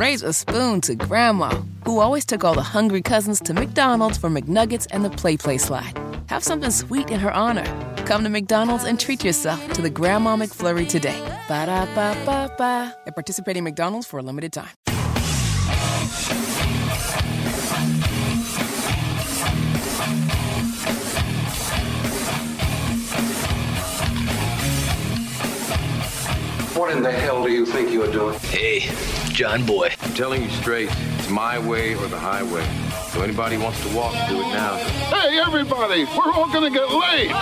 raise a spoon to Grandma, who always took all the hungry cousins to McDonald's for McNuggets and the Play Play slide. Have something sweet in her honor. Come to McDonald's and treat yourself to the Grandma McFlurry today. Ba da ba ba ba. At participating McDonald's for a limited time. What in the hell do you think you're doing? Hey, John Boy. I'm telling you straight, it's my way or the highway. So anybody wants to walk, do it now. Hey, everybody, we're all gonna get laid.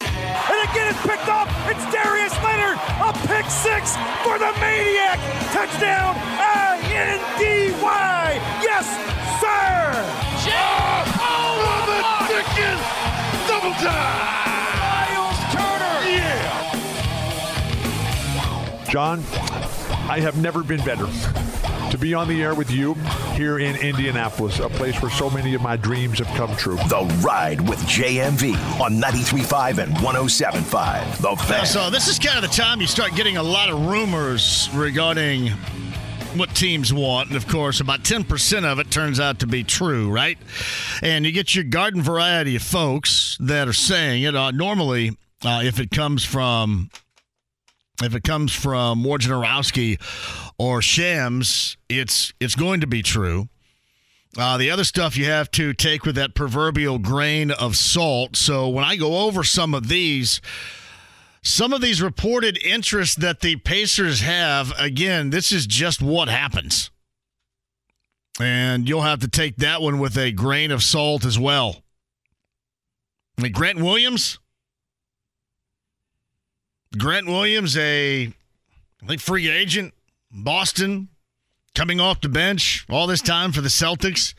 And again, it's picked up. It's Darius Leonard, a pick six for the Maniac. Touchdown, I-N-D-Y. Yes, sir. Oh, the Dickens! Double time! Miles Turner. Yeah! John, I have never been better to be on the air with you here in Indianapolis, a place where so many of my dreams have come true. The Ride with JMV on 93.5 and 107.5. The Fan. So this is kind of the time you start getting a lot of rumors regarding what teams want. And of course, about 10% of it turns out to be true, right? And you get your garden variety of folks that are saying it. Uh, normally, uh, if it comes from if it comes from Wojnarowski or Shams, it's it's going to be true. Uh, the other stuff you have to take with that proverbial grain of salt. So when I go over some of these, some of these reported interests that the Pacers have, again, this is just what happens. And you'll have to take that one with a grain of salt as well. I mean, Grant Williams, Grant Williams, a I think free agent, Boston, coming off the bench all this time for the Celtics.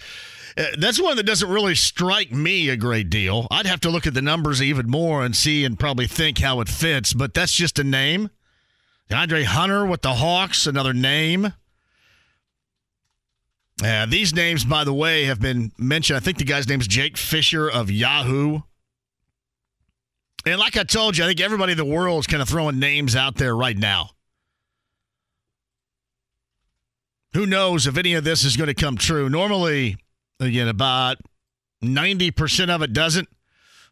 Uh, that's one that doesn't really strike me a great deal. I'd have to look at the numbers even more and see and probably think how it fits, but that's just a name. Andre Hunter with the Hawks, another name. Uh, these names, by the way, have been mentioned. I think the guy's name is Jake Fisher of Yahoo. And like I told you, I think everybody in the world is kind of throwing names out there right now. Who knows if any of this is going to come true? Normally, again, about 90% of it doesn't,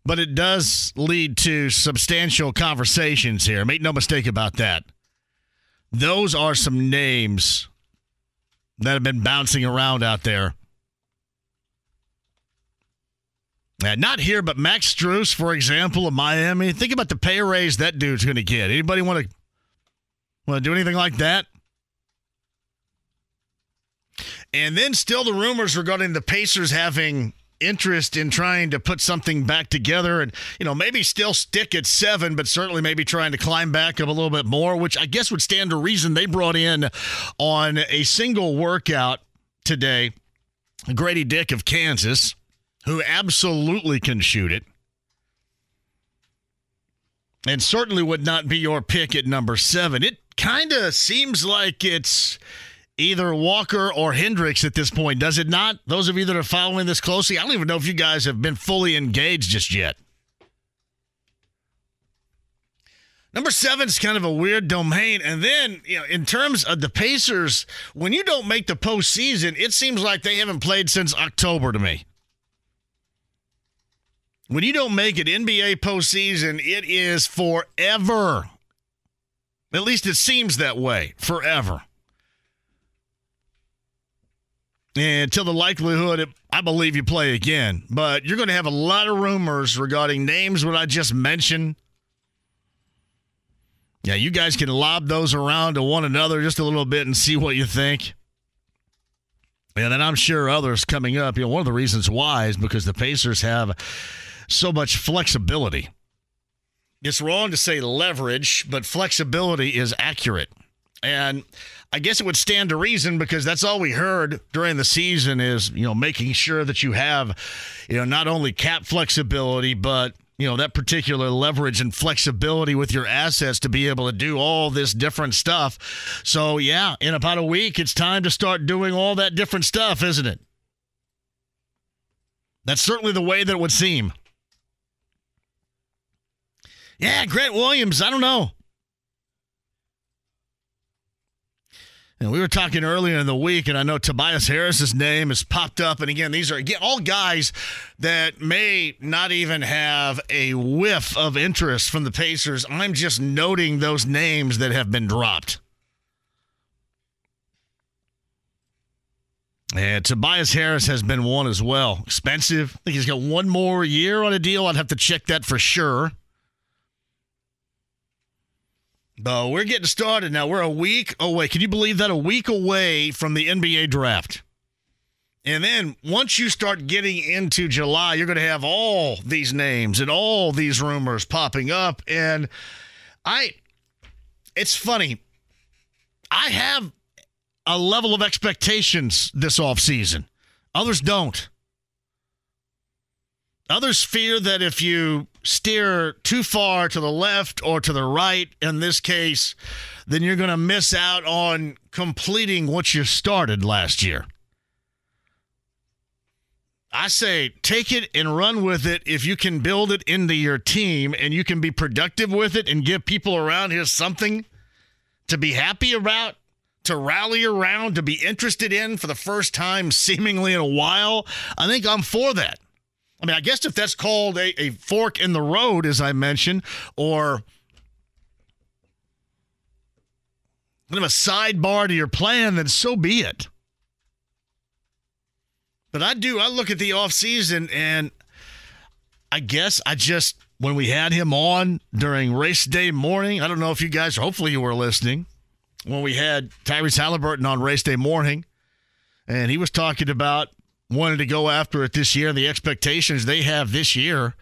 but it does lead to substantial conversations here. Make no mistake about that. Those are some names that have been bouncing around out there. Uh, not here, but Max Strus, for example, of Miami. Think about the pay raise that dude's going to get. Anybody want to want to do anything like that? And then still the rumors regarding the Pacers having interest in trying to put something back together and you know maybe still stick at seven but certainly maybe trying to climb back up a little bit more which i guess would stand to reason they brought in on a single workout today Gradey Dick of kansas who absolutely can shoot it and certainly would not be your pick at number seven it kind of seems like it's either Walker or Hendricks at this point, does it not? Those of you that are following this closely, I don't even know if you guys have been fully engaged just yet. Number seven is kind of a weird domain. And then, you know, in terms of the Pacers, when you don't make the postseason, it seems like they haven't played since October to me. When you don't make it NBA postseason, it is forever. At least it seems that way. Forever until the likelihood, I believe you play again. But you're going to have a lot of rumors regarding names, what I just mentioned. Yeah, you guys can lob those around to one another just a little bit and see what you think. And then I'm sure others coming up. You know, one of the reasons why is because the Pacers have so much flexibility. It's wrong to say leverage, but flexibility is accurate. And I guess it would stand to reason because that's all we heard during the season is, you know, making sure that you have, you know, not only cap flexibility, but, you know, that particular leverage and flexibility with your assets to be able to do all this different stuff. So, yeah, in about a week, it's time to start doing all that different stuff, isn't it? That's certainly the way that it would seem. Yeah, Grant Williams, I don't know. And we were talking earlier in the week, and I know Tobias Harris's name has popped up. And again, these are again all guys that may not even have a whiff of interest from the Pacers. I'm just noting those names that have been dropped. And Tobias Harris has been one as well. Expensive. I think he's got one more year on a deal. I'd have to check that for sure. But we're getting started now. We're a week away. Can you believe that? A week away from the NBA draft. And then once you start getting into July, you're going to have all these names and all these rumors popping up. And I, it's funny. I have a level of expectations this offseason, others don't. Others fear that if you steer too far to the left or to the right, in this case, then you're going to miss out on completing what you started last year. I say take it and run with it if you can build it into your team and you can be productive with it and give people around here something to be happy about, to rally around, to be interested in for the first time seemingly in a while. I think I'm for that. I mean, I guess if that's called a, a fork in the road, as I mentioned, or kind of a sidebar to your plan, then so be it. But I do, I look at the offseason and I guess I just, when we had him on during race day morning, I don't know if you guys, hopefully you were listening, when we had Tyrese Halliburton on race day morning, and he was talking about wanted to go after it this year and the expectations they have this year.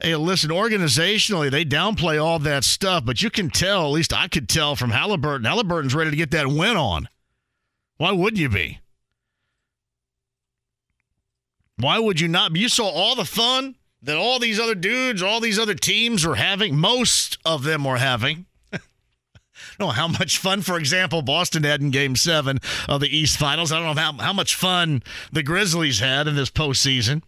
Hey, listen, organizationally, they downplay all that stuff, but you can tell, at least I could tell from Halliburton, Halliburton's ready to get that win on. Why wouldn't you be? Why would you not? You saw all the fun that all these other dudes, all these other teams were having. Most of them were having know how much fun, for example, Boston had in Game Seven of the East Finals. I don't know how how much fun the Grizzlies had in this postseason.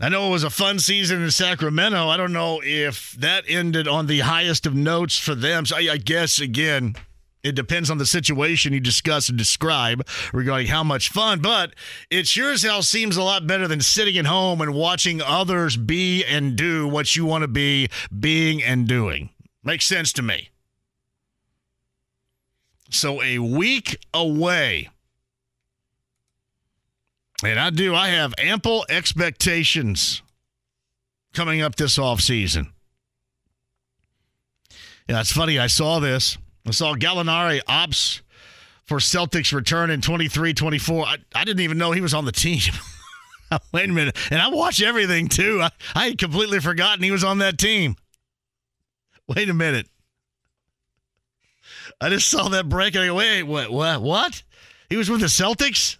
I know it was a fun season in Sacramento. I don't know if that ended on the highest of notes for them. So I, I guess again, it depends on the situation you discuss and describe regarding how much fun, but it sure as hell seems a lot better than sitting at home and watching others be and do what you want to be being and doing. Makes sense to me. So a week away. And I do, I have ample expectations coming up this offseason. Yeah, it's funny. I saw this. I saw Gallinari ops for Celtics return in 23 24. I, I didn't even know he was on the team. Wait a minute. And I watch everything too. I, I had completely forgotten he was on that team. Wait a minute. I just saw that break and I go, wait, what, what, what? He was with the Celtics?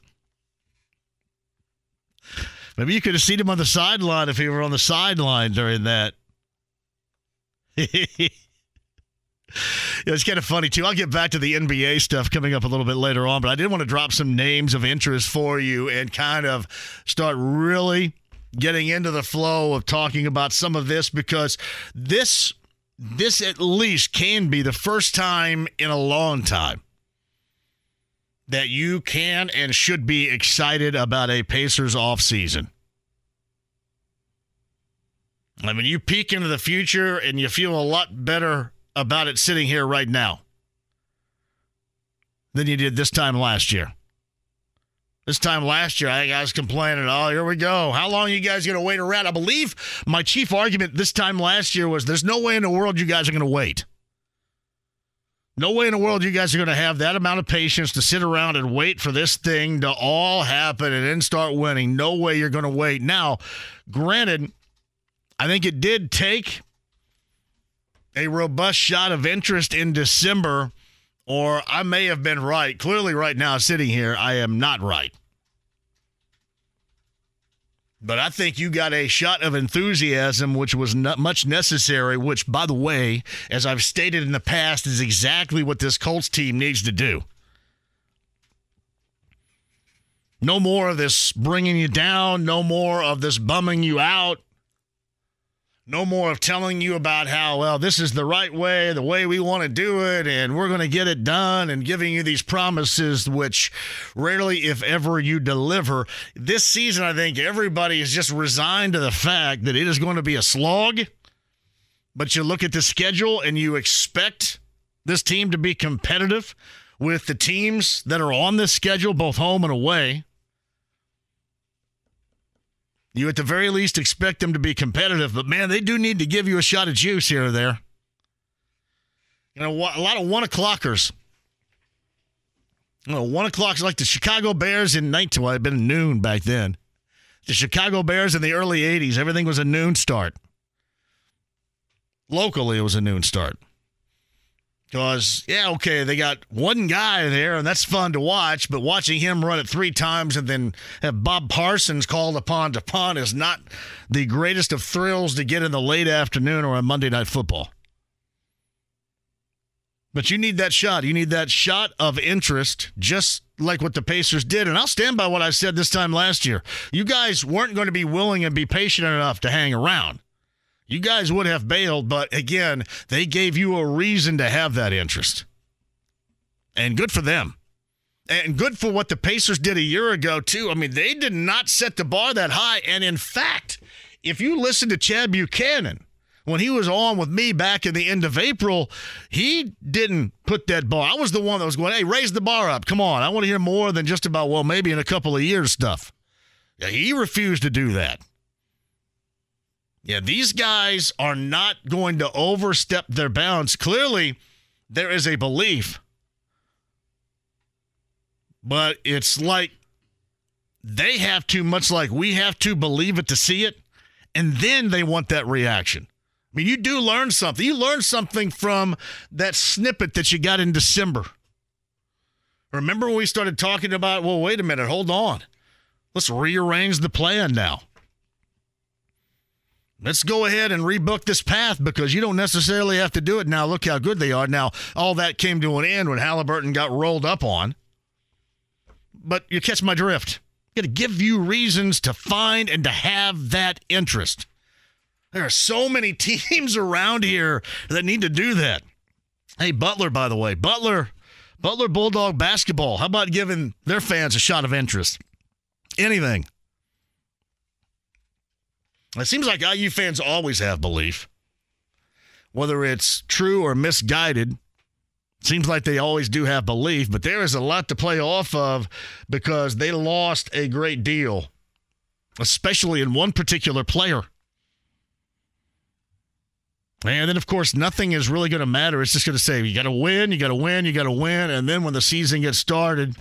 Maybe you could have seen him on the sideline if he were on the sideline during that. it's kind of funny, too. I'll get back to the NBA stuff coming up a little bit later on, but I did want to drop some names of interest for you and kind of start really getting into the flow of talking about some of this because this this at least can be the first time in a long time that you can and should be excited about a Pacers offseason. I mean, you peek into the future and you feel a lot better about it sitting here right now than you did this time last year. This time last year, I was complaining, oh, here we go. How long you guys going to wait around? I believe my chief argument this time last year was there's no way in the world you guys are going to wait. No way in the world you guys are going to have that amount of patience to sit around and wait for this thing to all happen and then start winning. No way you're going to wait. Now, granted, I think it did take a robust shot of interest in December or I may have been right. Clearly, right now, sitting here, I am not right. But I think you got a shot of enthusiasm, which was not much necessary, which, by the way, as I've stated in the past, is exactly what this Colts team needs to do. No more of this bringing you down, no more of this bumming you out. No more of telling you about how, well, this is the right way, the way we want to do it, and we're going to get it done, and giving you these promises, which rarely, if ever, you deliver. This season, I think everybody is just resigned to the fact that it is going to be a slog. But you look at the schedule and you expect this team to be competitive with the teams that are on this schedule, both home and away. You at the very least expect them to be competitive, but man, they do need to give you a shot of juice here or there. You know, a lot of one o'clockers. You know, one o'clock's like the Chicago Bears in 19. Well, it had been noon back then. The Chicago Bears in the early 80s, everything was a noon start. Locally, it was a noon start. Because, yeah, okay, they got one guy there, and that's fun to watch, but watching him run it three times and then have Bob Parsons called upon to punt is not the greatest of thrills to get in the late afternoon or on Monday Night Football. But you need that shot. You need that shot of interest, just like what the Pacers did. And I'll stand by what I said this time last year. You guys weren't going to be willing and be patient enough to hang around. You guys would have bailed, but again, they gave you a reason to have that interest. And good for them. And good for what the Pacers did a year ago, too. I mean, they did not set the bar that high. And in fact, if you listen to Chad Buchanan, when he was on with me back in the end of April, he didn't put that bar. I was the one that was going, hey, raise the bar up. Come on. I want to hear more than just about, well, maybe in a couple of years stuff. Yeah, he refused to do that. Yeah, these guys are not going to overstep their bounds. Clearly, there is a belief, but it's like they have to, much like we have to believe it to see it, and then they want that reaction. I mean, you do learn something. You learn something from that snippet that you got in December. Remember when we started talking about, well, wait a minute, hold on. Let's rearrange the plan now let's go ahead and rebook this path because you don't necessarily have to do it now. Look how good they are. Now, all that came to an end when Halliburton got rolled up on. But you catch my drift. got to give you reasons to find and to have that interest. There are so many teams around here that need to do that. Hey, Butler, by the way, Butler, Butler Bulldog basketball. How about giving their fans a shot of interest? Anything. It seems like IU fans always have belief, whether it's true or misguided. Seems like they always do have belief, but there is a lot to play off of because they lost a great deal, especially in one particular player. And then, of course, nothing is really going to matter. It's just going to say, you got to win, you got to win, you got to win. And then when the season gets started,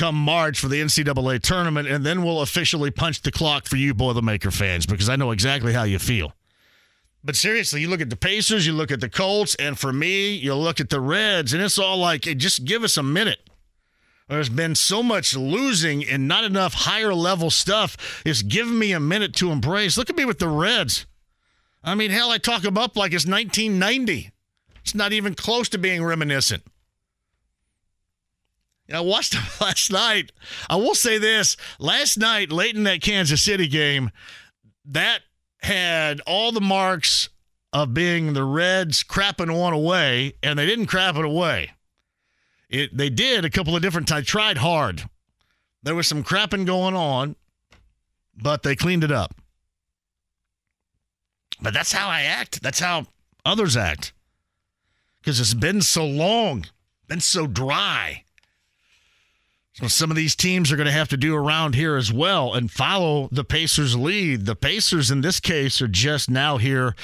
come March for the NCAA tournament, and then we'll officially punch the clock for you Boilermaker fans because I know exactly how you feel. But seriously, you look at the Pacers, you look at the Colts, and for me, you look at the Reds, and it's all like, hey, just give us a minute. There's been so much losing and not enough higher level stuff. It's giving me a minute to embrace. Look at me with the Reds. I mean, hell, I talk them up like it's 1990. It's not even close to being reminiscent. I watched them last night. I will say this last night, late in that Kansas City game, that had all the marks of being the Reds crapping one away, and they didn't crap it away. It, they did a couple of different times, tried hard. There was some crapping going on, but they cleaned it up. But that's how I act. That's how others act. Because it's been so long, been so dry. So some of these teams are going to have to do around here as well and follow the Pacers' lead. The Pacers, in this case, are just now here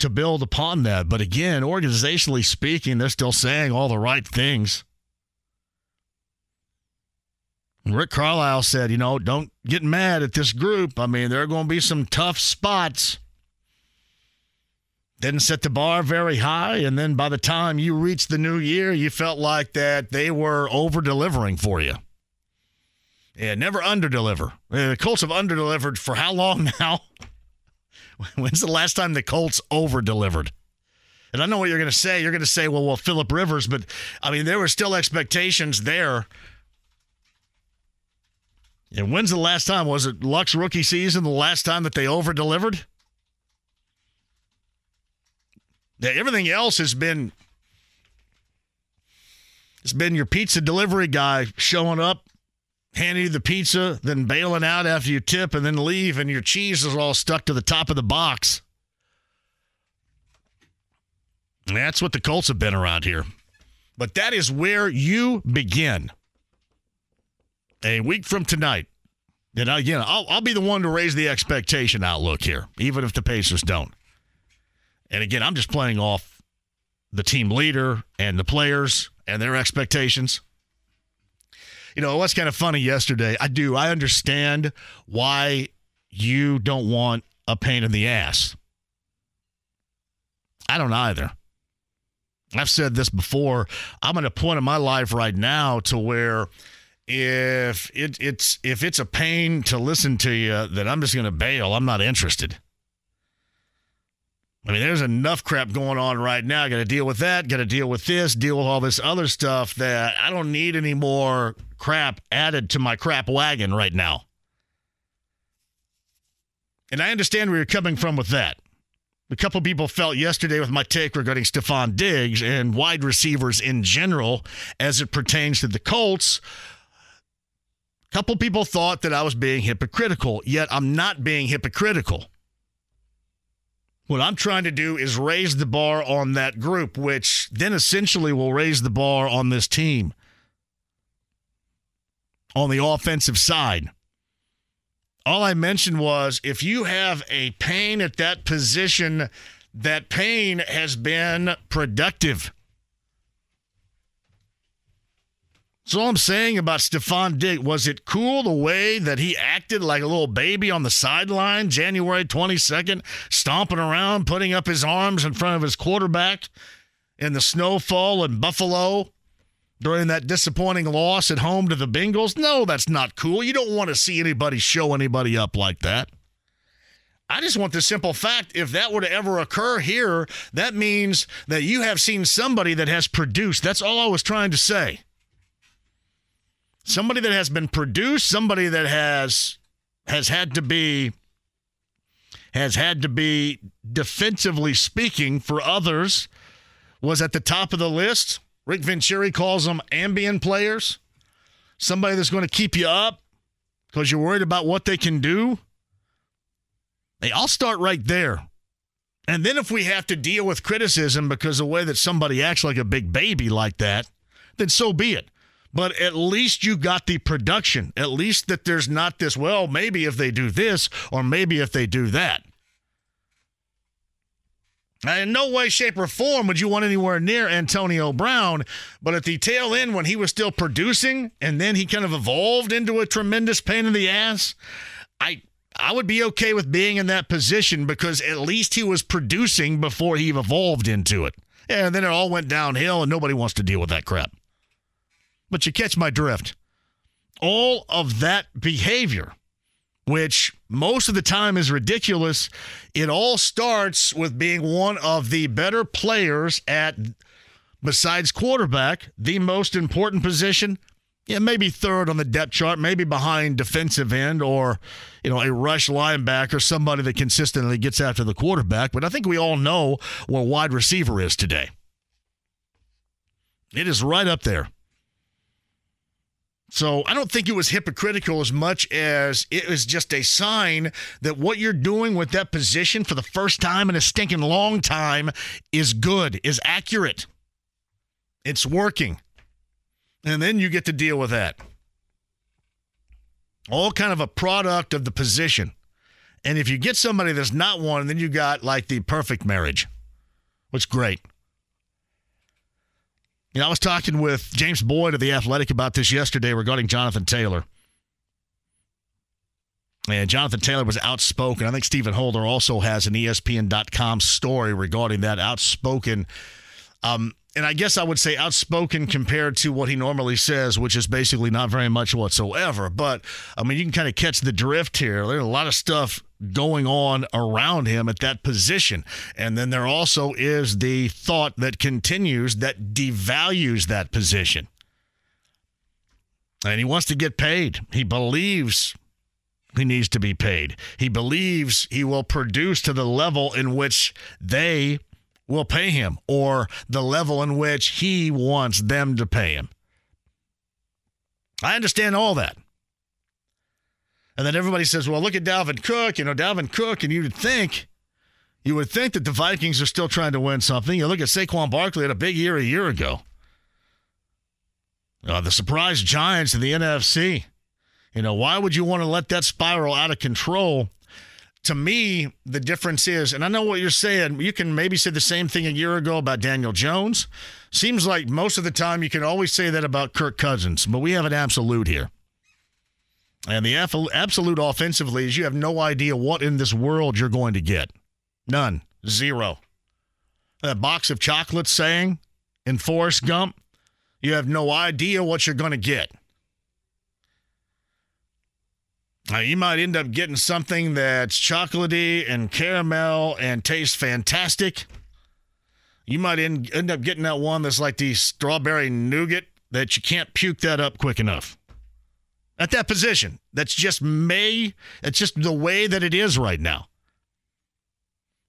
to build upon that. But again, organizationally speaking, they're still saying all the right things. Rick Carlisle said, you know, don't get mad at this group. I mean, there are going to be some tough spots. Didn't set the bar very high. And then by the time you reached the new year, you felt like that they were over delivering for you. Yeah, never underdeliver. The Colts have underdelivered for how long now? When's the last time the Colts overdelivered? And I know what you're going to say. You're going to say, well, well, Philip Rivers, but I mean, there were still expectations there. And when's the last time? Was it Luck's rookie season the last time that they overdelivered? Everything else has been it's been your pizza delivery guy showing up, handing you the pizza, then bailing out after you tip and then leave, and your cheese is all stuck to the top of the box. And that's what the Colts have been around here. But that is where you begin. A week from tonight. And again, I'll, I'll be the one to raise the expectation outlook here, even if the Pacers don't. And again, I'm just playing off the team leader and the players and their expectations. You know, what's kind of funny yesterday, I do, I understand why you don't want a pain in the ass. I don't either. I've said this before. I'm at a point in my life right now to where if it, it's if it's a pain to listen to you, then I'm just going to bail. I'm not interested. I mean, there's enough crap going on right now. Got to deal with that. Got to deal with this. Deal with all this other stuff that I don't need any more crap added to my crap wagon right now. And I understand where you're coming from with that. A couple people felt yesterday with my take regarding Stefon Diggs and wide receivers in general as it pertains to the Colts. A couple people thought that I was being hypocritical, yet I'm not being hypocritical. What I'm trying to do is raise the bar on that group, which then essentially will raise the bar on this team on the offensive side. All I mentioned was if you have a pain at that position, that pain has been productive. So all I'm saying about Stefon Diggs, was it cool the way that he acted like a little baby on the sideline January 22nd, stomping around, putting up his arms in front of his quarterback in the snowfall in Buffalo during that disappointing loss at home to the Bengals? No, that's not cool. You don't want to see anybody show anybody up like that. I just want the simple fact if that were to ever occur here, that means that you have seen somebody that has produced. That's all I was trying to say somebody that has been produced, somebody that has has had to be has had to be defensively speaking for others was at the top of the list. Rick Venturi calls them ambient players. Somebody that's going to keep you up because you're worried about what they can do. They I'll start right there. And then if we have to deal with criticism because the way that somebody acts like a big baby like that, then so be it but at least you got the production. At least that there's not this, well, maybe if they do this or maybe if they do that. In no way, shape, or form would you want anywhere near Antonio Brown, but at the tail end, when he was still producing and then he kind of evolved into a tremendous pain in the ass, I I would be okay with being in that position because at least he was producing before he evolved into it. And then it all went downhill, and nobody wants to deal with that crap. But you catch my drift. All of that behavior, which most of the time is ridiculous, it all starts with being one of the better players at, besides quarterback, the most important position. Yeah, maybe third on the depth chart, maybe behind defensive end or, you know, a rush linebacker, somebody that consistently gets after the quarterback. But I think we all know where wide receiver is today. It is right up there. So I don't think it was hypocritical as much as it was just a sign that what you're doing with that position for the first time in a stinking long time is good, is accurate. It's working. And then you get to deal with that. All kind of a product of the position. And if you get somebody that's not one, then you got like the perfect marriage, which great. You know, I was talking with James Boyd of The Athletic about this yesterday regarding Jonathan Taylor. And Jonathan Taylor was outspoken. I think Stephen Holder also has an ESPN.com story regarding that outspoken. Um, and I guess I would say outspoken compared to what he normally says, which is basically not very much whatsoever. But I mean, you can kind of catch the drift here. There's a lot of stuff going on around him at that position. And then there also is the thought that continues that devalues that position. And he wants to get paid. He believes he needs to be paid. He believes he will produce to the level in which they will pay him or the level in which he wants them to pay him. I understand all that. And then everybody says, well, look at Dalvin Cook. You know, Dalvin Cook, and you would think, you would think that the Vikings are still trying to win something. You look at Saquon Barkley had a big year a year ago. Uh, the surprise Giants in the NFC. You know, why would you want to let that spiral out of control? To me, the difference is, and I know what you're saying, you can maybe say the same thing a year ago about Daniel Jones. Seems like most of the time you can always say that about Kirk Cousins, but we have an absolute here. And the absolute offensively is you have no idea what in this world you're going to get. None. Zero. That box of chocolates saying in Forrest Gump, you have no idea what you're going to get. Now, you might end up getting something that's chocolatey and caramel and tastes fantastic. You might end, end up getting that one that's like the strawberry nougat that you can't puke that up quick enough. At that position, that's just may, it's just the way that it is right now.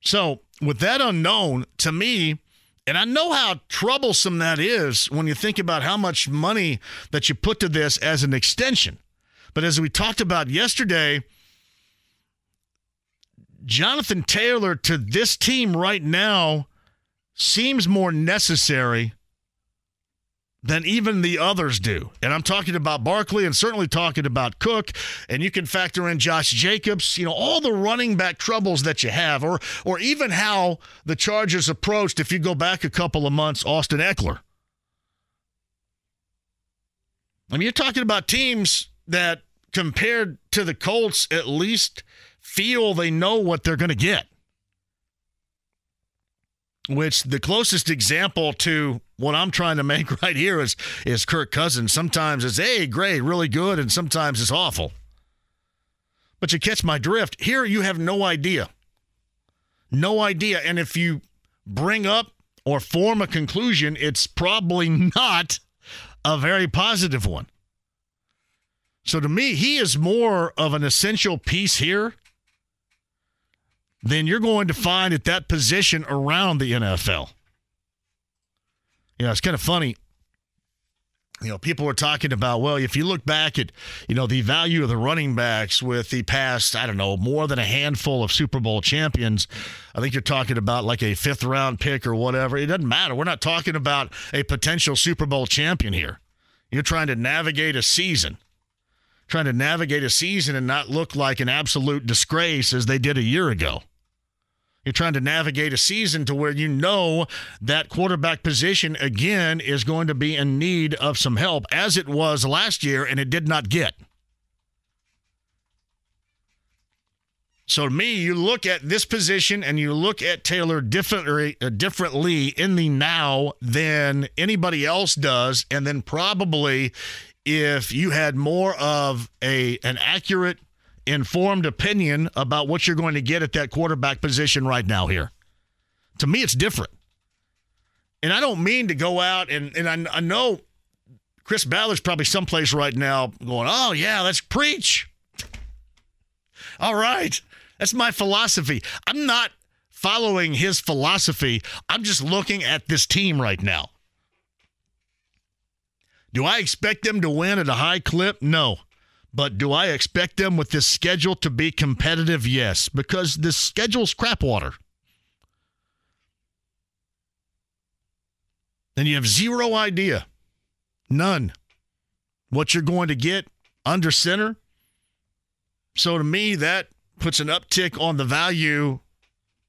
So, with that unknown, to me, and I know how troublesome that is when you think about how much money that you put to this as an extension. But as we talked about yesterday, Jonathan Taylor to this team right now seems more necessary than even the others do. And I'm talking about Barkley and certainly talking about Cook. And you can factor in Josh Jacobs, you know, all the running back troubles that you have, or or even how the Chargers approached, if you go back a couple of months, Austin Ekeler. I mean, you're talking about teams that compared to the Colts, at least feel they know what they're going to get. Which the closest example to what I'm trying to make right here is is Kirk Cousins. Sometimes it's hey, great, really good, and sometimes it's awful. But you catch my drift. Here you have no idea. No idea. And if you bring up or form a conclusion, it's probably not a very positive one. So to me, he is more of an essential piece here than you're going to find at that position around the NFL. You know, it's kind of funny. You know, people are talking about, well, if you look back at, you know, the value of the running backs with the past, I don't know, more than a handful of Super Bowl champions, I think you're talking about like a fifth round pick or whatever. It doesn't matter. We're not talking about a potential Super Bowl champion here. You're trying to navigate a season trying to navigate a season and not look like an absolute disgrace as they did a year ago. You're trying to navigate a season to where you know that quarterback position again is going to be in need of some help, as it was last year, and it did not get. So to me, you look at this position and you look at Taylor differently, uh, differently in the now than anybody else does, and then probably if you had more of a an accurate informed opinion about what you're going to get at that quarterback position right now here. To me it's different. And I don't mean to go out and and I, I know Chris Ballard's probably someplace right now going, "Oh yeah, let's preach." All right. That's my philosophy. I'm not following his philosophy. I'm just looking at this team right now. Do I expect them to win at a high clip? No. But do I expect them with this schedule to be competitive? Yes, because the schedule's crap water. And you have zero idea, none, what you're going to get under center. So to me, that puts an uptick on the value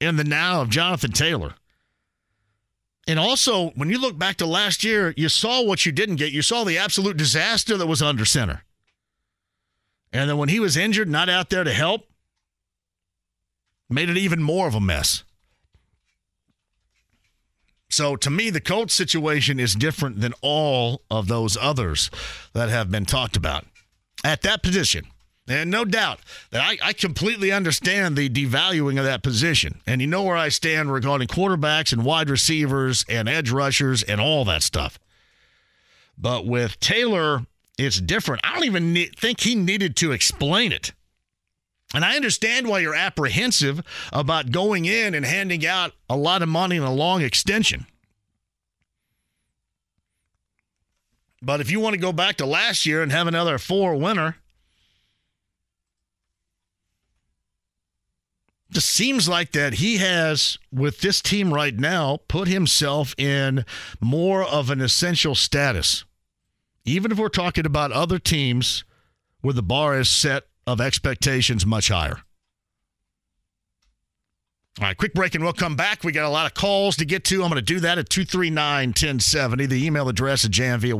in the now of Jonathan Taylor. And also, when you look back to last year, you saw what you didn't get. You saw the absolute disaster that was under center. And then when he was injured, not out there to help, made it even more of a mess. So to me, the Colts situation is different than all of those others that have been talked about at that position. And no doubt that I, I, completely understand the devaluing of that position. And you know where I stand regarding quarterbacks and wide receivers and edge rushers and all that stuff. But with Taylor, it's different. I don't even think he needed to explain it. And I understand why you're apprehensive about going in and handing out a lot of money in a long extension. But if you want to go back to last year and have another four winner, just seems like that he has with this team right now put himself in more of an essential status even if we're talking about other teams where the bar is set of expectations much higher all right, quick break and we'll come back. We got a lot of calls to get to. I'm going to do that at 239 1070. The email address is jmv at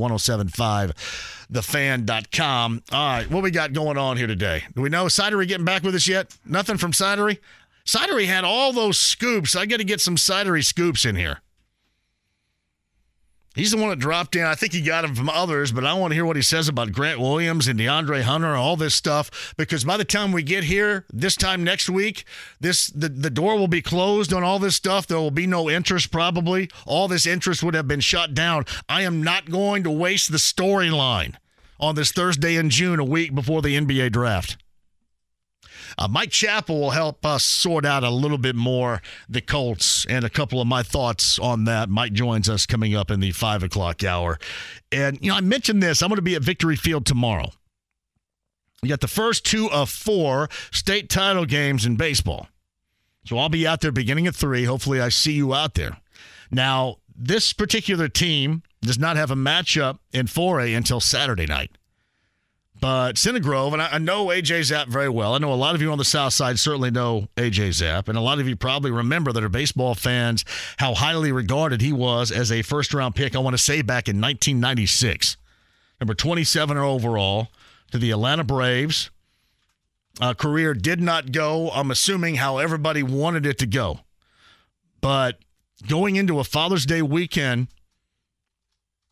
1075thefan.com. All right, what we got going on here today? Do we know Sidery getting back with us yet? Nothing from Sidery? Sidery had all those scoops. I got to get some Sidery scoops in here. He's the one that dropped in. I think he got him from others, but I want to hear what he says about Grant Williams and DeAndre Hunter and all this stuff. Because by the time we get here, this time next week, this the, the door will be closed on all this stuff. There will be no interest probably. All this interest would have been shut down. I am not going to waste the storyline on this Thursday in June, a week before the NBA draft. Uh, Mike Chappell will help us sort out a little bit more the Colts and a couple of my thoughts on that. Mike joins us coming up in the five o'clock hour. And, you know, I mentioned this. I'm going to be at Victory Field tomorrow. We got the first two of four state title games in baseball. So I'll be out there beginning at three. Hopefully, I see you out there. Now, this particular team does not have a matchup in 4A until Saturday night. But Grove, and I, I know AJ Zapp very well. I know a lot of you on the South Side certainly know AJ Zapp, and a lot of you probably remember that are baseball fans how highly regarded he was as a first round pick. I want to say back in 1996, number 27 overall to the Atlanta Braves. Uh, career did not go. I'm assuming how everybody wanted it to go, but going into a Father's Day weekend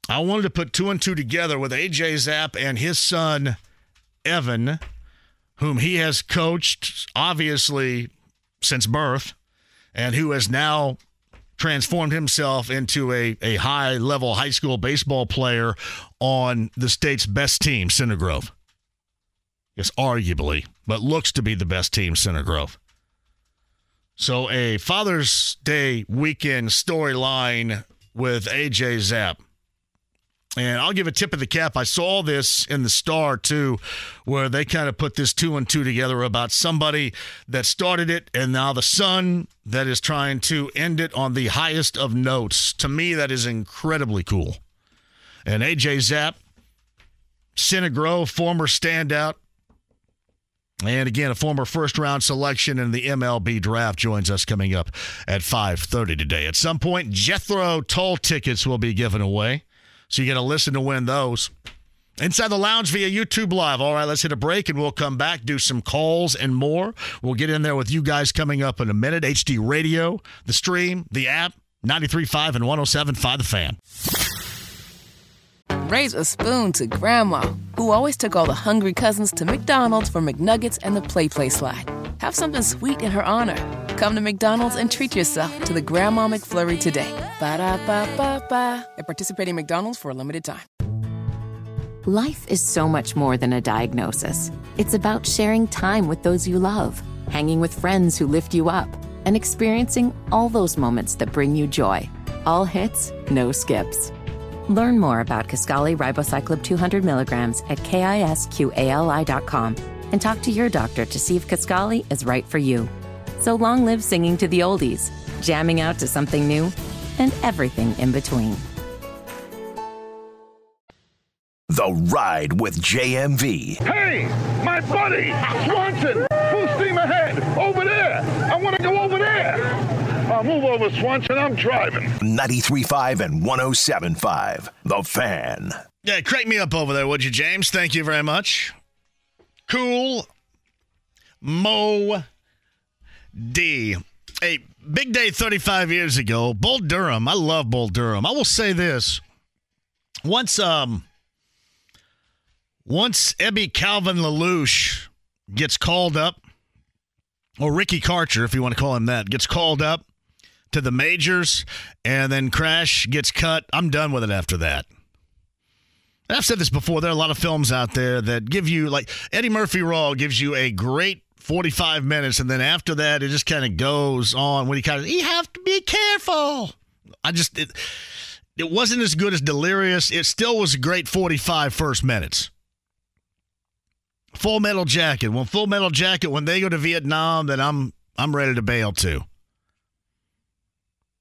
I wanted to put two and two together with AJ Zapp and his son, Evan, whom he has coached, obviously, since birth, and who has now transformed himself into a, a high level high school baseball player on the state's best team, Center Grove. Yes, arguably, but looks to be the best team, Center Grove. So, a Father's Day weekend storyline with AJ Zapp. And I'll give a tip of the cap. I saw this in the Star too, where they kind of put this two and two together about somebody that started it and now the son that is trying to end it on the highest of notes. To me, that is incredibly cool. And AJ Zapp, Center Grove, former standout, and again, a former first round selection in the MLB draft joins us coming up at 5:30 today. At some point, Jethro Tull tickets will be given away. So you got to listen to win those. Inside the Lounge via YouTube Live. All right, let's hit a break and we'll come back, do some calls and more. We'll get in there with you guys coming up in a minute. HD Radio, the stream, the app, 93.5 and 107.5 The Fan. Raise a spoon to Grandma, who always took all the hungry cousins to McDonald's for McNuggets and the Play Play Slide. Have something sweet in her honor. Come to McDonald's and treat yourself to the Grandma McFlurry today. Ba da ba ba ba. At participating McDonald's for a limited time. Life is so much more than a diagnosis. It's about sharing time with those you love, hanging with friends who lift you up, and experiencing all those moments that bring you joy. All hits, no skips. Learn more about Kisqali Ribociclib 200 milligrams at kisqali.com and talk to your doctor to see if Kisqali is right for you. So long live singing to the oldies, jamming out to something new, and everything in between. The Ride with JMV. Hey, my buddy, Swanson, full steam ahead, over there. I want to go over there. I'll move over, Swanson, I'm driving. 93.5 and 107.5. The Fan. Yeah, crank me up over there, would you, James? Thank you very much. Cool Moe Dee. A big day 35 years ago. Bull Durham. I love Bull Durham. I will say this. Once um once Ebby Calvin LaLoosh gets called up, or Ricky Karcher, if you want to call him that, gets called up to the majors and then Crash gets cut, I'm done with it after that. I've said this before. There are a lot of films out there that give you, like Eddie Murphy Raw gives you a great 45 minutes, and then after that, it just kind of goes on when he kind of, you have to be careful. I just, it, it wasn't as good as Delirious. It still was a great 45 first minutes. Full Metal Jacket. When Full Metal Jacket, when they go to Vietnam, then I'm I'm ready to bail too.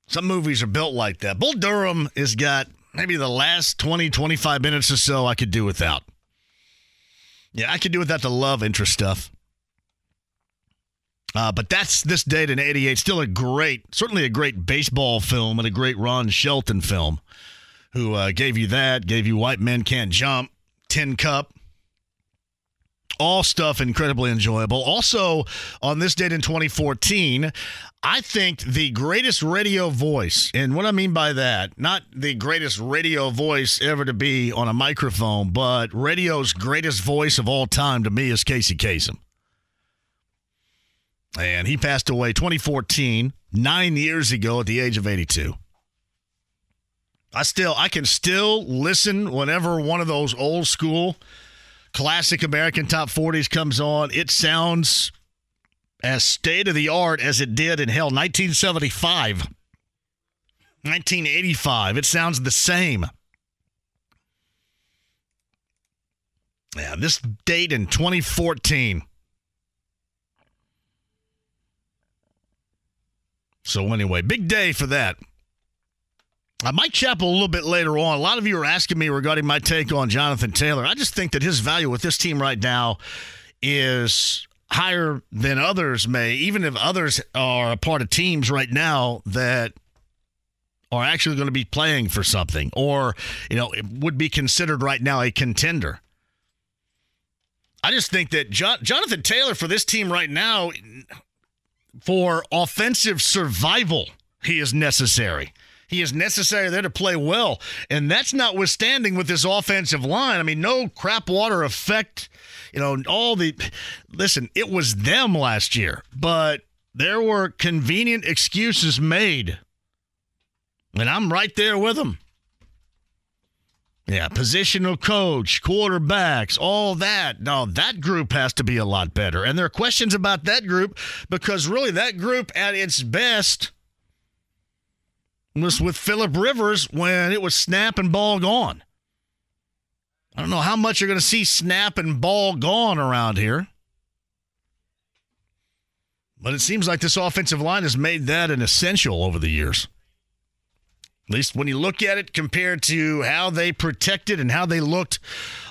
Some movies are built like that. Bull Durham has got maybe the last 20, 25 minutes or so I could do without. Yeah, I could do without the love interest stuff. Uh, but that's this date in 88. Still a great, certainly a great baseball film and a great Ron Shelton film who uh, gave you that, gave you White Men Can't Jump, Tin Cup, all stuff incredibly enjoyable. Also, on this date in 2014, I think the greatest radio voice, and what I mean by that, not the greatest radio voice ever to be on a microphone, but radio's greatest voice of all time to me is Casey Kasem. And he passed away 2014, nine years ago at the age of 82. I still, I can still listen whenever one of those old school classic American top 40s comes on, it sounds as state of the art as it did in hell 1975. 1985. It sounds the same. Yeah, this date in 2014. So, anyway, big day for that. Uh, Mike Chappell a little bit later on. A lot of you are asking me regarding my take on Jonathan Taylor. I just think that his value with this team right now is higher than others may, even if others are a part of teams right now that are actually going to be playing for something or, you know, would be considered right now a contender. I just think that John, Jonathan Taylor for this team right now, for offensive survival, he is necessary. He is necessary there to play well. And that's notwithstanding with this offensive line. I mean, no crap water effect. You know, all the. Listen, it was them last year, but there were convenient excuses made. And I'm right there with them. Yeah, positional coach, quarterbacks, all that. Now, that group has to be a lot better. And there are questions about that group because really that group at its best was with Philip Rivers when it was snap and ball gone. I don't know how much you're going to see snap and ball gone around here. But it seems like this offensive line has made that an essential over the years. At least when you look at it compared to how they protected and how they looked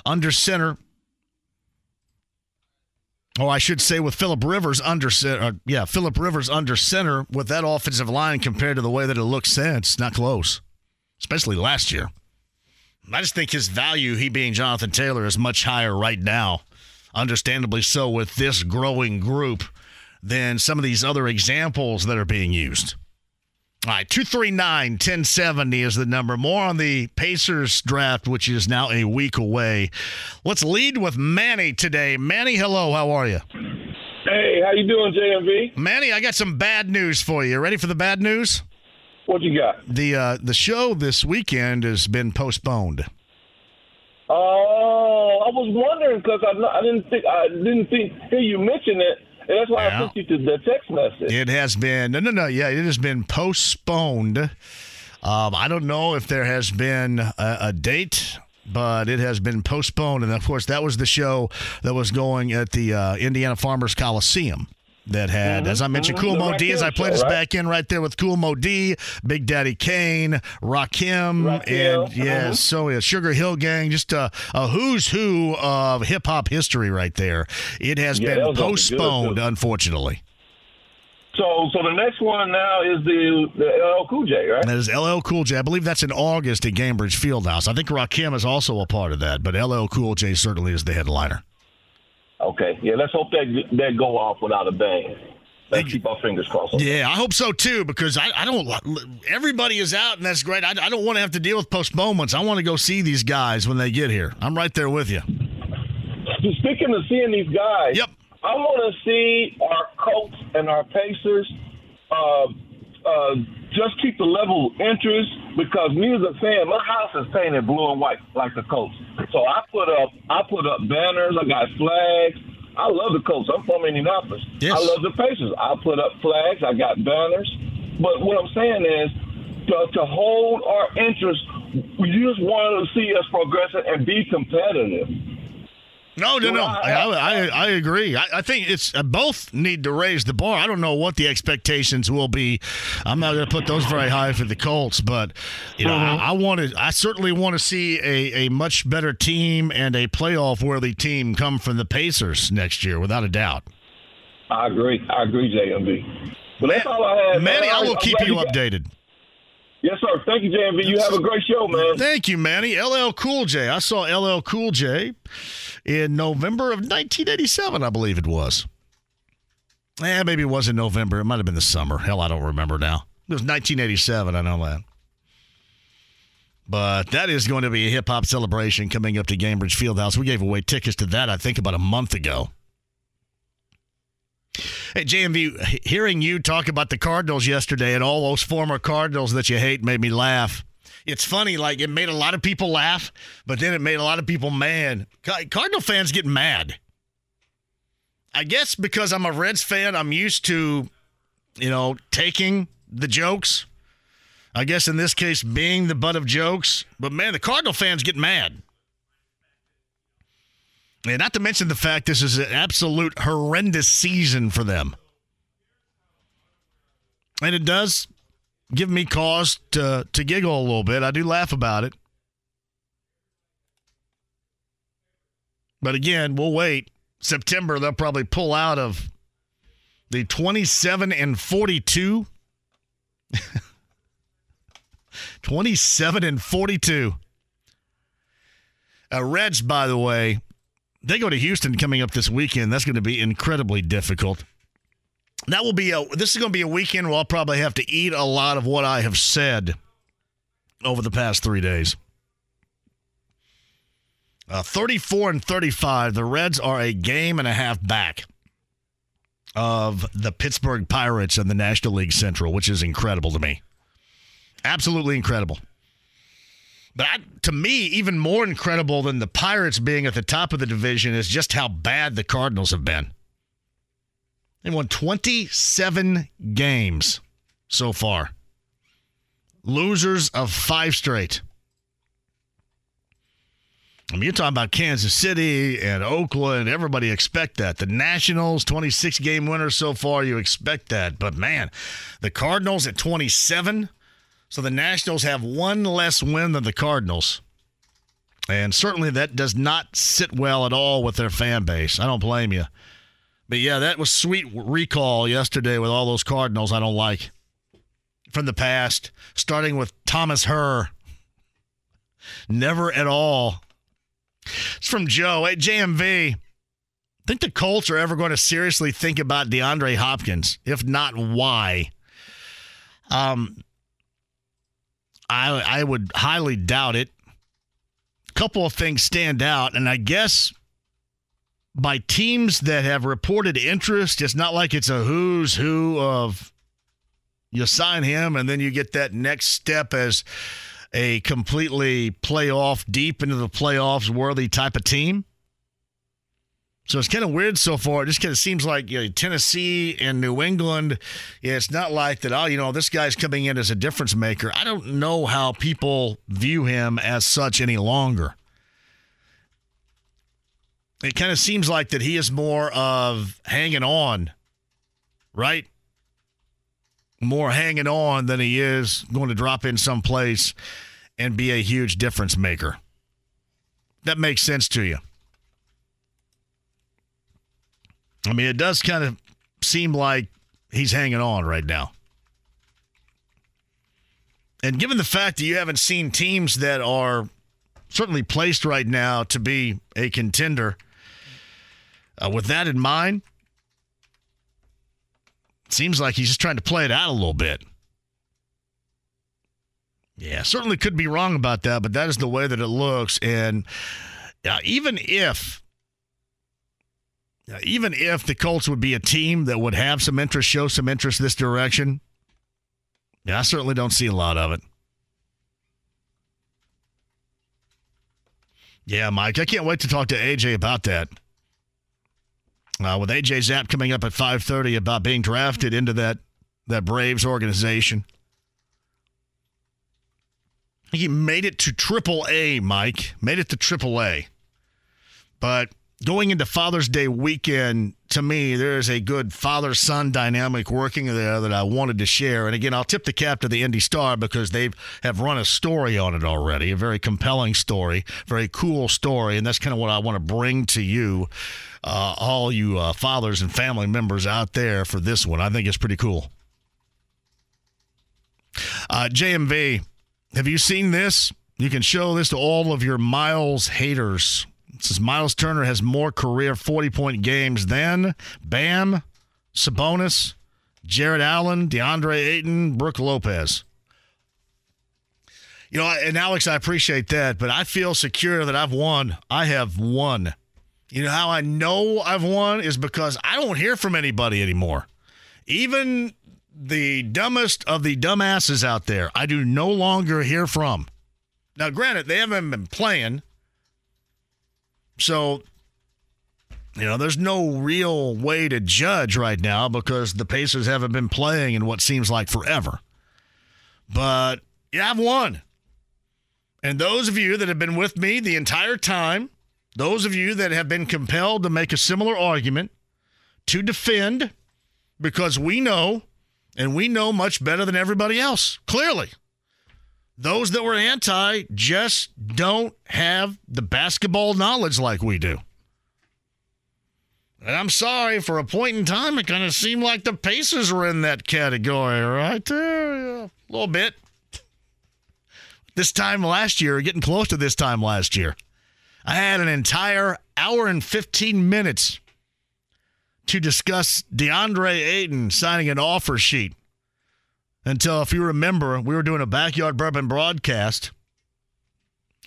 under center or I should say, with Philip Rivers under center, uh, yeah, Philip Rivers under center with that offensive line compared to the way that it looks since, not close, especially last year. I just think his value, he being Jonathan Taylor, is much higher right now, understandably so, with this growing group than some of these other examples that are being used. All right, 239 1070 is the number. More on the Pacers draft, which is now a week away. Let's lead with Manny today. Manny, hello. How are you? Hey, how you doing, JMV? Manny, I got some bad news for you. Ready for the bad news? What you got? The uh, the show this weekend has been postponed. Oh, I was wondering because I, I didn't think I didn't think hear you mention it. And that's why yeah. I sent you to the text message. It has been no, no, no. Yeah, it has been postponed. Um, I don't know if there has been a, a, date, but it has been postponed. And of course, that was the show that was going at the uh, Indiana Farmers Coliseum that had, mm-hmm. as I mentioned, mm-hmm. Kool Moe Dee. As I played us right? back in right there with Kool Moe Dee, Big Daddy Kane, Rakim, and yeah, uh-huh. so yeah, Sugar Hill Gang, just a, a who's who of hip hop history right there. It has yeah, been postponed, unfortunately. So, so the next one now is the the LL Cool J, right? That is LL Cool J. I believe that's in August at Gainbridge Fieldhouse. I think Rakim is also a part of that, but LL Cool J certainly is the headliner. Okay, yeah, let's hope that that go off without a bang. Let's keep our fingers crossed. Yeah, I hope so too because I, I don't. Everybody is out, and that's great. I, I don't want to have to deal with postponements. I want to go see these guys when they get here. I'm right there with you. Speaking of seeing these guys, yep. I want to see our Colts and our Pacers uh, uh, just keep the level of interest because me as a fan, my house is painted blue and white like the Colts. So I put up I put up banners, I got flags, I love the Colts. I'm from Indianapolis. Yes. I love the Pacers. I put up flags. I got banners. But what I'm saying is, to, to hold our interest, you just want to see us progressing and be competitive. No, no, no. I, I- I, agree. I, I think it's uh, both need to raise the bar. I don't know what the expectations will be. I'm not going to put those very high for the Colts, but you know, I, I want to. I certainly want to see a, a much better team and a playoff worthy team come from the Pacers next year, without a doubt. I agree. I agree, JMV. But that's all I had. Manny. I will keep you updated. Yes, sir. Thank you, JMV. You have a great show, man. Thank you, Manny. LL Cool J. I saw LL Cool J in November of 1987, I believe it was. Eh, maybe it was in November. It might have been the summer. Hell, I don't remember now. It was 1987. I know that. But that is going to be a hip hop celebration coming up to Gainbridge Fieldhouse. We gave away tickets to that, I think, about a month ago. Hey, JMV, hearing you talk about the Cardinals yesterday and all those former Cardinals that you hate made me laugh. It's funny, like it made a lot of people laugh, but then it made a lot of people mad. Cardinal fans get mad. I guess because I'm a Reds fan, I'm used to, you know, taking the jokes. I guess in this case, being the butt of jokes. But man, the Cardinal fans get mad. And not to mention the fact this is an absolute horrendous season for them. And it does give me cause to, to giggle a little bit. I do laugh about it. But again, we'll wait. September, they'll probably pull out of the 27 and 42. 27 and 42. Uh, Reds, by the way, they go to Houston coming up this weekend. That's going to be incredibly difficult. That will be a. This is going to be a weekend where I'll probably have to eat a lot of what I have said over the past three days. Uh, 34 and 35. The Reds are a game and a half back of the Pittsburgh Pirates in the National League Central, which is incredible to me. Absolutely incredible. But I, to me, even more incredible than the Pirates being at the top of the division is just how bad the Cardinals have been. They won 27 games so far. Losers of five straight. I mean, you're talking about Kansas City and Oakland. Everybody expect that. The Nationals, 26 game winners so far. You expect that. But man, the Cardinals at 27. So the Nationals have one less win than the Cardinals. And certainly that does not sit well at all with their fan base. I don't blame you. But yeah, that was sweet recall yesterday with all those Cardinals I don't like from the past, starting with Thomas Herr. Never at all. It's from Joe. at JMV. Think the Colts are ever going to seriously think about DeAndre Hopkins? If not, why? Um, I I would highly doubt it. A couple of things stand out, and I guess by teams that have reported interest, it's not like it's a who's who of you sign him and then you get that next step as a completely playoff, deep into the playoffs worthy type of team. So it's kind of weird so far. It just kind of seems like you know, Tennessee and New England. It's not like that. Oh, you know, this guy's coming in as a difference maker. I don't know how people view him as such any longer. It kind of seems like that he is more of hanging on, right? More hanging on than he is going to drop in someplace and be a huge difference maker. That makes sense to you. I mean, it does kind of seem like he's hanging on right now. And given the fact that you haven't seen teams that are certainly placed right now to be a contender, uh, with that in mind, seems like he's just trying to play it out a little bit. Yeah, certainly could be wrong about that, but that is the way that it looks. And uh, even if uh, even if the Colts would be a team that would have some interest, show some interest this direction, yeah, I certainly don't see a lot of it. Yeah, Mike, I can't wait to talk to AJ about that. Uh, with AJ Zapp coming up at 5:30 about being drafted into that that Braves organization. He made it to Triple A, Mike. Made it to Triple A. But going into Father's Day weekend, to me, there is a good father son dynamic working there that I wanted to share. And again, I'll tip the cap to the Indy Star because they have run a story on it already, a very compelling story, very cool story. And that's kind of what I want to bring to you, uh, all you uh, fathers and family members out there for this one. I think it's pretty cool. Uh, JMV, have you seen this? You can show this to all of your Miles haters. Says Miles Turner has more career 40 point games than Bam, Sabonis, Jarrett Allen, DeAndre Ayton, Brook Lopez. You know, and Alex, I appreciate that, but I feel secure that I've won. I have won. You know how I know I've won is because I don't hear from anybody anymore. Even the dumbest of the dumbasses out there, I do no longer hear from. Now, granted, they haven't been playing. So, you know, there's no real way to judge right now because the Pacers haven't been playing in what seems like forever. But yeah, I've won. And those of you that have been with me the entire time, those of you that have been compelled to make a similar argument, to defend, because we know, and we know much better than everybody else, clearly. Those that were anti just don't have the basketball knowledge like we do. And I'm sorry, for a point in time, it kind of seemed like the Pacers were in that category right there. Yeah, a little bit. This time last year, getting close to this time last year, I had an entire hour and 15 minutes to discuss DeAndre Ayton signing an offer sheet until, if you remember, we were doing a backyard bourbon broadcast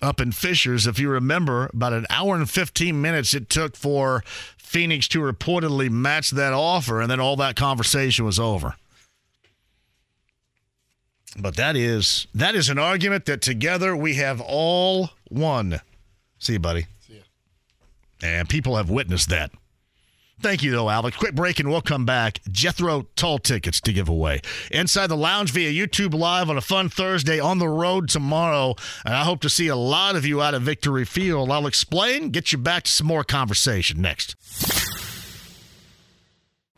up in Fishers. If you remember, about an hour and 15 minutes it took for Phoenix to reportedly match that offer, and then all that conversation was over. But that is that is an argument that together we have all won. See you, buddy. See you. And people have witnessed that. Thank you, though, Alex. Quick break, and we'll come back. Jethro Tull tickets to give away. Inside the lounge via YouTube Live on a fun Thursday on the road tomorrow. And I hope to see a lot of you out of Victory Field. I'll explain, get you back to some more conversation next.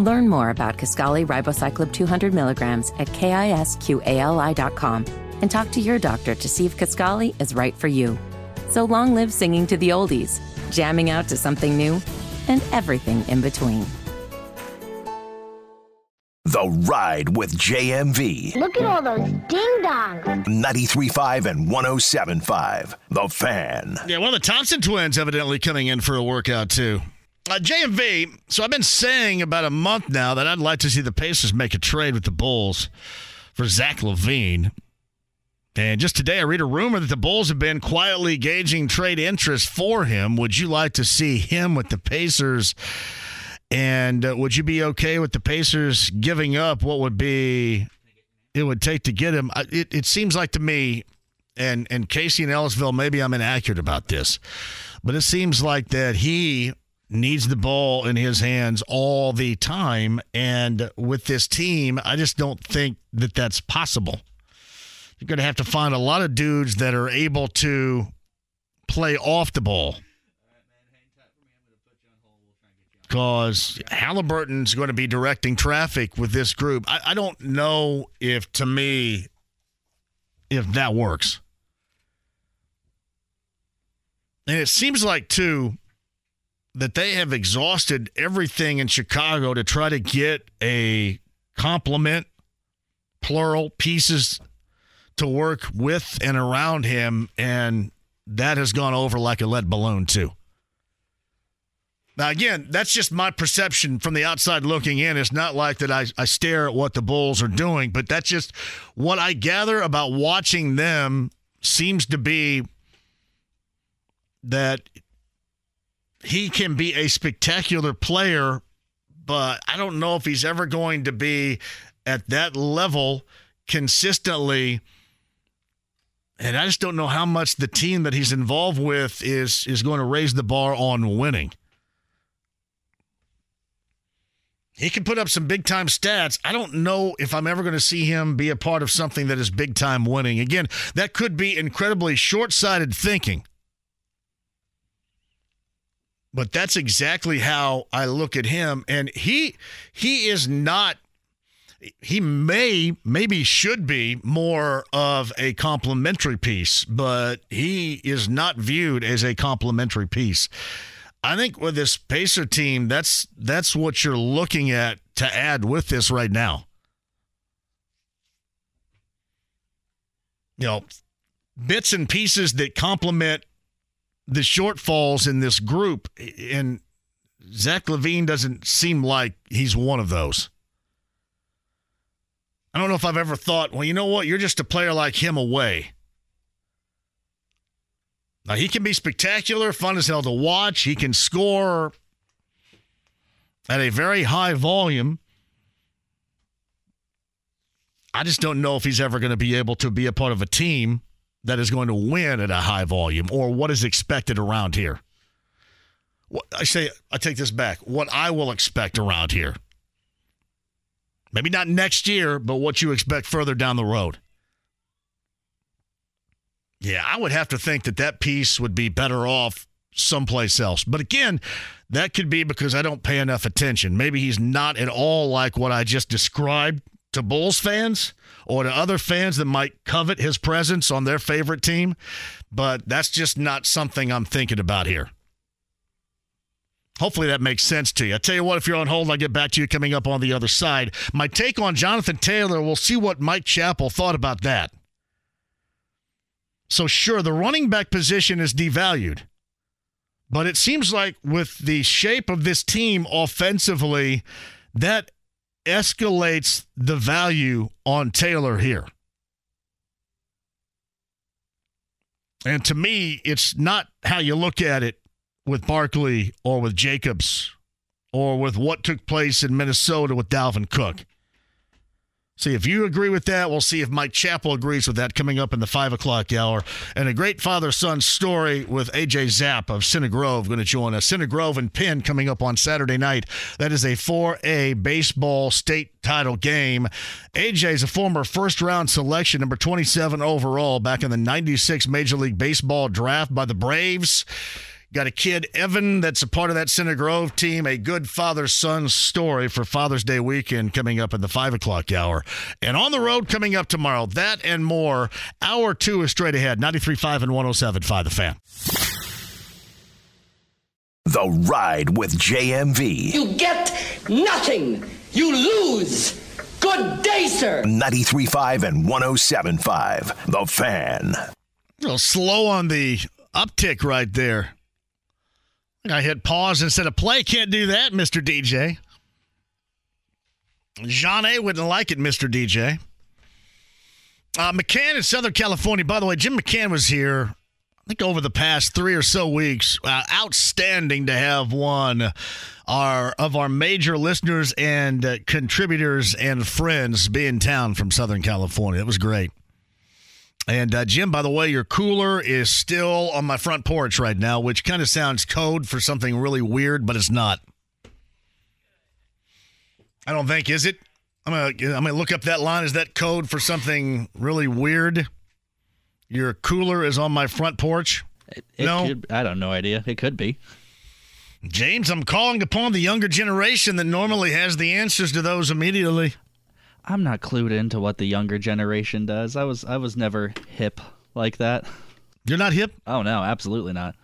Learn more about Kisqali ribociclib 200 milligrams at kisqali.com and talk to your doctor to see if Kisqali is right for you. So long live singing to the oldies, jamming out to something new, and everything in between. The Ride with JMV. Look at all those ding dongs. 93.5 and 107.5. The Fan. Yeah, one of the Thompson twins evidently coming in for a workout, too. Uh, JMV, so I've been saying about a month now that I'd like to see the Pacers make a trade with the Bulls for Zach LaVine. And just today, I read a rumor that the Bulls have been quietly gauging trade interest for him. Would you like to see him with the Pacers? And uh, would you be okay with the Pacers giving up what would be it would take to get him? It, it seems like to me, and and Casey and Ellettsville, maybe I'm inaccurate about this, but it seems like that he needs the ball in his hands all the time. And with this team, I just don't think that that's possible. You're going to have to find a lot of dudes that are able to play off the ball. Because Halliburton's going to be directing traffic with this group. I, I don't know if, to me, if that works. And it seems like, too, that they have exhausted everything in Chicago to try to get a complement, plural, pieces to work with and around him. And that has gone over like a lead balloon, too. Now, again, that's just my perception from the outside looking in. It's not like that I, I stare at what the Bulls are doing, but that's just what I gather about watching them seems to be that he can be a spectacular player, but I don't know if he's ever going to be at that level consistently. And I just don't know how much the team that he's involved with is is going to raise the bar on winning. He can put up some big time stats. I don't know if I'm ever going to see him be a part of something that is big time winning. Again, that could be incredibly short sighted thinking. But that's exactly how I look at him. And he he is not he may maybe should be more of a complementary piece, but he is not viewed as a complementary piece. I think with this Pacer team, that's that's what you're looking at to add with this right now. You know, bits and pieces that complement the shortfalls in this group, and Zach LaVine doesn't seem like he's one of those. I don't know if I've ever thought, well, you know what? You're just a player like him away. Now, he can be spectacular, fun as hell to watch. He can score at a very high volume. I just don't know if he's ever going to be able to be a part of a team that is going to win at a high volume or what is expected around here. What, I say, I take this back. What I will expect around here. Maybe not next year, but what you expect further down the road. Yeah, I would have to think that that piece would be better off someplace else. But again, that could be because I don't pay enough attention. Maybe he's not at all like what I just described to Bulls fans or to other fans that might covet his presence on their favorite team. But that's just not something I'm thinking about here. Hopefully that makes sense to you. I tell you what, if you're on hold, I'll get back to you coming up on the other side. My take on Jonathan Taylor, we'll see what Mike Chappell thought about that. So, sure, the running back position is devalued. But it seems like with the shape of this team offensively, that escalates the value on Taylor here. And to me, it's not how you look at it with Barkley or with Jacobs or with what took place in Minnesota with Dalvin Cook. See if you agree with that. We'll see if Mike Chappell agrees with that coming up in the five o'clock hour. And a great father son story with AJ Zapp of Center Grove going to join us. Center Grove and Penn coming up on Saturday night. That is a 4A baseball state title game. AJ is a former first round selection, number 27 overall, back in the 96 Major League Baseball draft by the Braves. Got a kid, Evan, that's a part of that Center Grove team. A good father son story for Father's Day weekend coming up in the five o'clock hour. And on the road coming up tomorrow, that and more. Hour two is straight ahead 93.5 and 107.5 The Fan. The Ride with JMV. You get nothing. You lose. Good day, sir. 93.5 and 107.5 The Fan. A little slow on the uptick right there. I hit pause instead of play. Can't do that, Mr. DJ. Jean A wouldn't like it, Mr. DJ. Uh, McCann in Southern California. By the way, Jim McCann was here, I think, over the past three or so weeks. Uh, outstanding to have one our, of our major listeners and uh, contributors and friends be in town from Southern California. It was great. And uh, Jim, by the way, your cooler is still on my front porch right now, which kind of sounds code for something really weird, but it's not. I don't think is it. I'm gonna I'm gonna look up that line. Is that code for something really weird? Your cooler is on my front porch. It, it no, could, I don't no idea. It could be. James, I'm calling upon the younger generation that normally has the answers to those immediately. I'm not clued into what the younger generation does. I was I was never hip like that. You're not hip? Oh no, absolutely not.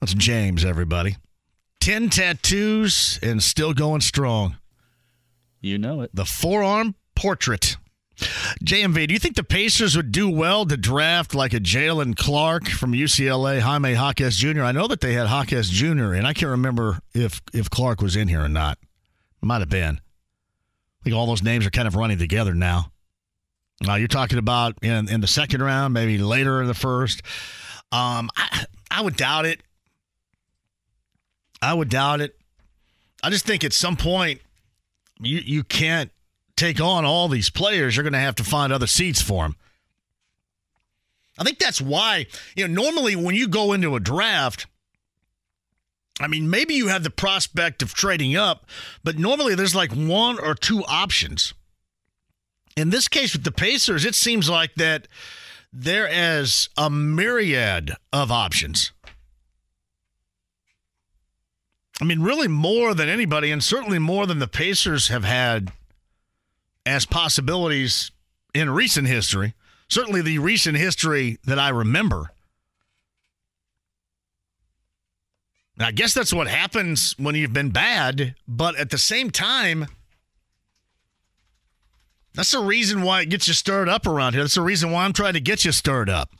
That's James, everybody. Ten tattoos and still going strong. You know it. The forearm portrait. JMV, do you think the Pacers would do well to draft like a Jaylen Clark from UCLA, Jaime Jaquez Jr.? I know that they had Jaquez Jr. and I can't remember if if Clark was in here or not. Might have been. I think all those names are kind of running together now. Uh, you're talking about in, in the second round, maybe later in the first. Um, I, I would doubt it. I would doubt it. I just think at some point you you can't take on all these players. You're going to have to find other seats for them. I think that's why you know normally when you go into a draft. I mean, maybe you have the prospect of trading up, but normally there's like one or two options. In this case with the Pacers, it seems like that there is a myriad of options. I mean, really more than anybody, and certainly more than the Pacers have had as possibilities in recent history. Certainly the recent history that I remember. I guess that's what happens when you've been bad, but at the same time, that's the reason why it gets you stirred up around here. That's the reason why I'm trying to get you stirred up.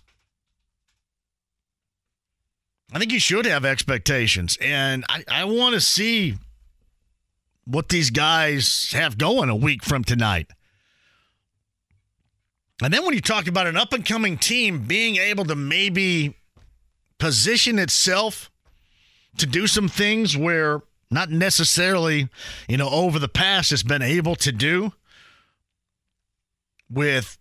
I think you should have expectations. And I, I want to see what these guys have going a week from tonight. And then when you talk about an up and coming team being able to maybe position itself to do some things where not necessarily, you know, over the past has been able to do with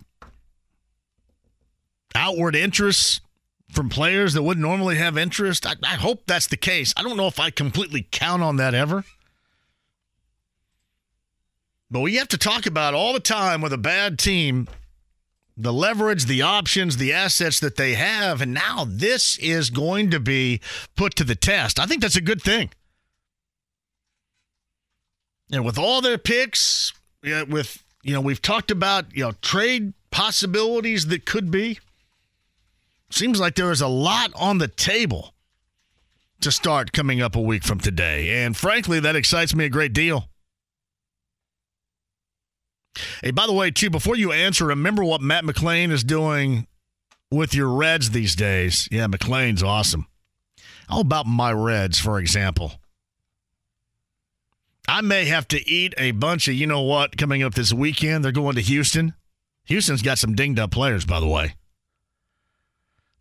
outward interests from players that wouldn't normally have interest. I, I, hope that's the case. I don't know if I completely count on that ever. But we have to talk about all the time with a bad team the leverage, the options, the assets that they have. And now this is going to be put to the test. I think that's a good thing. And with all their picks, with, you know, we've talked about, you know, trade possibilities that could be. Seems like there is a lot on the table to start coming up a week from today. And frankly, that excites me a great deal. Hey, by the way, too, before you answer, remember what Matt McLain is doing with your Reds these days. Yeah, McLain's awesome. How about my Reds, for example? I may have to eat a bunch of, you know what, coming up this weekend. They're going to Houston. Houston's got some dinged up players, by the way.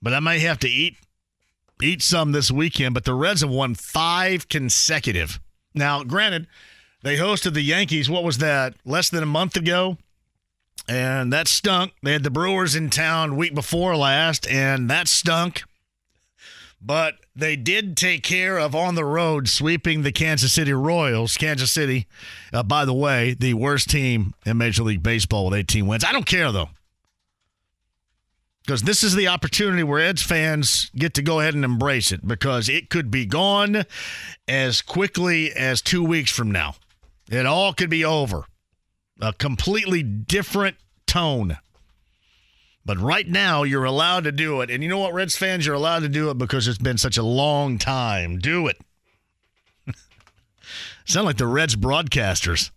But I may have to eat eat some this weekend. But the Reds have won five consecutive. Now, granted, they hosted the Yankees, what was that, less than a month ago? And that stunk. They had the Brewers in town week before last, and that stunk. But they did take care of on the road sweeping the Kansas City Royals. Kansas City, uh, by the way, the worst team in Major League Baseball with 18 wins. I don't care, though. Because this is the opportunity where Eds fans get to go ahead and embrace it because it could be gone as quickly as two weeks from now. It all could be over. A completely different tone. But right now, you're allowed to do it. And you know what, Reds fans? You're allowed to do it because it's been such a long time. Do it. Sound like the Reds broadcasters.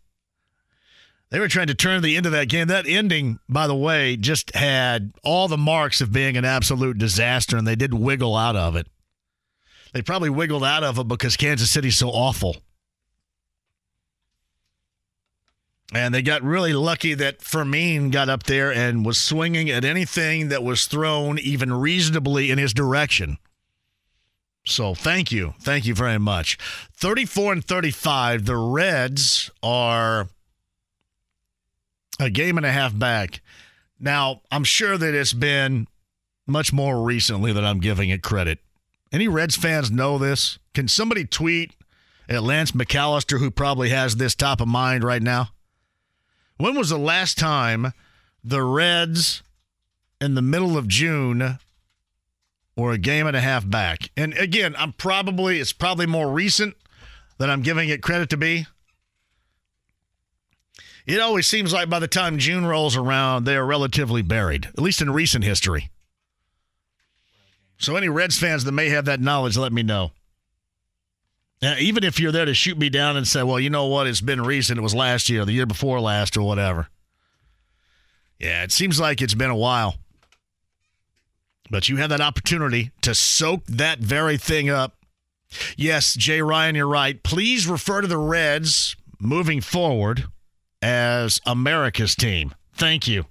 They were trying to turn the end of that game. That ending, by the way, just had all the marks of being an absolute disaster, and they did wiggle out of it. They probably wiggled out of it because Kansas City's so awful. And they got really lucky that Fermin got up there and was swinging at anything that was thrown even reasonably in his direction. So thank you. Thank you very much. 34 and 35. The Reds are a game and a half back. Now, I'm sure that it's been much more recently that I'm giving it credit. Any Reds fans know this? Can somebody tweet at Lance McAllister, who probably has this top of mind right now? When was the last time the Reds in the middle of June were a game and a half back? And again, I'm probably it's probably more recent than I'm giving it credit to be. It always seems like by the time June rolls around, they are relatively buried, at least in recent history. So, any Reds fans that may have that knowledge, let me know. Now, even if you're there to shoot me down and say, well, you know what, it's been recent, it was last year, the year before last, or whatever. Yeah, it seems like it's been a while. But you have that opportunity to soak that very thing up. Yes, Jay Ryan, you're right. Please refer to the Reds moving forward as America's team. Thank you.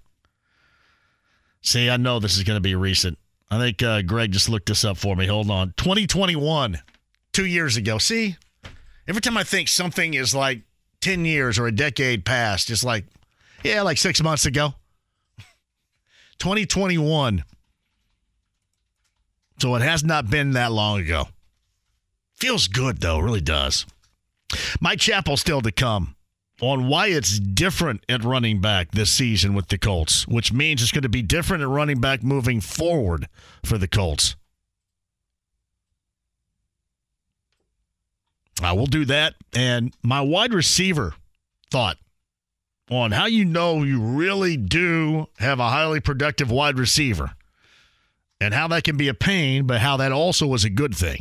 See, I know this is going to be recent. I think uh, Greg just looked this up for me. Hold on. 2021, two years ago. See, every time I think something is like 10 years or a decade past, it's like, yeah, like six months ago. 2021. So it has not been that long ago. Feels good, though, really does. Mike Chappell still to come on why it's different at running back this season with the Colts, which means it's going to be different at running back moving forward for the Colts. I will do that. And my wide receiver thought on how you know you really do have a highly productive wide receiver and how that can be a pain, but how that also is a good thing.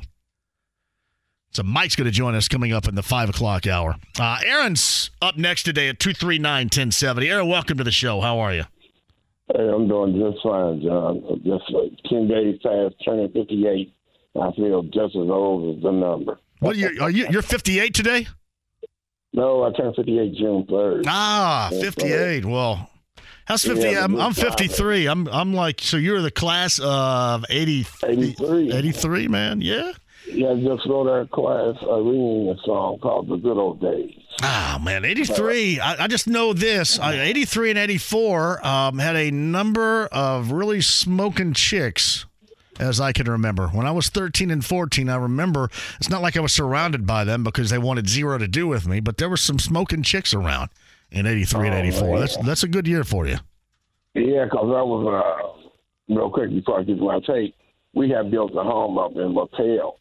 So Mike's going to join us coming up in the five o'clock hour. Uh, Aaron's up next today at 239 1070. Aaron, welcome to the show. How are you? Hey, I'm doing just fine, John. Just uh, 10 days past turning 58. I feel just as old as the number. What are you? Are you? You're 58 today? No, I turned 58 June 3rd. Ah, 58. Well, how's 50? Yeah, I'm, I'm 53. I'm I'm like so. You're the class of 80, 83. 83, man. Yeah. Yeah, just wrote our class a reunion song called "The Good Old Days." Ah, man, 83. I, I just know this. I, 83 and 84 um, had a number of really smoking chicks, as I can remember. When I was 13 and 14, I remember it's not like I was surrounded by them because they wanted zero to do with me, but there were some smoking chicks around in 83 and Oh, 84. man. That's, that's a good year for you. Yeah, because I was uh, real quick before I get to my tape. We had built a home up in Lapel.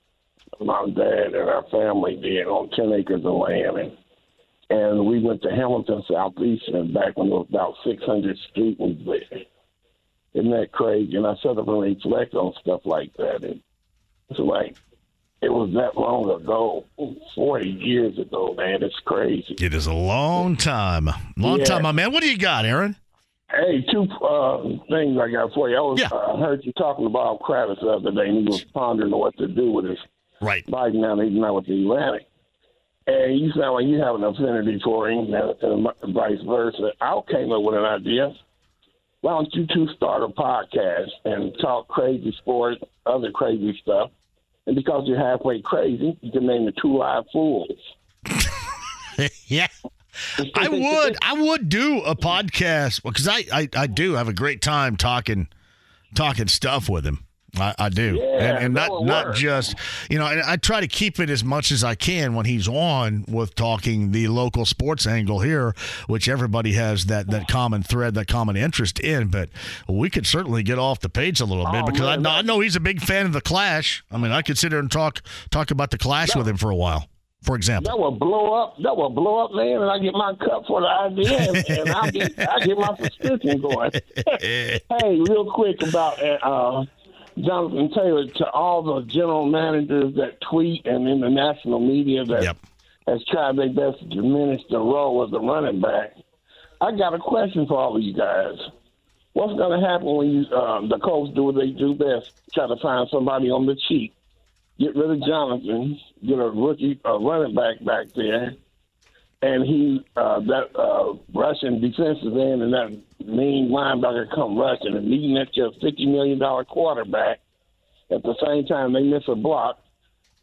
My dad and our family did on ten acres of land, and and we went to Hamilton Southeast, and back when there was about six hundred students there. Isn't that crazy? And I up and reflect on stuff like that, and it's like it was that long ago, forty years ago, man. It's crazy. It is a long time. Long Yeah. time, my man. What do you got, Aaron? Hey, two uh, things I got for you. I was uh, heard you talking about Kravitz the other day, and he was pondering what to do with his right bike now that he's not with the Athletic. And you sound like you have an affinity for him, and, and vice versa. I came up with an idea. Why don't you two start a podcast and talk crazy sports, other crazy stuff? And because you're halfway crazy, you can name the two live fools. yeah. I would I would do a podcast because I, I I do have a great time talking talking stuff with him. I, I do, Yeah, and, and not not work. just you know. And I try to keep it as much as I can when he's on with talking the local sports angle here, which everybody has that that common thread, that common interest in. But we could certainly get off the page a little bit Oh, because I know I know he's a big fan of the Clash. I mean, I could sit there and talk talk about the Clash with him for a while, for example. That will blow up. That will blow up, man, and I get my cut for the idea, and, and I'll get I get my subscription going. hey, real quick about uh, Jonathan Taylor to all the general managers that tweet and in the national media that has tried their best to diminish the role of the running back. I got a question for all of you guys. What's going to happen when you uh, the Colts do what they do best? Try to find somebody on the cheap get rid of Jonathan, get a rookie a running back back there, and he uh, that uh, Russian defensive end and that mean linebacker come rushing and leading at your fifty million dollar quarterback. At the same time, they miss a block,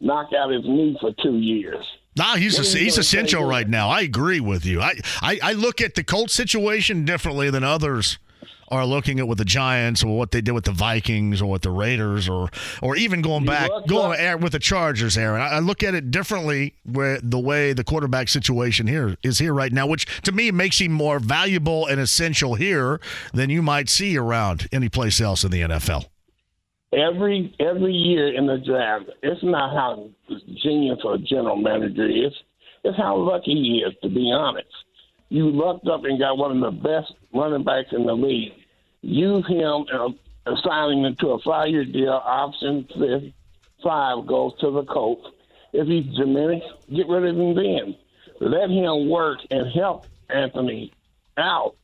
knock out his knee for two years. Nah, he's you he's essential right now. I agree with you. I, I, I look at the Colts situation differently than others are looking at with the Giants or what they did with the Vikings or with the Raiders or or even going back going up- with the Chargers, Aaron. I, look at it differently where the way the quarterback situation here is here right now, which to me makes him more valuable and essential here than you might see around any place else in the NFL. every every year in the draft, it's not how genius a general manager is. It's how lucky he is, to be honest. You lucked up and got one of the best running backs in the league. Use him um, and assign him to a five-year deal. Option five goes to the Colts. If he's diminished, get rid of him then. Let him work and help Anthony out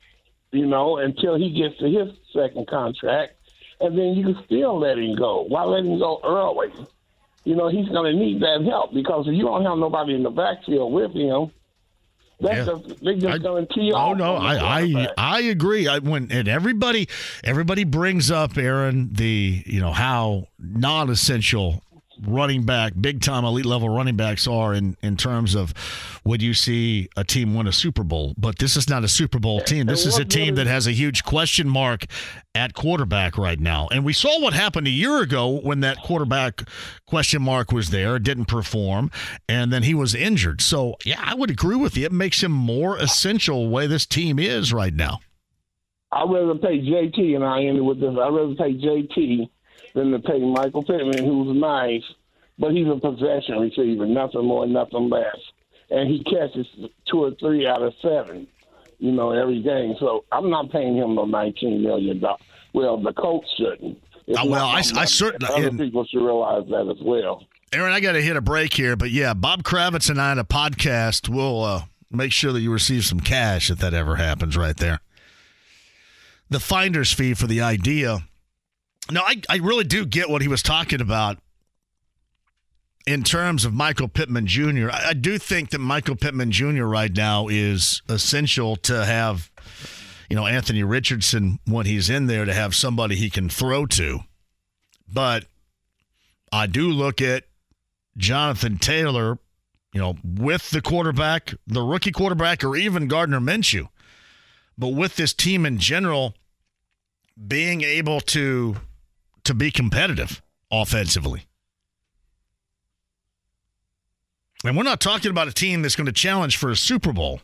you know, until he gets to his second contract, and then you can still let him go. Why let him go early? You know, he's going to need that help because if you don't have nobody in the backfield with him, that's Yeah. just, they're just going to tee Oh no, I I. I agree. I when and everybody everybody brings up Aaron the you know how non-essential running back, big time elite level running backs are in in terms of would you see a team win a Super Bowl? But this is not a Super Bowl team. This is a team that has a huge question mark at quarterback right now. And we saw what happened a year ago when that quarterback question mark was there, didn't perform, and then he was injured. So yeah, I would agree with you. It makes him more essential the way this team is right now. I'd rather pay JT, and I ended with this. I'd rather pay JT than to pay Michael Pittman, who's nice, but he's a possession receiver, nothing more, nothing less. And he catches two or three out of seven, you know, every game. So I'm not paying him no $19 million. Well, the Colts shouldn't. It's Uh, well, I- I certainly- Other and- people should realize that as well. Aaron, I got to hit a break here, but yeah, Bob Kravitz and I in a podcast will uh, make sure that you receive some cash if that ever happens right there. The finder's fee for the idea. No, I, I really do get what he was talking about in terms of Michael Pittman Jr. I, I do think that Michael Pittman Jr. right now is essential to have, you know, Anthony Richardson when he's in there to have somebody he can throw to. But I do look at Jonathan Taylor, you know, with the quarterback, the rookie quarterback, or even Gardner Minshew. But with this team in general, being able to to be competitive offensively. And we're not talking about a team that's going to challenge for a Super Bowl.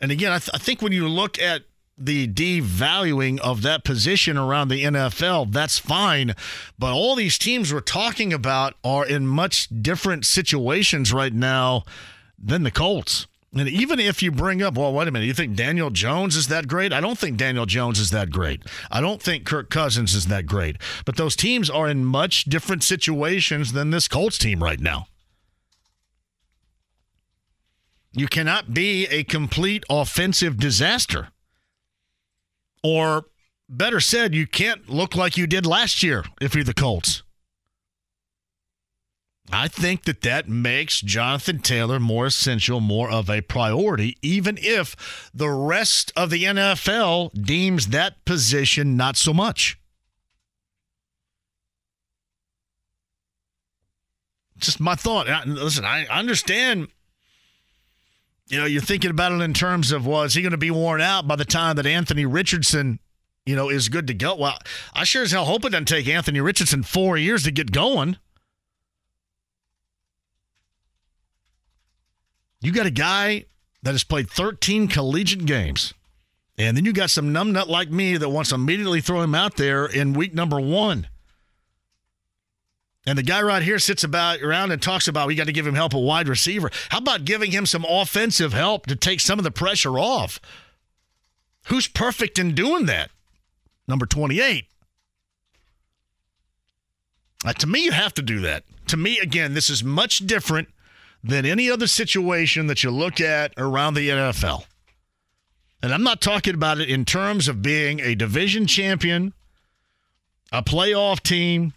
And again, I, th- I think when you look at the devaluing of that position around the NFL, that's fine. But all these teams we're talking about are in much different situations right now than the Colts. And even if you bring up, well, wait a minute, you think Daniel Jones is that great? I don't think Daniel Jones is that great. I don't think Kirk Cousins is that great. But those teams are in much different situations than this Colts team right now. You cannot be a complete offensive disaster. Or better said, you can't look like you did last year if you're the Colts. I think that that makes Jonathan Taylor more essential, more of a priority, even if the rest of the NFL deems that position not so much. Just my thought. Listen, I understand. You know, you're thinking about it in terms of, well, is he going to be worn out by the time that Anthony Richardson, you know, is good to go? Well, I sure as hell hope it doesn't take Anthony Richardson four years to get going. You got a guy that has played 13 collegiate games. And then you got some numbnut like me that wants to immediately throw him out there in week number one. And the guy right here sits about around and talks about we got to give him help a wide receiver. How about giving him some offensive help to take some of the pressure off? Who's perfect in doing that? Number 28. Uh, to me, you have to do that. To me, again, this is much different than any other situation that you look at around the NFL. And I'm not talking about it in terms of being a division champion, a playoff team,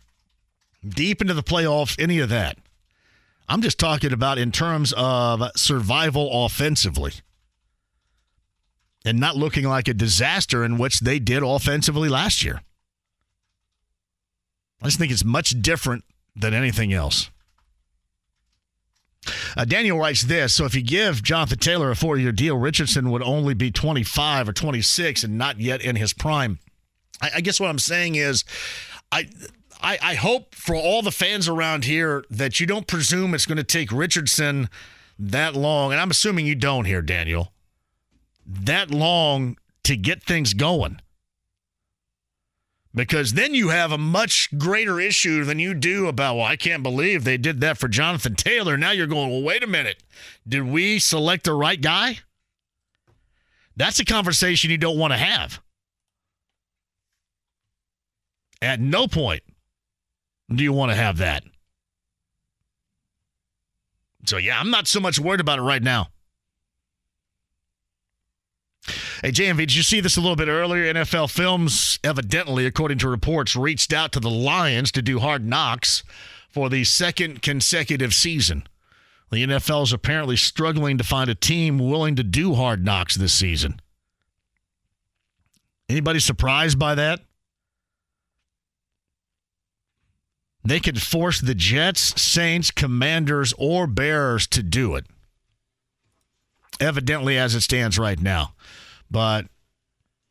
deep into the playoffs, any of that. I'm just talking about in terms of survival offensively and not looking like a disaster in which they did offensively last year. I just think it's much different than anything else. Uh, Daniel writes this So if you give Jonathan Taylor a four year deal, Richardson would only be 25 or 26 and not yet in his prime. I, I guess what I'm saying is, I. I, I hope for all the fans around here that you don't presume it's going to take Richardson that long, and I'm assuming you don't here, Daniel, that long to get things going. Because then you have a much greater issue than you do about, well, I can't believe they did that for Jonathan Taylor. Now you're going, well, wait a minute. Did we select the right guy? That's a conversation you don't want to have. At no point do you want to have that. So, yeah, I'm not so much worried about it right now. Hey, JMV, did you see this a little bit earlier? NFL Films, evidently, according to reports, reached out to the Lions to do hard knocks for the second consecutive season. The NFL is apparently struggling to find a team willing to do hard knocks this season. Anybody surprised by that? They could force the Jets, Saints, Commanders, or Bears to do it. Evidently, as it stands right now. But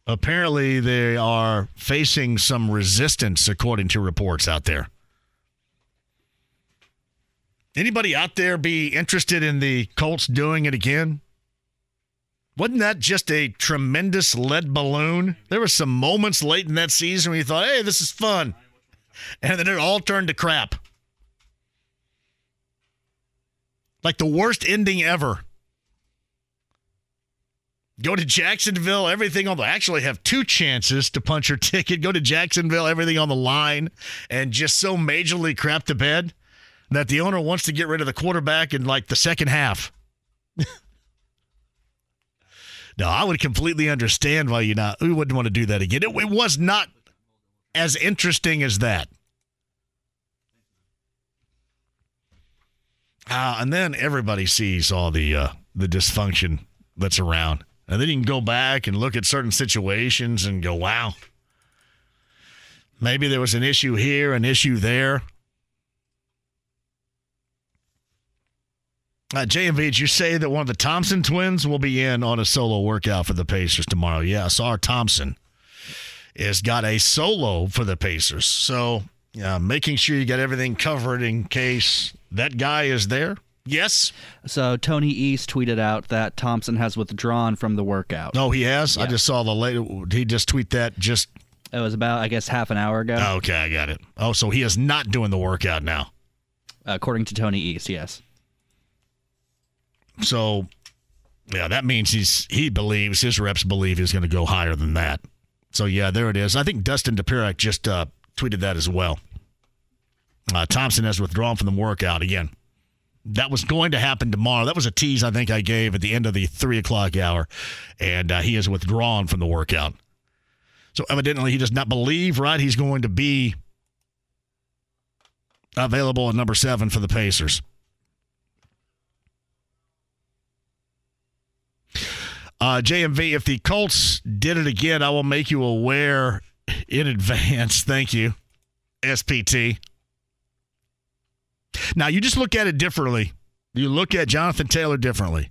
apparently, they are facing some resistance, according to reports out there. Anybody out there be interested in the Colts doing it again? Wasn't that just a tremendous lead balloon? There were some moments late in that season where you thought, hey, this is fun. And then it all turned to crap. Like the worst ending ever. Go to Jacksonville, everything on the actually have two chances to punch your ticket. Go to Jacksonville, everything on the line, and just so majorly crap to bed that the owner wants to get rid of the quarterback in like the second half. no, I would completely understand why you not we wouldn't want to do that again. It, it was not as interesting as that. Uh, and then everybody sees all the uh, the dysfunction that's around. And then you can go back and look at certain situations and go, wow, maybe there was an issue here, an issue there. Uh, JMV, you say that one of the Thompson twins will be in on a solo workout for the Pacers tomorrow? Yes, our Thompson has got a solo for the Pacers. So, uh, making sure you got everything covered in case that guy is there. Yes. So Tony East tweeted out that Thompson has withdrawn from the workout. No, he has. Yeah. I just saw the late. He just tweet that just. It was about, I guess, half an hour ago. Okay, I got it. Oh, so he is not doing the workout now. According to Tony East, yes. So, yeah, that means he's he believes his reps believe he's going to go higher than that. So yeah, there it is. I think Dustin Dopirak just uh, tweeted that as well. Uh, Thompson has withdrawn from the workout again. That was going to happen tomorrow. That was a tease I think I gave at the end of the three o'clock hour, and uh, he has withdrawn from the workout. So evidently, he does not believe right he's going to be available at number seven for the Pacers. Uh, JMV, if the Colts did it again, I will make you aware in advance. Thank you, SPT. Now, you just look at it differently. You look at Jonathan Taylor differently.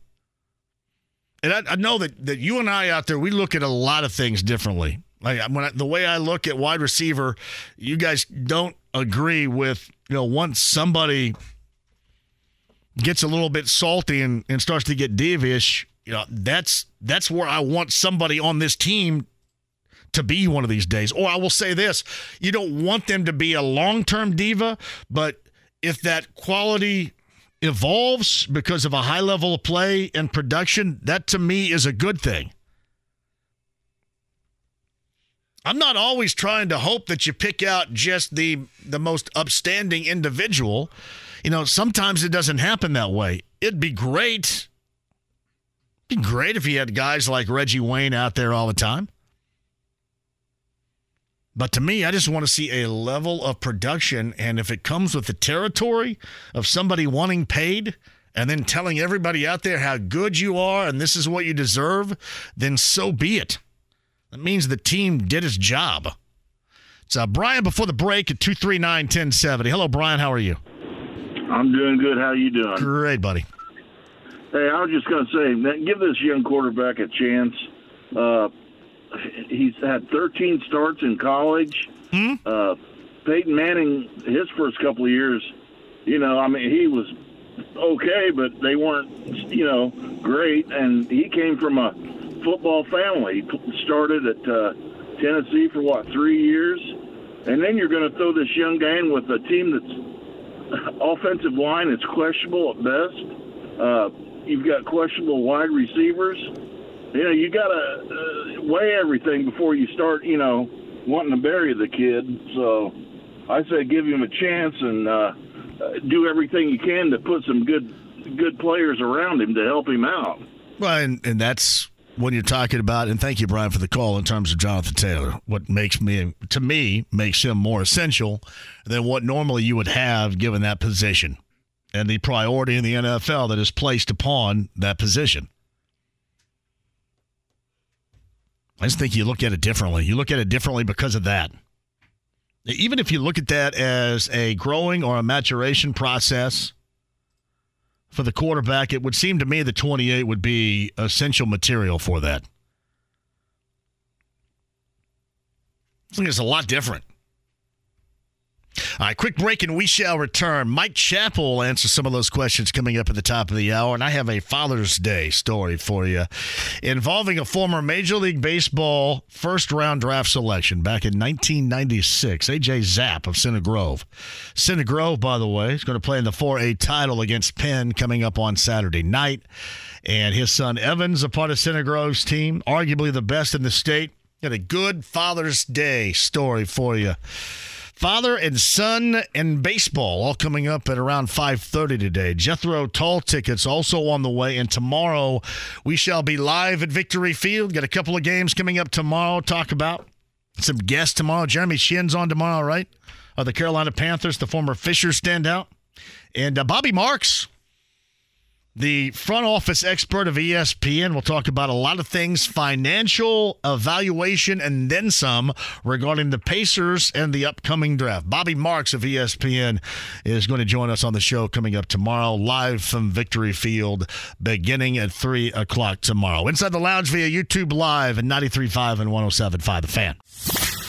And I, I know that, that you and I out there, we look at a lot of things differently. Like when I, the way I look at wide receiver, you guys don't agree with, you know, once somebody gets a little bit salty and, and starts to get divish, you know, that's that's where I want somebody on this team to be one of these days. Or I will say this, you don't want them to be a long-term diva, but if that quality evolves because of a high level of play and production, that to me is a good thing. I'm not always trying to hope that you pick out just the the most upstanding individual. You know, sometimes it doesn't happen that way. It'd be great. It'd be great if you had guys like Reggie Wayne out there all the time. But to me, I just want to see a level of production. And if it comes with the territory of somebody wanting paid and then telling everybody out there how good you are and this is what you deserve, then so be it. That means the team did its job. It's uh, Brian before the break at 239 1070. Hello, Brian. How are you? I'm doing good. How you doing? Great, buddy. Hey, I was just going to say, give this young quarterback a chance. Uh, he's had 13 starts in college. Hmm? Uh, Peyton Manning, his first couple of years, you know, I mean, he was okay, but they weren't, you know, great. And he came from a football family. He started at uh, Tennessee for what three years, and then you're going to throw this young guy in with a team that's offensive line is questionable at best. Uh, you've got questionable wide receivers know, you got to uh, weigh everything before you start, you know, wanting to bury the kid. So I say give him a chance and uh, do everything you can to put some good good players around him to help him out. Well, and, and that's when you're talking about, and thank you, Brian, for the call in terms of Jonathan Taylor. What makes me, to me, makes him more essential than what normally you would have given that position and the priority in the NFL that is placed upon that position. I just think you look at it differently. You look at it differently because of that. Even if you look at that as a growing or a maturation process for the quarterback, it would seem to me that 28 would be essential material for that. I think it's a lot different. All right, quick break and we shall return. Mike Chappell will answer some of those questions coming up at the top of the hour. And I have a Father's Day story for you involving a former Major League Baseball first round draft selection back in 1996, AJ Zapp of Center Grove. Center Grove, by the way, is going to play in the 4A title against Penn coming up on Saturday night. And his son Evans, a part of Center Grove's team, arguably the best in the state. Got a good Father's Day story for you. Father and son and baseball all coming up at around 5:30 today. Jethro Tull tickets also on the way and tomorrow we shall be live at Victory Field. Got a couple of games coming up tomorrow talk about some guests tomorrow. Jeremy Chinn's on tomorrow, right? Of the Carolina Panthers, the former Fisher standout. And uh, Bobby Marks the front office expert of ESPN will talk about a lot of things financial evaluation and then some regarding the Pacers and the upcoming draft. Bobby Marks of ESPN is going to join us on the show coming up tomorrow, live from Victory Field, beginning at 3 o'clock tomorrow. Inside the Lounge via YouTube Live at 93.5 and 107.5 The Fan.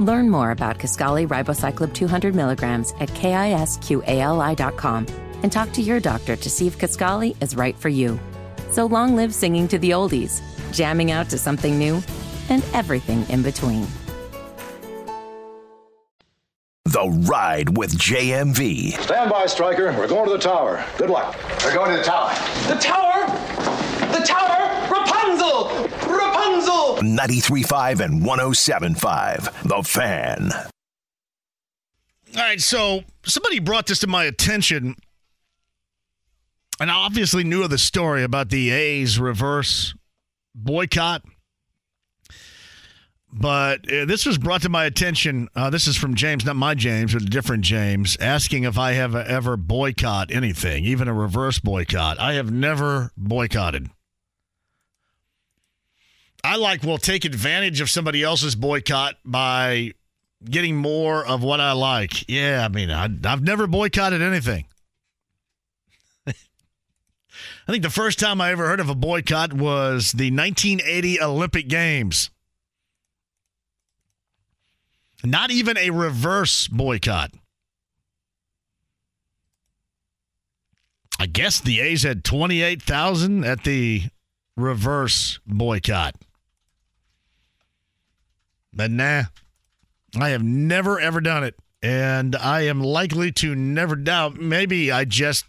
Learn more about Kisqali Ribociclib 200 milligrams at kisqali.com and talk to your doctor to see if Kisqali is right for you. So long live singing to the oldies, jamming out to something new, and everything in between. The Ride with JMV. Stand by, Striker. We're going to the tower. Good luck. We're going to the tower. The tower? The tower? Rapunzel! Rapunzel! 93.5 and 107.5. The Fan. All right, so somebody brought this to my attention, and I obviously knew of the story about the A's reverse boycott. But uh, this was brought to my attention. Uh, this is from James, not my James, but a different James, asking if I have ever boycott anything, even a reverse boycott. I have never boycotted. I like will take advantage of somebody else's boycott by getting more of what I like. Yeah, I mean, I, I've never boycotted anything. I think the first time I ever heard of a boycott was the 1980 Olympic Games. Not even a reverse boycott. I guess the A's had 28,000 at the reverse boycott. But nah, I have never, ever done it. And I am likely to never doubt. Maybe I just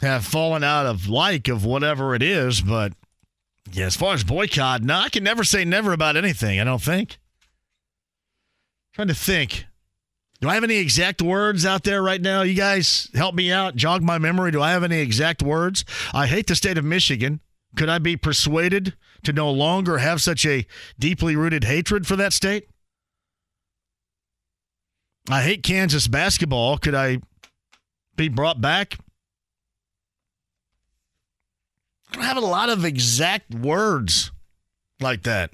have fallen out of like of whatever it is. But yeah, as far as boycott, no, I can never say never about anything, I don't think. Trying to think. Do I have any exact words out there right now? You guys help me out, jog my memory. Do I have any exact words? I hate the state of Michigan. Could I be persuaded to no longer have such a deeply rooted hatred for that state? I hate Kansas basketball. Could I be brought back? I don't have a lot of exact words like that.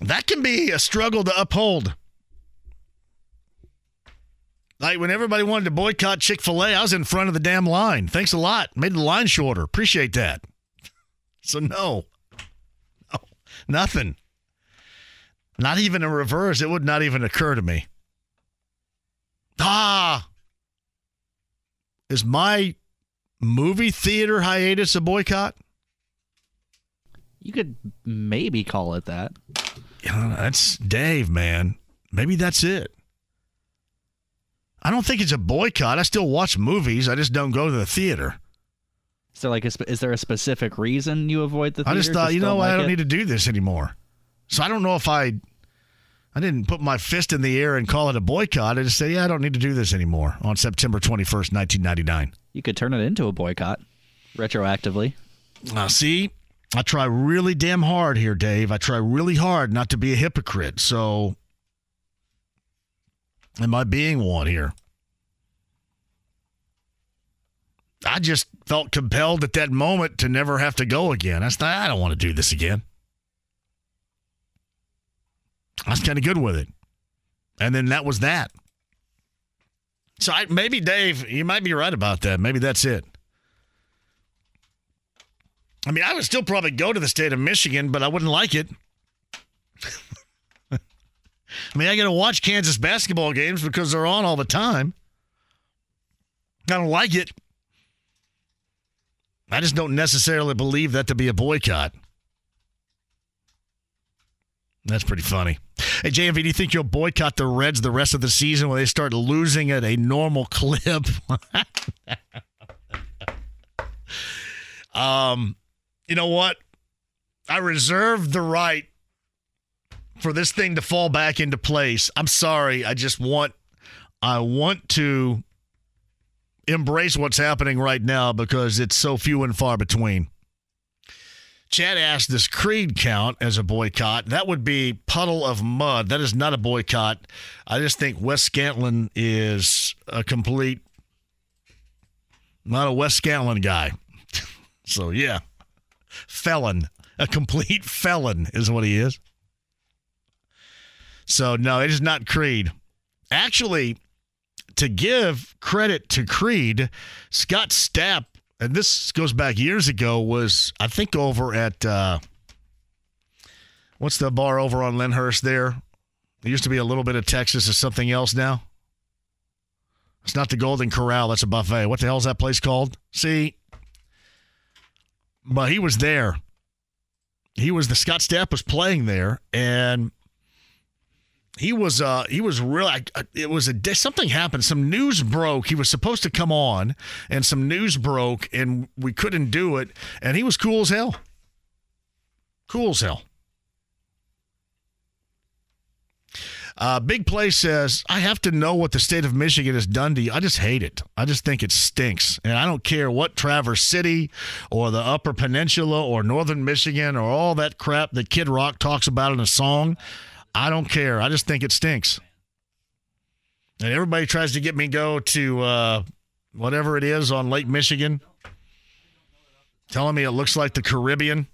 That can be a struggle to uphold. Like when everybody wanted to boycott Chick fil A, I was in front of the damn line. Thanks a lot. Made the line shorter. Appreciate that. So, no, no, nothing. Not even a reverse. It would not even occur to me. Ah, is my movie theater hiatus a boycott? You could maybe call it that. Know, that's Dave, man. Maybe that's it. I don't think it's a boycott. I still watch movies. I just don't go to the theater. Is there like a, is there a specific reason you avoid the? I just thought, you know don't? I don't it? need to do this anymore. So I don't know if I, I didn't put my fist in the air and call it a boycott. I just say, yeah, I don't need to do this anymore on September twenty first, nineteen ninety nine. You could turn it into a boycott retroactively. Now, see, I try really damn hard here, Dave. I try really hard not to be a hypocrite. So, am I being one here? I just felt compelled at that moment to never have to go again. I thought, I don't want to do this again. I was kind of good with it. And then that was that. So I, maybe, Dave, you might be right about that. Maybe that's it. I mean, I would still probably go to the state of Michigan, but I wouldn't like it. I mean, I got to watch Kansas basketball games because they're on all the time. I don't like it. I just don't necessarily believe that to be a boycott. That's pretty funny. Hey, JMV, do you think you'll boycott the Reds the rest of the season when they start losing at a normal clip? um, you know what? I reserve the right for this thing to fall back into place. I'm sorry. I just want I want to embrace what's happening right now because it's so few and far between. Chad asked, does Creed count as a boycott? That would be Puddle of Mudd. That is not a boycott. I just think Wes Scantlin is a complete, not a Wes Scantlin guy. so, yeah, felon. A complete felon is what he is. So, no, it is not Creed. Actually, to give credit to Creed, Scott Stapp, and this goes back years ago, was I think over at uh, what's the bar over on Lyndhurst there? There used to be a little bit of Texas or something else now. It's not the Golden Corral, that's a buffet. What the hell is that place called? See? But he was there. He was the Scott Stapp was playing there, and he was uh he was really it was a something happened some news broke he was supposed to come on and some news broke and we couldn't do it and he was cool as hell cool as hell uh, Big Play says, I have to know what the state of Michigan has done to you. I just hate it. I just think it stinks. And I don't care what Traverse City or the Upper Peninsula or Northern Michigan or all that crap that Kid Rock talks about in a song. I don't care. I just think it stinks. And everybody tries to get me go to uh, whatever it is on Lake Michigan, telling me it looks like the Caribbean.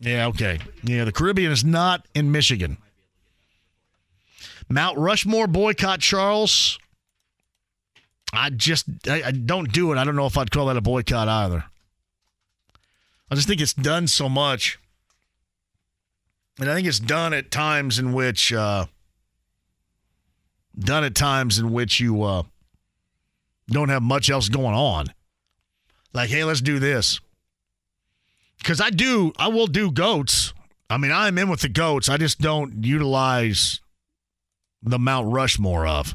Yeah, okay. Yeah, the Caribbean is not in Michigan. Mount Rushmore boycott Charles. I just I, I don't do it. I don't know if I'd call that a boycott either. I just think it's done so much. And I think it's done at times in which, uh, done at times in which you uh, don't have much else going on. Like, hey, let's do this. Because I do, I will do goats. I mean, I'm in with the goats. I just don't utilize the Mount Rushmore of.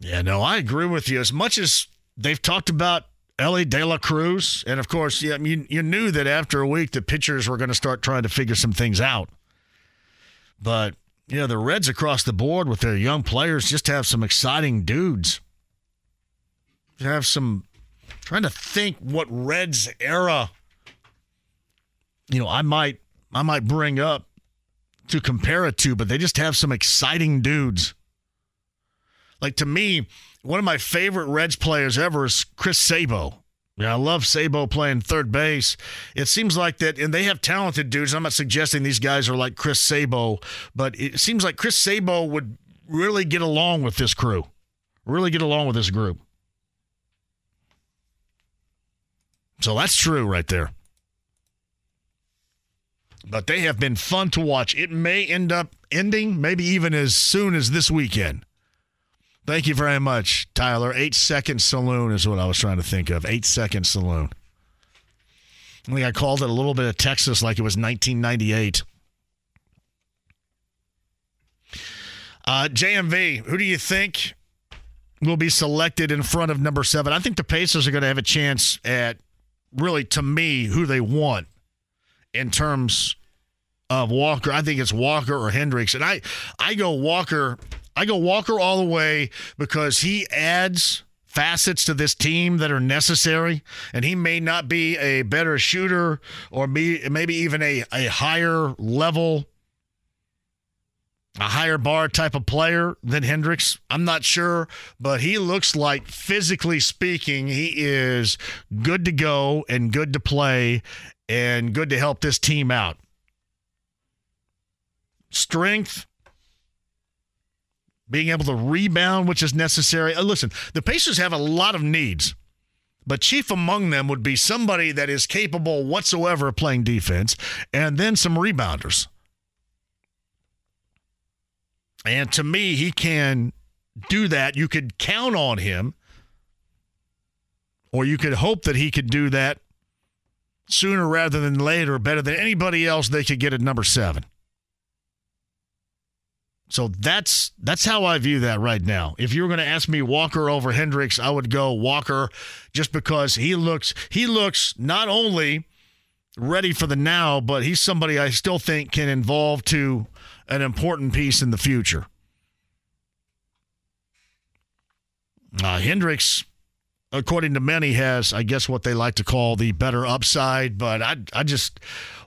Yeah, no, I agree with you. As much as they've talked about Ellie De La Cruz. And of course, yeah, you, you knew that after a week the pitchers were going to start trying to figure some things out. But, you know, the Reds across the board with their young players just have some exciting dudes. Have some trying to think what Reds era, you know, I might I might bring up to compare it to, but they just have some exciting dudes. Like to me, one of my favorite Reds players ever is Chris Sabo. Yeah, I love Sabo playing third base. It seems like that, and they have talented dudes. I'm not suggesting these guys are like Chris Sabo, but it seems like Chris Sabo would really get along with this crew, really get along with this group. So that's true right there. But they have been fun to watch. It may end up ending maybe even as soon as this weekend. Thank you very much, Tyler. Eight Second Saloon is what I was trying to think of. Eight Second Saloon. I think I called it a little bit of Texas like it was 1998. Uh, JMV, who do you think will be selected in front of number seven? I think the Pacers are going to have a chance at really, to me, who they want in terms of Walker. I think it's Walker or Hendricks, and I I go Walker. I go Walker all the way because he adds facets to this team that are necessary, and he may not be a better shooter or be maybe even a, a higher level, a higher bar type of player than Hendricks. I'm not sure, but he looks like physically speaking, he is good to go and good to play and good to help this team out. Strength, being able to rebound, which is necessary. Uh, listen, the Pacers have a lot of needs, but chief among them would be somebody that is capable whatsoever of playing defense, and then some rebounders. And to me, he can do that. You could count on him, or you could hope that he could do that sooner rather than later, better than anybody else they could get at number seven. So that's that's how I view that right now. If you were going to ask me Walker over Hendricks, I would go Walker just because he looks he looks not only ready for the now, but he's somebody I still think can involve to an important piece in the future. Uh, Hendricks according to many, has, I guess, what they like to call the better upside. But I, I just,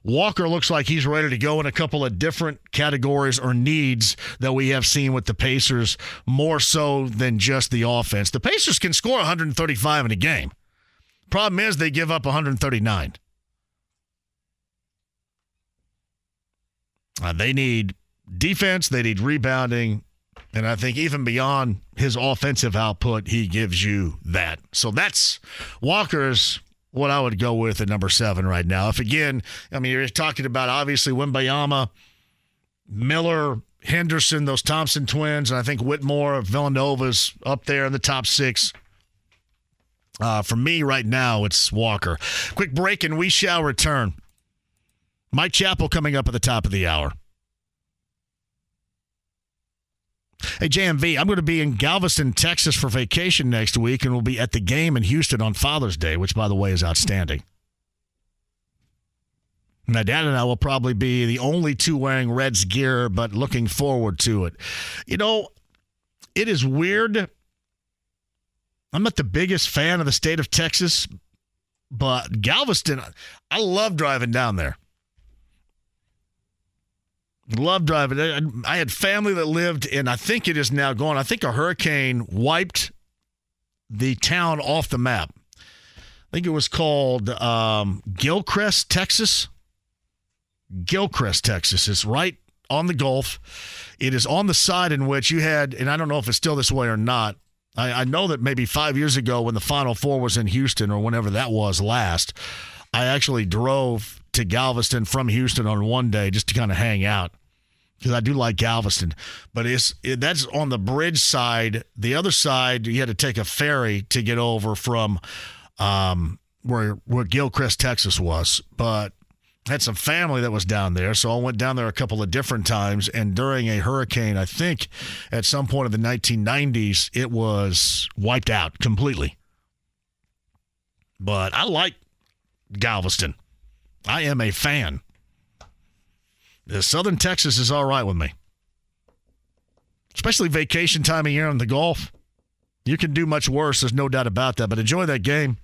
Walker looks like he's ready to go in a couple of different categories or needs that we have seen with the Pacers, more so than just the offense. The Pacers can score 135 in a game. Problem is, they give up 139. Uh, they need defense, they need rebounding, and I think even beyond his offensive output, he gives you that. So that's Walker's what I would go with at number seven right now. If again, I mean, you're talking about obviously Wembanyama, Miller, Henderson, those Thompson twins, and I think Whitmore of Villanova's up there in the top six. Uh, for me right now, it's Walker. Quick break and we shall return. Mike Chappell coming up at the top of the hour. Hey, JMV, I'm going to be in Galveston, Texas for vacation next week, and we'll be at the game in Houston on Father's Day, which, by the way, is outstanding. My dad and I will probably be the only two wearing Reds gear, but looking forward to it. You know, it is weird. I'm not the biggest fan of the state of Texas, but Galveston, I love driving down there. Love driving. I had family that lived in, I think it is now gone. I think a hurricane wiped the town off the map. I think it was called um, Gilchrist, Texas. Gilchrist, Texas. It's right on the Gulf. It is on the side in which you had, and I don't know if it's still this way or not. I, I know that maybe five years ago when the Final Four was in Houston or whenever that was last, I actually drove to Galveston from Houston on one day just to kind of hang out because I do like Galveston. But it's it, that's on the bridge side. The other side, you had to take a ferry to get over from um, where where Gilchrist, Texas was. But had some family that was down there, so I went down there a couple of different times. And during a hurricane, I think at some point in the 1990s, it was wiped out completely. But I like Galveston. I am a fan. The Southern Texas is all right with me, especially vacation time of year in the Gulf. You can do much worse. There's no doubt about that. But enjoy that game.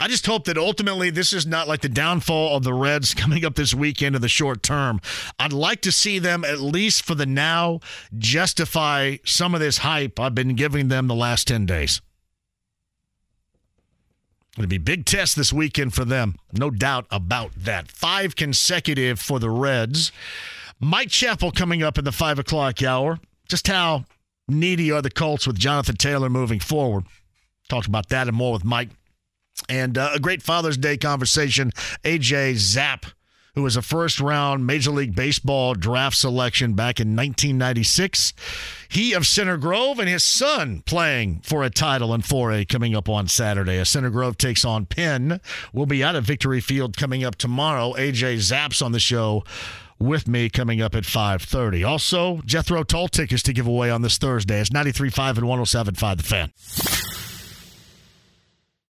I just hope that ultimately this is not like the downfall of the Reds coming up this weekend in the short term. I'd like to see them, at least for the now, justify some of this hype I've been giving them the last 10 days. To be big test this weekend for them. No doubt about that. Five consecutive for the Reds. Mike Chappell coming up in the five o'clock hour. Just how needy are the Colts with Jonathan Taylor moving forward? Talked about that and more with Mike. And uh, a great Father's Day conversation. AJ Zapp who was a first round Major League Baseball draft selection back in 1996. He of Center Grove and his son playing for a title in 4A coming up on Saturday. As Center Grove takes on Penn. We'll be out at Victory Field coming up tomorrow. AJ Zapp's on the show with me coming up at 5.30. Also, Jethro Tull tickets to give away on this Thursday. It's 93.5 and 107.5 The Fan.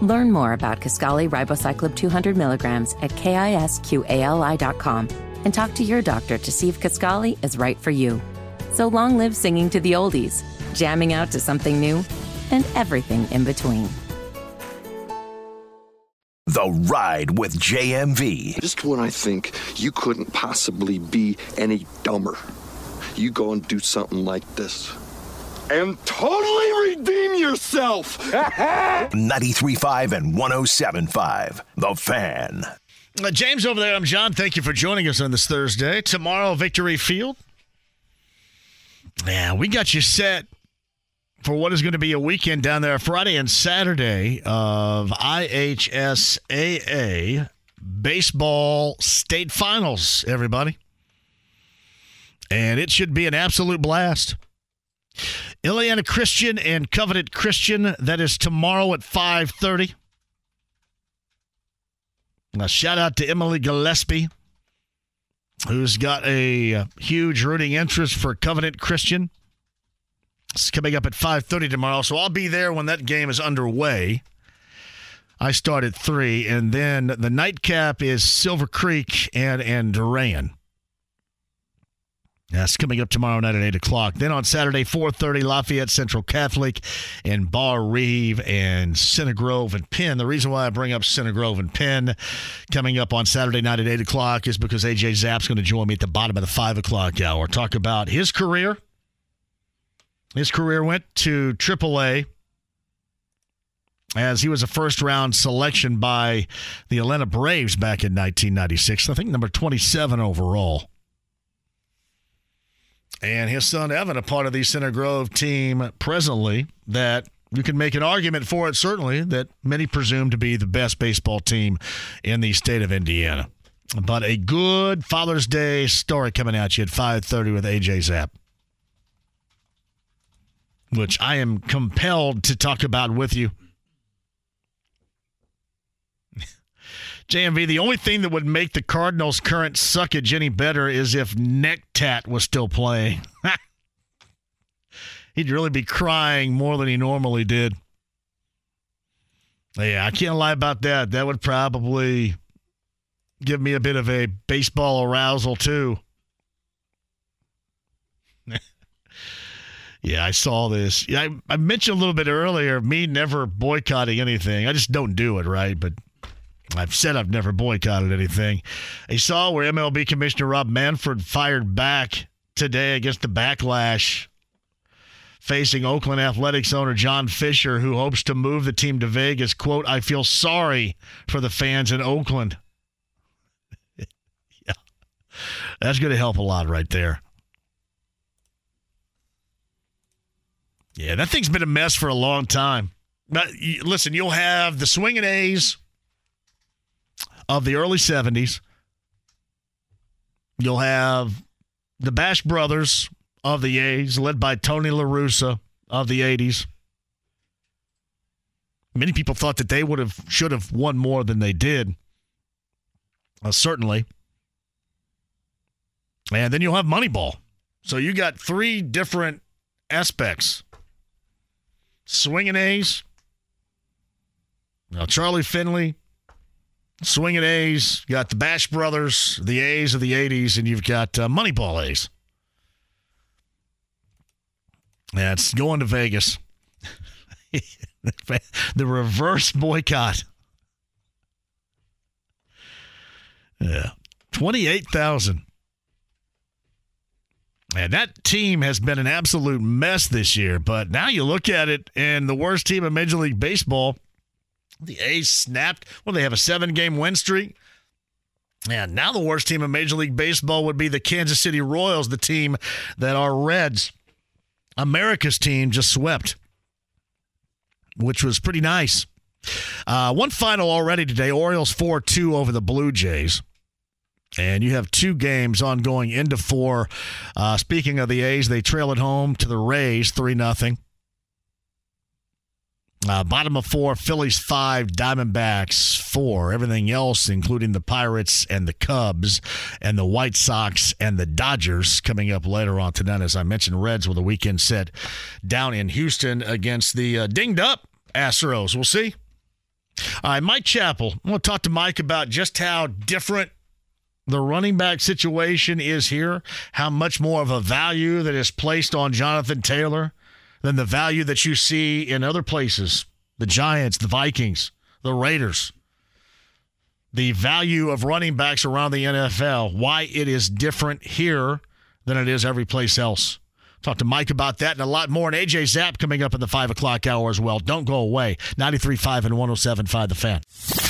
Learn more about Kisqali Ribociclib 200 milligrams at kisqali.com and talk to your doctor to see if Kisqali is right for you. So long live singing to the oldies, jamming out to something new, and everything in between. The Ride with JMV. Just when I think you couldn't possibly be any dumber, you go and do something like this. And totally redeem yourself! 93.5 and 107.5 The Fan. Uh, James over there, I'm John. Thank you for joining us on this Thursday. Tomorrow, Victory Field. Yeah, we got you set for what is going to be a weekend down there Friday and Saturday of IHSAA baseball state finals, everybody. And it should be an absolute blast. Illiana Christian and Covenant Christian, that is tomorrow at 5.30. A shout out to Emily Gillespie, who's got a uh, huge rooting interest for Covenant Christian. It's coming up at 5:30 tomorrow, so I'll be there when that game is underway. I start at three, and then the nightcap is Silver Creek and and. That's coming up tomorrow night at eight o'clock. Then on Saturday, 4:30, Lafayette Central Catholic and Barr-Reeve and Center Grove and Penn. The reason why I bring up Center Grove and Penn coming up on Saturday night at eight o'clock is because AJ Zapp's going to join me at the bottom of the five o'clock hour. Talk about his career. His career went to AAA as he was a first round selection by the Atlanta Braves back in 1996. I think number 27 overall. And his son Evan, a part of the Center Grove team presently, that you can make an argument for it, certainly, that many presume to be the best baseball team in the state of Indiana. But a good Father's Day story coming at you at 5:30 with AJ Zapp which I am compelled to talk about with you. JMV, the only thing that would make the Cardinals' current suckage any better is if Necktat was still playing. He'd really be crying more than he normally did. Yeah, I can't lie about that. That would probably give me a bit of a baseball arousal, too. Yeah, I saw this. Yeah, I, I, mentioned a little bit earlier me never boycotting anything. I just don't do it, right? But I've said I've never boycotted anything. I saw where MLB Commissioner Rob Manfred fired back today against the backlash facing Oakland Athletics owner John Fisher, who hopes to move the team to Vegas. Quote, I feel sorry for the fans in Oakland. yeah, that's going to help a lot right there. Yeah, that thing's been a mess for a long time. But listen, you'll have the swinging A's of the early 70s. You'll have the Bash Brothers of the A's, led by Tony La Russa of the 80s. Many people thought that they would have should have won more than they did. Uh, certainly. And then you'll have Moneyball. So you got three different aspects swinging A's. Now, Charlie Finley, swinging A's. You got the Bash Brothers, the A's of the 80s, and you've got uh, Moneyball A's. Yeah, it's going to Vegas. the reverse boycott. Yeah. 28,000. And that team has been an absolute mess this year. But now you look at it, and the worst team in Major League Baseball, the A's snapped. Well, they have a seven game win streak. And now the worst team in Major League Baseball would be the Kansas City Royals, the team that our Reds, America's team, just swept, which was pretty nice. Uh, one final already today Orioles 4 2 over the Blue Jays. And you have two games ongoing into four. Uh, speaking of the A's, they trail at home to the Rays 3 0. Uh, bottom of four, Phillies five, Diamondbacks four. Everything else, including the Pirates and the Cubs and the White Sox and the Dodgers, coming up later on tonight. As I mentioned, Reds with a weekend set down in Houston against the uh, dinged up Astros. We'll see. All right, Mike Chappell. I want to talk to Mike about just how different the running back situation is here, how much more of a value that is placed on Jonathan Taylor than the value that you see in other places the Giants, the Vikings, the Raiders. The value of running backs around the NFL, why it is different here than it is every place else. Talk to Mike about that and a lot more. And AJ Zapp coming up in the 5 o'clock hour as well. Don't go away. 93.5 and 107.5 The Fan.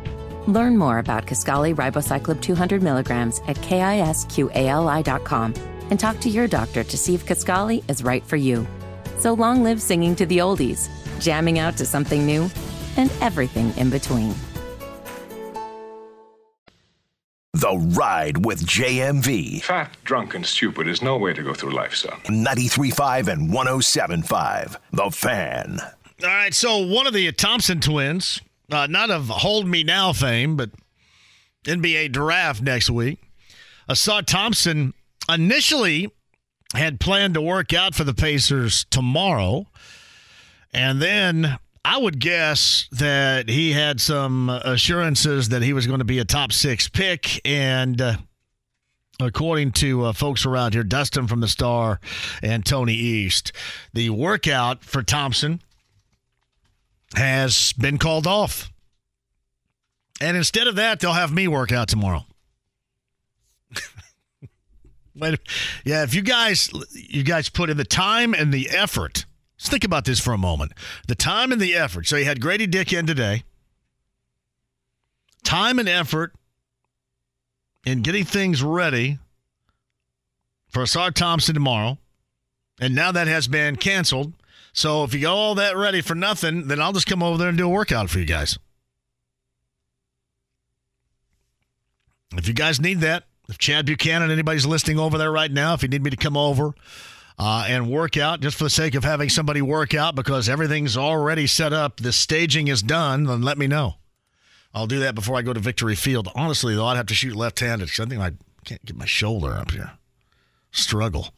Learn more about Kisqali Ribociclib 200 milligrams at kisqali.com and talk to your doctor to see if Kisqali is right for you. So long live singing to the oldies, jamming out to something new, and everything in between. The Ride with JMV. Fat, drunk, and stupid is no way to go through life, son. 93.5 and 107.5. The Fan. All right, so one of the Thompson twins, uh, not of Hold Me Now fame, but NBA draft next week, Ausar Thompson initially had planned to work out for the Pacers tomorrow. And then I would guess that he had some assurances that he was going to be a top six pick. And uh, according to uh, folks around here, Dustin from the Star and Tony East, the workout for Thompson has been called off. And instead of that, they'll have me work out tomorrow. But yeah, if you guys you guys put in the time and the effort, let's think about this for a moment. The time and the effort. So you had Gradey Dick in today. Time and effort in getting things ready for Ausar Thompson tomorrow. And now that has been canceled. So if you got all that ready for nothing, then I'll just come over there and do a workout for you guys. If you guys need that, if Chad Buchanan, anybody's listening over there right now, if you need me to come over uh, and work out just for the sake of having somebody work out because everything's already set up, the staging is done, then let me know. I'll do that before I go to Victory Field. Honestly, though, I'd have to shoot left handed because I think I can't get my shoulder up here. Struggle.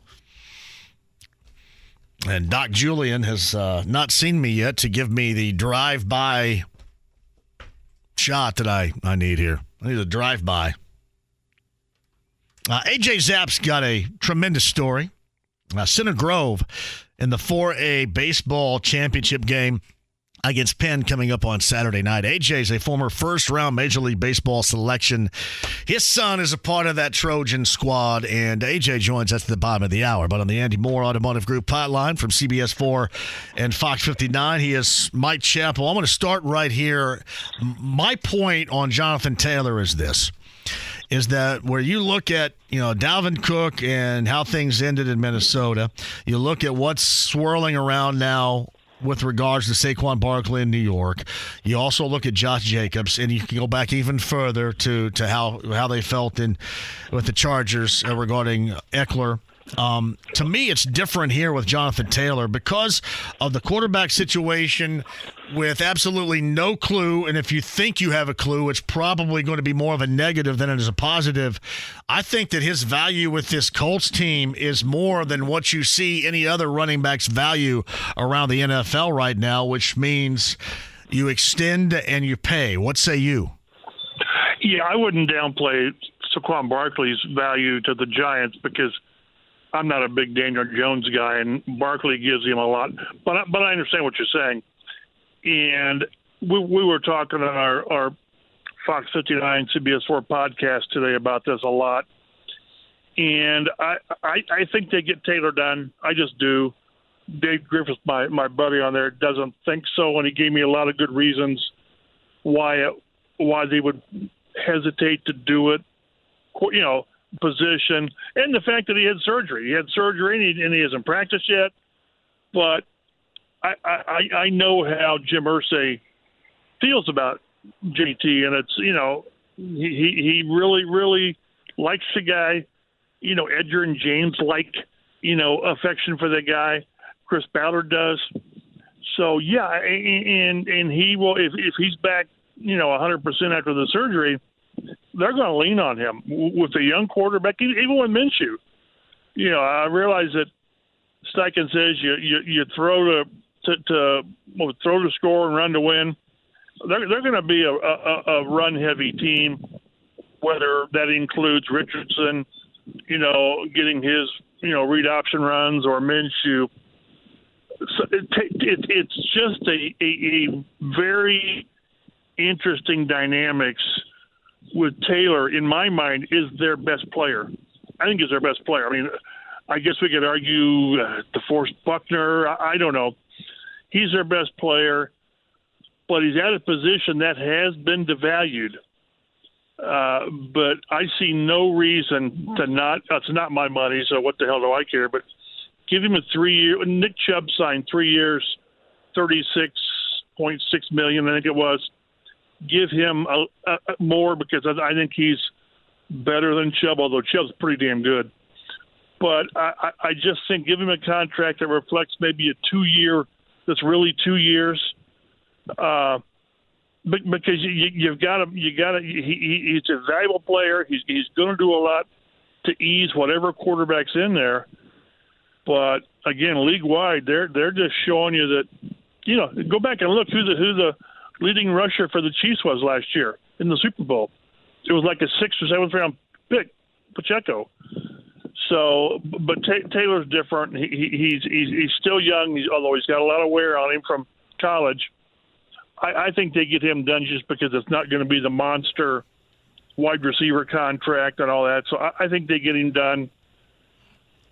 And Doc Julian has uh, not seen me yet to give me the drive by shot that I, I need here. I need a drive by. Uh, AJ Zapp's got a tremendous story. Uh, Center Grove in the 4A baseball championship game against Penn coming up on Saturday night. AJ is a former first round Major League Baseball selection. His son is a part of that Trojan squad, and AJ joins us at the bottom of the hour. But on the Andy Moore Automotive Group hotline from CBS 4 and Fox 59, he is Mike Chappell. I'm going to start right here. My point on Jonathan Taylor is this is that where you look at you know Dalvin Cook and how things ended in Minnesota, you look at what's swirling around now with regards to Saquon Barkley in New York. You also look at Josh Jacobs, and you can go back even further to to how how they felt in with the Chargers uh, regarding Ekeler Um, to me, it's different here with Jonathan Taylor because of the quarterback situation with absolutely no clue. And if you think you have a clue, it's probably going to be more of a negative than it is a positive. I think that his value with this Colts team is more than what you see any other running back's value around the NFL right now, which means you extend and you pay. What say you? Yeah, I wouldn't downplay Saquon Barkley's value to the Giants because I'm not a big Daniel Jones guy, and Barkley gives him a lot. But I- but I understand what you're saying, and we we were talking on our our Fox 59 CBS 4 podcast today about this a lot, and I I, I think they get Taylor done. I just do. Dave Griffith, my my buddy on there, doesn't think so, and he gave me a lot of good reasons why it, why they would hesitate to do it. You know, position, and the fact that he had surgery. He had surgery, and he, and he hasn't practiced yet. But I, I I know how Jim Irsay feels about JT, and it's you know he he he really really likes the guy. You know, Edgerrin James like you know affection for the guy. Chris Ballard does. So yeah, and and he will if if he's back, you know, 100% after the surgery, they're going to lean on him with a young quarterback, even with Minshew. You know, I realize that Steichen says you you, you throw to to, to well, throw to score and run to win. They're they're going to be a, a, a run heavy team, whether that includes Richardson, you know, getting his you know read option runs or Minshew so it, it, it's just a, a, a very interesting dynamics with Taylor. In my mind, is their best player. I think is their best player. I mean, I guess we could argue uh, DeForest Buckner. I, I don't know. He's their best player, but he's at a position that has been devalued. Uh, but I see no reason to not. It's not my money, so what the hell do I care? But give him a three year. Nick Chubb signed three years, thirty six point six million, I think it was. Give him a, a, a more because I, I think he's better than Chubb, although Chubb's pretty damn good. But I, I just think give him a contract that reflects maybe a two year. That's really two years. Uh, because you, you've got to, you got to. He, he, he's a valuable player. He's he's going to do a lot to ease whatever quarterback's in there. But again, league wide, they're they're just showing you that you know go back and look who the who the leading rusher for the Chiefs was last year in the Super Bowl. It was like a sixth or seventh round um, pick, Pacheco. So, but T- Taylor's different. He, he, he's he's he's still young. He's, although he's got a lot of wear on him from college. I, I think they get him done just because it's not going to be the monster wide receiver contract and all that. So I, I think they get him done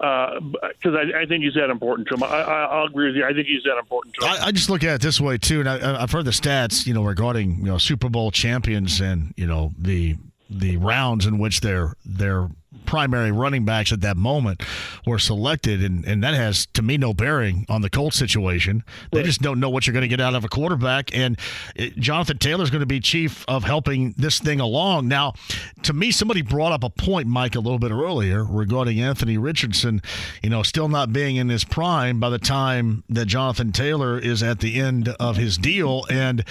because uh, I, I, think he's that important to him. I, will agree with you. I think he's that important to him. I, I just look at it this way too, and I, have heard the stats, you know, regarding you know Super Bowl champions and you know the the rounds in which their their primary running backs at that moment were selected, and, and that has to me no bearing on the Colts situation. They right. just don't know what you're going to get out of a quarterback, and it, Jonathan Taylor is going to be chief of helping this thing along. Now, to me, somebody brought up a point, Mike, a little bit earlier regarding Anthony Richardson, you know, still not being in his prime by the time that Jonathan Taylor is at the end of his deal, and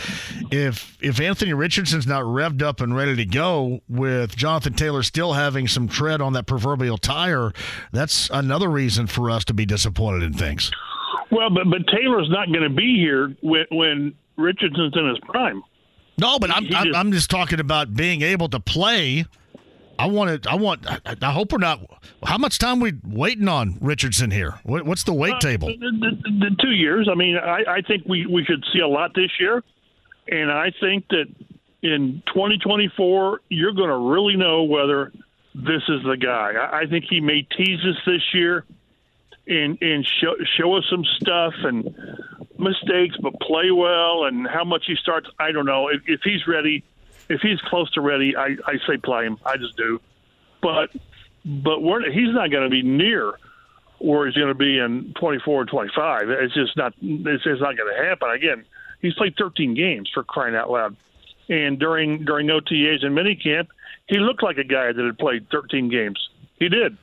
if if Anthony Richardson's not revved up and ready to go with Jonathan Taylor still having some tread on that proverbial tire, that's another reason for us to be disappointed in things. Well, but but Taylor's not going to be here when, when Richardson's in his prime. No, but I'm, I'm, I'm just talking about being able to play. I want to. I want. I hope we're not. How much time we waiting on Richardson here? What, what's the wait uh, table? The, the, the two years. I mean, I, I think we we should see a lot this year, and I think that in 2024 you're going to really know whether this is the guy. I, I think he may tease us this year and and show show us some stuff and mistakes, but play well and how much he starts. I don't know if, if he's ready. If he's close to ready, I, I say play him. I just do. But but we're, he's not going to be near where he's going to be in 24 and 25. It's just not. It's just not going to happen. Again, he's played 13 games for crying out loud, and during during OTAs and minicamp, he looked like a guy that had played 13 games. He did.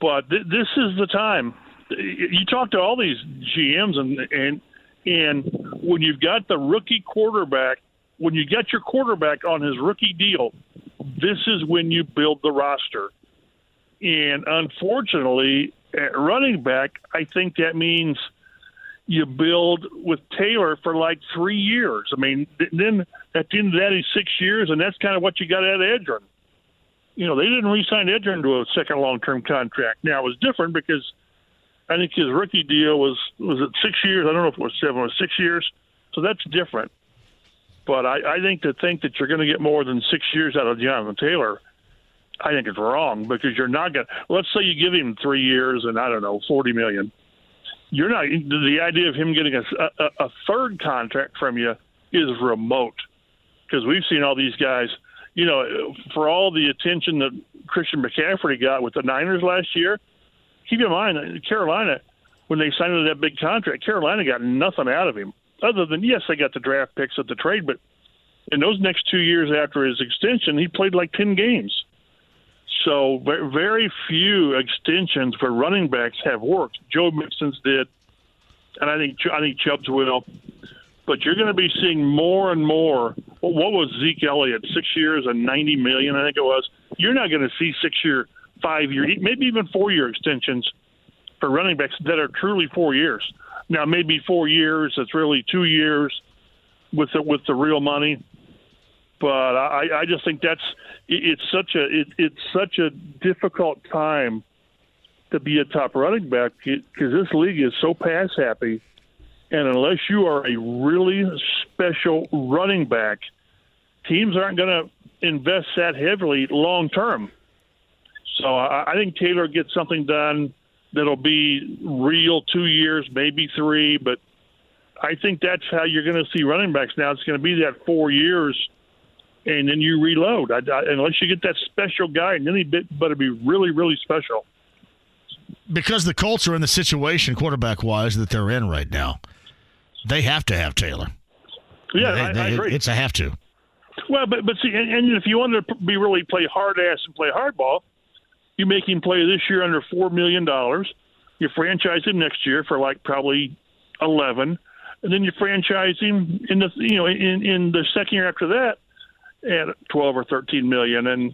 But th- this is the time. You talk to all these GMs, and and and when you've got the rookie quarterback, when you get your quarterback on his rookie deal, this is when you build the roster. And unfortunately, at running back, I think that means you build with Taylor for like three years. I mean, then at the end of that, he's six years, and that's kind of what you got out of Edgerrin. You know, they didn't re-sign Edgerrin to a second long-term contract. Now it was different because I think his rookie deal was was it six years? I don't know if it was seven or six years. So that's different. But I, I think to think that you're going to get more than six years out of Jonathan Taylor, I think it's wrong because you're not going. to Let's say you give him three years and I don't know forty million. You're not. The idea of him getting a, a, a third contract from you is remote because we've seen all these guys. You know, for all the attention that Christian McCaffrey got with the Niners last year, keep in mind Carolina when they signed him to that big contract, Carolina got nothing out of him other than yes, they got the draft picks at the trade, but in those next two years after his extension, he played like ten games. So very few extensions for running backs have worked. Joe Mixon's did, and I think I think Chubb's will. But you're going to be seeing more and more. What was Zeke Elliott? Six years and ninety million, I think it was. You're not going to see six year, five year, maybe even four year extensions for running backs that are truly four years. Now maybe four years. It's really two years with the, with the real money but I, I just think that's it's such a it, it's such a difficult time to be a top running back because this league is so pass happy, and unless you are a really special running back, teams aren't going to invest that heavily long term. So I, I think Taylor gets something done that'll be real two years, maybe three, but I think that's how you're going to see running backs now. It's going to be that four years and then you reload. I, I, unless you get that special guy, and then he better be really, really special. Because the Colts are in the situation, quarterback wise, that they're in right now, they have to have Taylor. Yeah, they, I, they, I agree. It's a have to. Well, but but see, and, and if you want to be really play hard ass and play hardball, you make him play this year under four million dollars. You franchise him next year for like probably eleven, and then you franchise him in the you know in in the second year after that at 12 or 13 million, and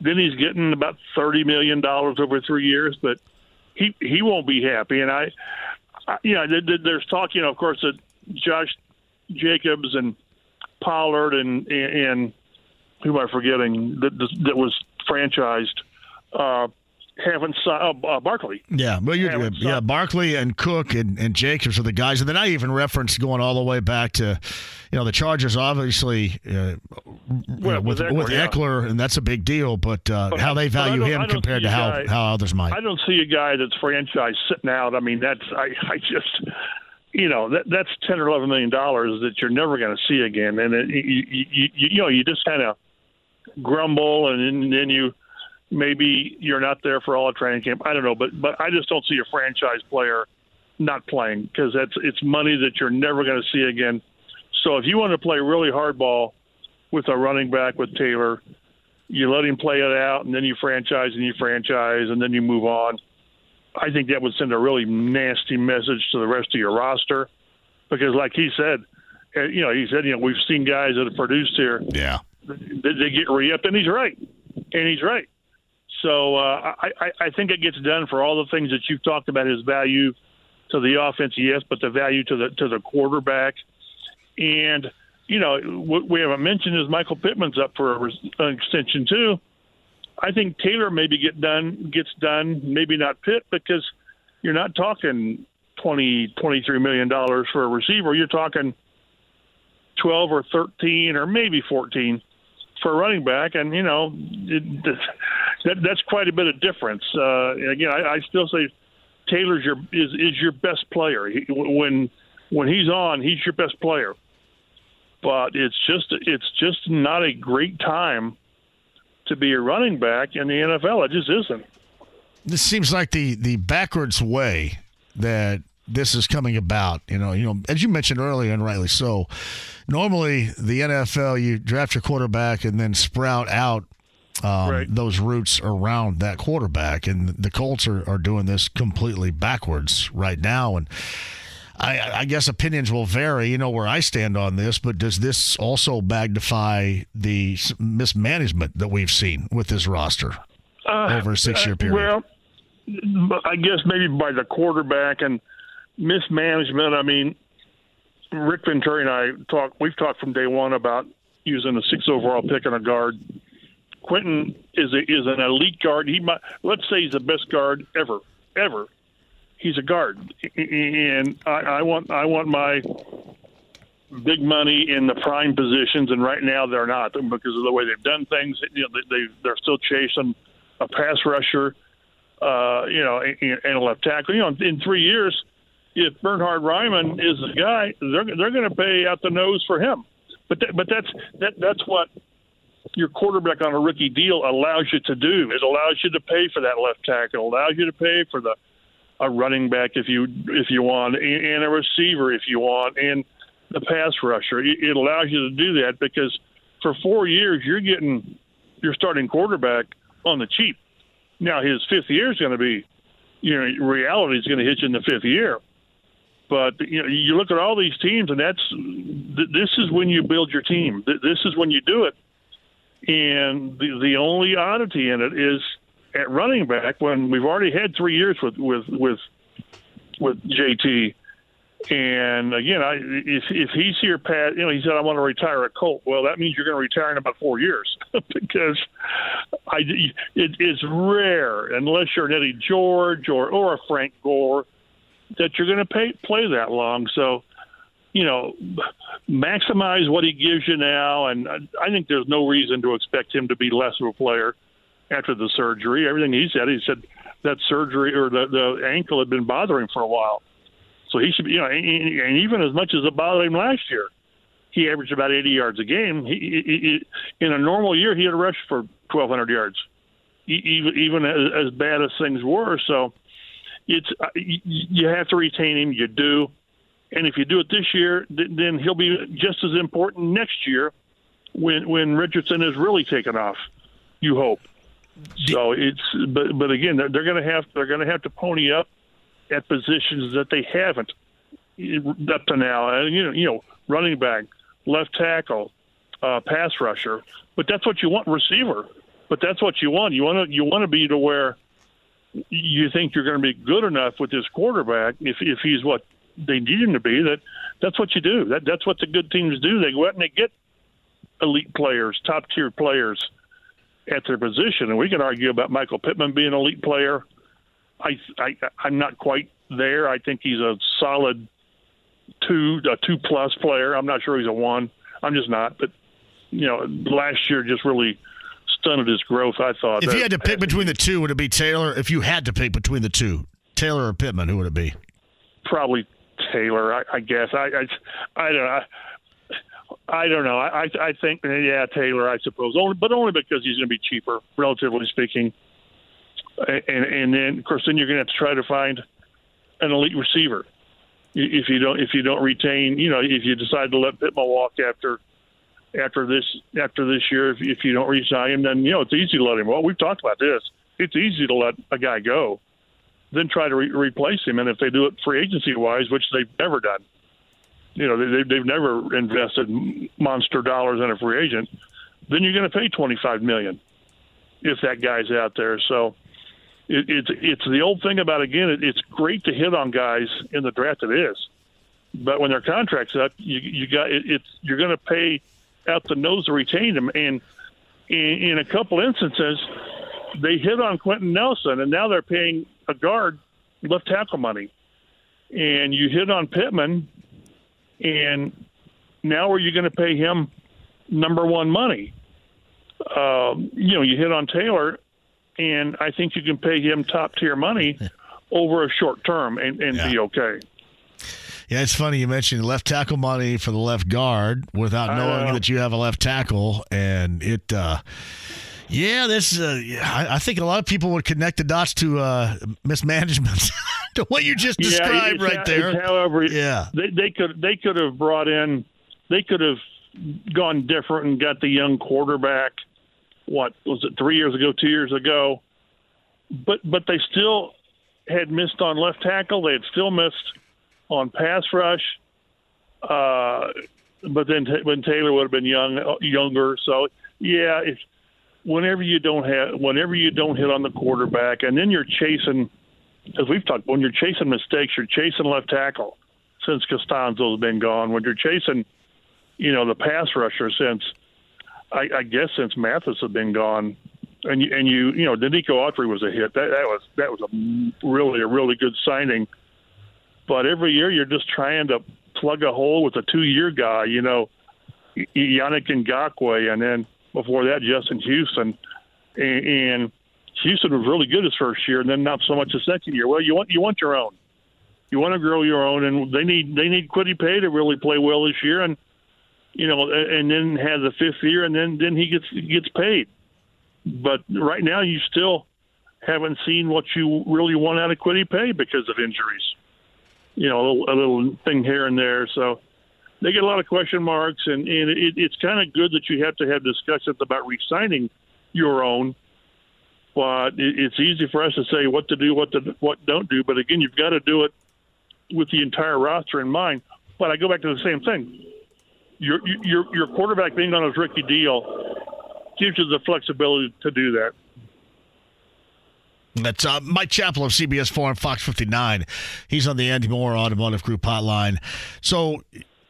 then he's getting about 30 million dollars over three years. But he he won't be happy, and I, I you know, there's talk, you know, of course, that Josh Jacobs and Pollard and and who am I forgetting that that was franchised. Uh, haven't uh, uh, Barkley. Yeah, well, you yeah, Barkley and Cook and, and Jacobs are the guys, and then I even referenced going all the way back to, you know, the Chargers obviously uh, well, with with Ekeler, with Ekeler yeah. and that's a big deal. But, uh, but how they value him compared to how guy, how others might. I don't see a guy that's franchise sitting out. I mean, that's I I just. You know that that's ten or eleven million dollars that you're never going to see again, and it, you, you, you you know you just kind of grumble, and then you maybe you're not there for all of training camp. I don't know, but but I just don't see a franchise player not playing because that's it's money that you're never going to see again. So if you want to play really hardball with a running back with Taylor, you let him play it out, and then you franchise and you franchise, and then you move on. I think that would send a really nasty message to the rest of your roster because, like he said, eh, you know, he said, you know, we've seen guys that have produced here. Yeah. They, they get re-upped, and he's right. And he's right. So uh, I, I think it gets done for all the things that you've talked about. His value to the offense, yes, but the value to the to the quarterback, and you know what we haven't mentioned is Michael Pittman's up for an extension too. I think Taylor maybe get done gets done, maybe not Pitt because you're not talking twenty twenty three million dollars for a receiver. You're talking twelve or thirteen or maybe fourteen for a running back, and you know it, that, that's quite a bit of difference. Uh, again, I, I still say Taylor's your is is your best player. He, when when he's on, he's your best player. But it's just it's just not a great time to be a running back in the NFL. It just isn't. This seems like the the backwards way that this is coming about. You know, you know, as you mentioned earlier, and rightly so. Normally, the NFL, you draft your quarterback and then sprout out um, those routes around that quarterback. And the Colts are, are doing this completely backwards right now. And I, I guess opinions will vary. You know where I stand on this, but does this also magnify the mismanagement that we've seen with this roster Uh, over a six-year uh, period? Well, I guess maybe by the quarterback and mismanagement. I mean, Rick Venturi and I talk. We've talked from day one about using a six overall pick and a guard. Quenton is a, is an elite guard. He might let's say he's the best guard ever, ever. He's a guard, and I, I want I want my big money in the prime positions, and right now they're not because of the way they've done things. You know, they, they they're still chasing a pass rusher, uh, you know, and, and a left tackle. You know, in three years, if Bernhard Raimann is the guy, they're they're going to pay out the nose for him. But that, but that's that that's what your quarterback on a rookie deal allows you to do. It allows you to pay for that left tackle. Allows you to pay for the a running back if you if you want, and, a receiver if you want, and the pass rusher. It, it allows you to do that because for four years you're getting your starting quarterback on the cheap. Now his fifth year is going to be, you know, reality is going to hit you in the fifth year. But you know, you look at all these teams, and that's this is when you build your team. This is when you do it. And the the only oddity in it is at running back when we've already had three years with with with with JT. And again, I if if he's here, Pat, you know, he said I want to retire at Colt. Well, that means you're going to retire in about four years because I it is rare unless you're an Eddie George or or a Frank Gore that you're going to pay, play that long. So, you know, maximize what he gives you now, and I I think there's no reason to expect him to be less of a player after the surgery. Everything he said, he said that surgery or the the ankle had been bothering for a while, so he should be, you know, and and even as much as it bothered him last year, he averaged about 80 yards a game. He, he, he in a normal year, he had rushed for 1,200 yards, even even as, as bad as things were. So it's uh, you have to retain him. You do, and if you do it this year, th- then he'll be just as important next year when when Richardson is really taken off. You hope. So it's but but again they're, they're going to have they're going to have to pony up at positions that they haven't up to now. And you know you know running back, left tackle, uh, pass rusher. But that's what you want receiver. But that's what you want. You want to you want to be to where you think you're going to be good enough with this quarterback if if he's what they need him to be. That that's what you do. That that's what the good teams do. They go out and they get elite players, top tier players at their position. And we can argue about Michael Pittman being an elite player. I, I I'm not quite there. I think he's a solid two, a two plus player. I'm not sure he's a one. I'm just not. But you know, last year just really stunted his growth. I thought. If you uh, had to pick between the two, would it be Taylor? If you had to pick between the two, Taylor or Pittman, who would it be? probably Taylor. I, I guess. I, I I don't know. I, I don't know. I I think yeah Taylor. I suppose only, but only because he's going to be cheaper, relatively speaking. And and then of course then you're going to have to try to find an elite receiver. If you don't if you don't retain, you know, if you decide to let Pittman walk after after this after this year, if, if you don't resign him, then you know it's easy to let him. Well, we've talked about this. It's easy to let a guy go, then try to re- replace him. And if they do it free agency wise, which they've never done, you know, they, they've never invested monster dollars in a free agent, then you're going to pay 25 million if that guy's out there. So it, it's it's the old thing about again, it, it's great to hit on guys in the draft. It is, but when their contracts up, you you got it, it's you're going to pay out the nose to retain them. And in, in a couple instances, they hit on Quenton Nelson, and now they're paying a guard left tackle money. And you hit on Pittman, and now are you going to pay him number one money? Um, you know, you hit on Taylor, and I think you can pay him top tier money over a short term and, and be okay. Yeah, it's funny you mentioned left tackle money for the left guard without knowing know. that you have a left tackle, and it. Uh, yeah, this. Uh, I, I think a lot of people would connect the dots to uh, mismanagement, to what you just described it's- right it's there. However, Yeah. they, they could they could have brought in, they could have gone different and got the young quarterback what was it three years ago, two years ago, but but they still had missed on left tackle. They had still missed on pass rush. Uh, but then when Taylor would have been young, younger. So yeah, if whenever you don't have, whenever you don't hit on the quarterback, and then you're chasing, as we've talked, when you're chasing mistakes, you're chasing left tackle since Castonzo's been gone. When you're chasing, you know, the pass rusher since, I, I guess since Mathis has been gone, and you and you you know, Denico Autry was a hit. That that was that was a really a really good signing. But every year you're just trying to plug a hole with a two-year guy. You know, Yannick Ngakoue, and then before that Justin Houston, and, and Houston was really good his first year, and then not so much the second year. Well, you want you want your own, you want to grow your own, and they need they need Kwity Paye to really play well this year, and you know, and then have the fifth year, and then then he gets gets paid. But right now, you still haven't seen what you really want out of Kwity Paye because of injuries. You know, a little, a little thing here and there. So they get a lot of question marks, and, and it, it's kind of good that you have to have discussions about re-signing your own. But it, it's easy for us to say what to do, what to what don't do. But again, you've got to do it with the entire roster in mind. But I go back to the same thing. Your your your quarterback being on his rookie deal gives you the flexibility to do that. That's uh, Mike Chappell of CBS 4 and Fox 59. He's on the Andy Moore Automotive Group hotline. So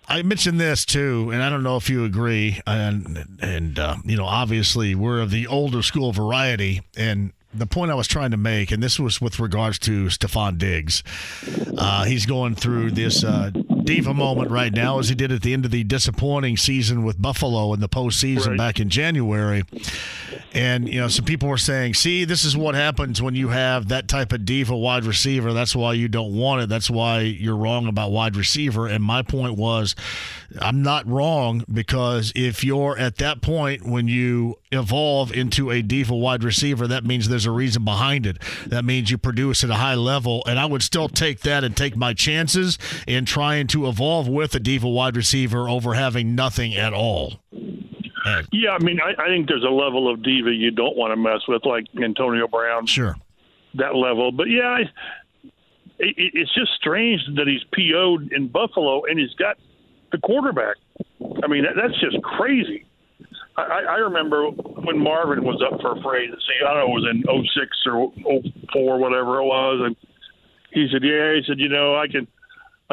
I mentioned this too, and I don't know if you agree. And and uh, you know, obviously, we're of the older school variety, and the point I was trying to make, and this was with regards to Stefon Diggs. Uh, he's going through this uh, diva moment right now, as he did at the end of the disappointing season with Buffalo in the postseason right. back in January. And, you know, some people were saying, see, this is what happens when you have that type of diva wide receiver. That's why you don't want it. That's why you're wrong about wide receiver. And my point was, I'm not wrong because if you're at that point when you evolve into a diva wide receiver, that means there's a reason behind it. That means you produce at a high level. And I would still take that and take my chances in trying to evolve with a diva wide receiver over having nothing at all. Yeah, I mean, I, I think there's a level of diva you don't want to mess with, like Antonio Brown. Sure. That level. But yeah, I, it, it's just strange that he's PO'd in Buffalo and he's got the quarterback. I mean, that, that's just crazy. I, I remember when Marvin was up for a free agency. I don't know, it was in 06 or 04, whatever it was. And he said, Yeah. He said, You know, I can.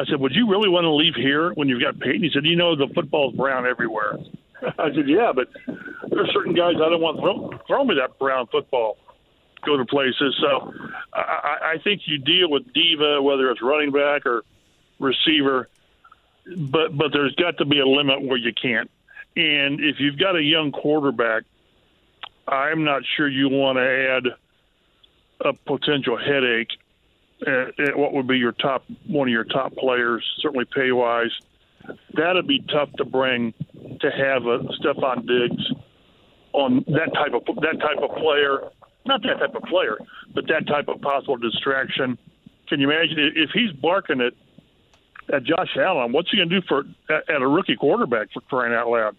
I said, Would you really want to leave here when you've got Peyton? He said, You know, the football's brown everywhere. I said, Yeah, but there are certain guys I don't want throw, throw me that brown football go to places. So I, I think you deal with diva, whether it's running back or receiver, but but there's got to be a limit where you can't. And if you've got a young quarterback, I'm not sure you want to add a potential headache at, at what would be your top one of your top players, certainly pay wise. That'd be tough to bring to have a Stefon Diggs on that type of that type of player, not that type of player, but that type of possible distraction. Can you imagine if he's barking at at Josh Allen? What's he going to do for at, at a rookie quarterback for crying out loud?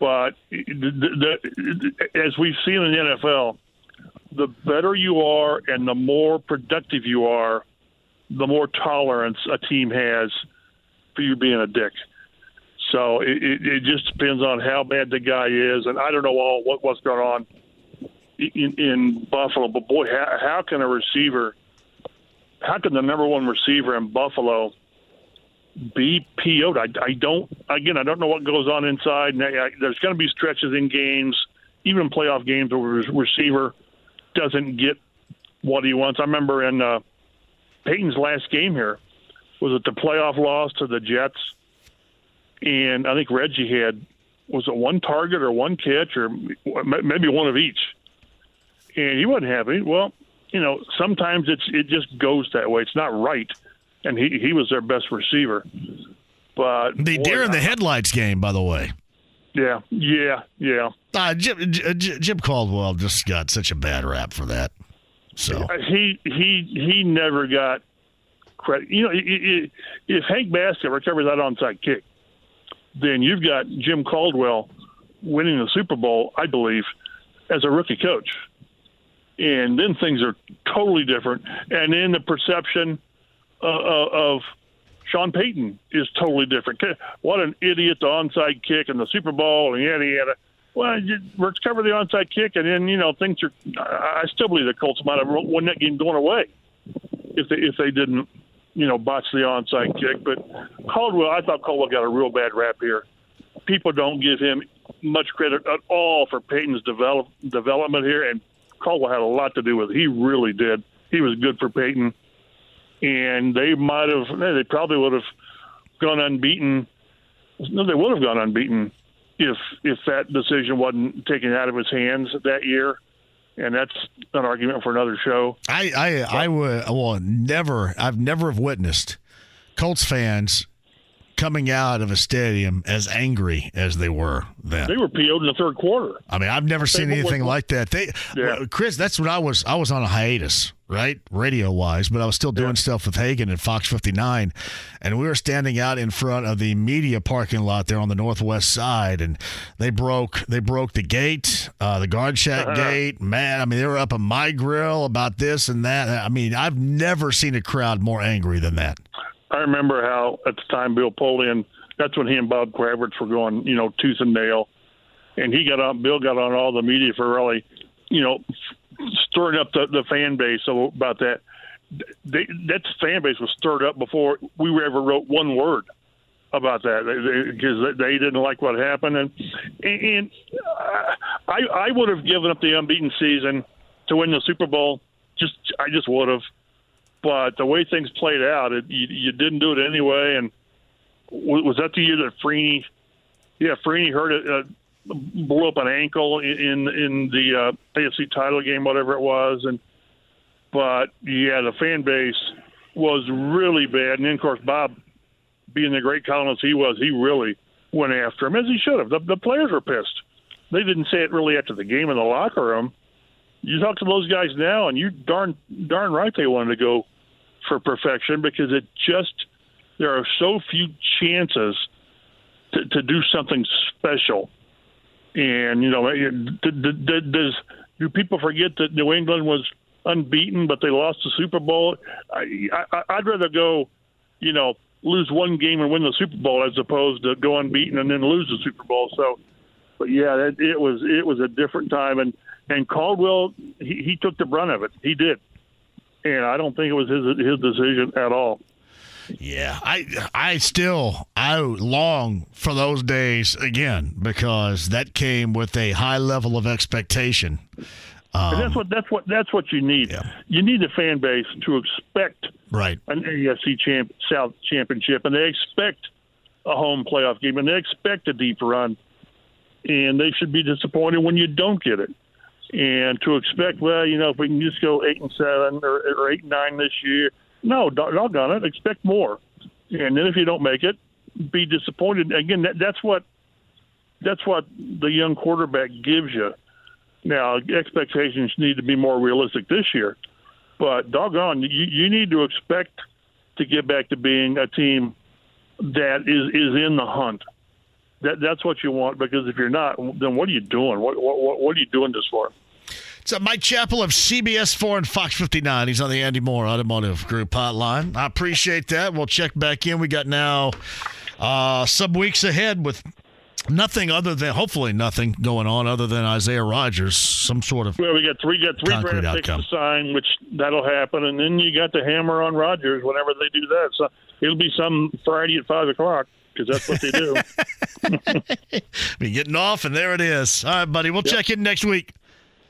But the, the, as we've seen in the NFL, the better you are and the more productive you are, the more tolerance a team has for you being a dick. So it, it, it just depends on how bad the guy is, and I don't know all what, what's going on in, in Buffalo. But boy, how, how can a receiver, how can the number one receiver in Buffalo be PO'd? I, I don't. Again, I don't know what goes on inside. There's going to be stretches in games, even playoff games, where a receiver doesn't get what he wants. I remember in uh, Peyton's last game here was it the playoff loss to the Jets and I think Reggie had was it one target or one catch or maybe one of each, and he wasn't happy. Well, you know, sometimes it's it just goes that way. It's not right, and he he was their best receiver. But the boy, deer in the headlights game, by the way. Yeah, yeah, yeah. Uh, Jim, Jim Caldwell just got such a bad rap for that. So he he he never got credit. You know, if Hank Baskett recovers that onside kick, then you've got Jim Caldwell winning the Super Bowl, I believe, as a rookie coach, and then things are totally different. And then the perception uh, uh, of Sean Payton is totally different. What an idiot! The onside kick in the Super Bowl, and yada yada. Well, you recover the onside kick, and then you know things are. I still believe the Colts might have won that game going away if they if they didn't, you know, botch the onside kick. But Caldwell, I thought Caldwell got a real bad rap here. People don't give him much credit at all for Payton's develop, development here, and Caldwell had a lot to do with it. He really did. He was good for Payton, and they might have. They probably would have gone unbeaten. No, they would have gone unbeaten if if that decision wasn't taken out of his hands that year. And that's an argument for another show. I I, I would well never I've never have witnessed Colts fans coming out of a stadium as angry as they were then. They were PO'd in the third quarter. I mean, I've never seen anything like that. They, Yeah. well, Chris, that's when I was. I was on a hiatus, right, radio wise, but I was still doing stuff with Hagen at Fox 59, and we were standing out in front of the media parking lot there on the northwest side, and they broke they broke the gate, uh, the guard shack Uh-huh. gate. Man, I mean, they were up on my grill about this and that. I mean, I've never seen a crowd more angry than that. I remember how at the time Bill Polian, that's when he and Bob Kravitz were going, you know, tooth and nail, and he got on. Bill got on all the media for really, you know, stirring up the, the fan base about that. They, that fan base was stirred up before we ever wrote one word about that because they, they didn't like what happened, and and uh, I I would have given up the unbeaten season to win the Super Bowl. Just I just would have but the way things played out, it, you, you didn't do it anyway. And was that the year that Freeney? Yeah, Freeney hurt it, uh, blew up an ankle in in, in the uh, AFC title game, whatever it was. And but yeah, the fan base was really bad. And then of course Bob, being the great columnist he was, he really went after him as he should have. The, the players were pissed. They didn't say it really after the game in the locker room. You talk to those guys now, and you darn darn right they wanted to go for perfection because it just there are so few chances to, to do something special. And you know, does do people forget that New England was unbeaten, but they lost the Super Bowl? I, I, I'd rather go, you know, lose one game and win the Super Bowl as opposed to go unbeaten and then lose the Super Bowl. So, but yeah, it, it was it was a different time, and and Caldwell he, he took the brunt of it. He did and I don't think it was his his decision at all. Yeah, I I still I long for those days again because that came with a high level of expectation. and that's um, what that's what that's what you need. You need a fan base to expect right an AFC champ South championship, and they expect a home playoff game, and they expect a deep run, and they should be disappointed when you don't get it. And to expect, well, you know, if we can just go eight and seven or, or eight and nine this year, no, doggone it, expect more. And then if you don't make it, be disappointed. Again, that, that's what that's what the young quarterback gives you. Now, expectations need to be more realistic this year, but doggone, you, you need to expect to get back to being a team that is is in the hunt. That that's what you want because if you're not, then what are you doing? What what what are you doing this for? It's so Mike Chappell of CBS 4 and Fox 59. He's on the Andy Moore Automotive Group hotline. I appreciate that. We'll check back in. We got now uh, some weeks ahead with nothing other than, hopefully, nothing going on other than Isaiah Rodgers, some sort of. Well, we got three got three draft picks to sign, which that'll happen, and then you got the hammer on Rodgers whenever they do that. So it'll be some Friday at five o'clock because that's what they do. Be getting off, and there it is. All right, buddy. We'll check in next week.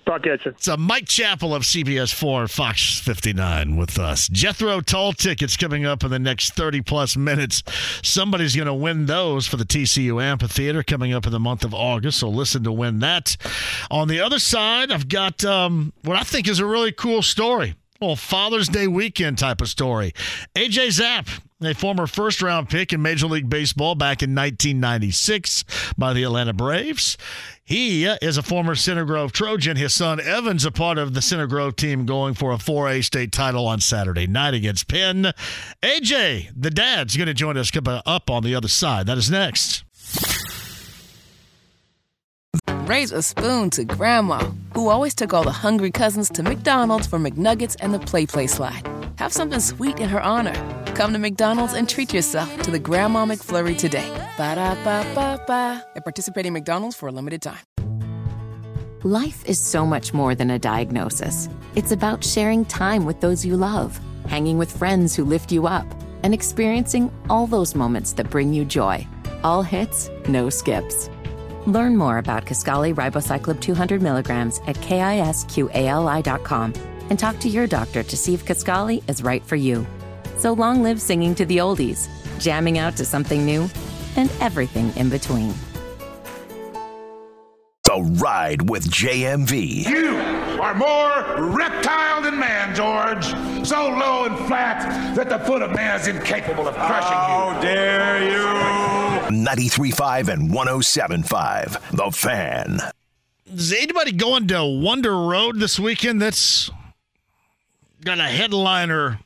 Talk at you. It's a Mike Chappell of CBS 4 Fox 59 with us. Jethro Tull tickets coming up in the next 30 plus minutes. Somebody's going to win those for the TCU Amphitheater coming up in the month of August, so listen to win that. On the other side, I've got um, what I think is a really cool story. Well, Father's Day weekend type of story. AJ Zapp, a former first round pick in Major League Baseball back in 1996 by the Atlanta Braves. He uh, is a former Center Grove Trojan. His son Evan's a part of the Center Grove team going for a 4A state title on Saturday night against Penn. AJ, the dad's going to join us up on the other side. That is next. raise a spoon to Grandma, who always took all the hungry cousins to McDonald's for McNuggets and the Play Play slide. Have something sweet in her honor. Come to McDonald's and treat yourself to the Grandma McFlurry today. Ba da ba ba ba. At participating McDonald's for a limited time. Life is so much more than a diagnosis. It's about sharing time with those you love, hanging with friends who lift you up, and experiencing all those moments that bring you joy. All hits, no skips. Learn more about Kisqali Ribociclib 200 milligrams at kisqali.com and talk to your doctor to see if Kisqali is right for you. So long live singing to the oldies, jamming out to something new, and everything in between. The Ride with JMV. You are more reptile than man, George. So low and flat that the foot of man is incapable of crushing you. How dare you! 93.5 and 107.5. The Fan. Is anybody going to Wonder Road this weekend that's got a headliner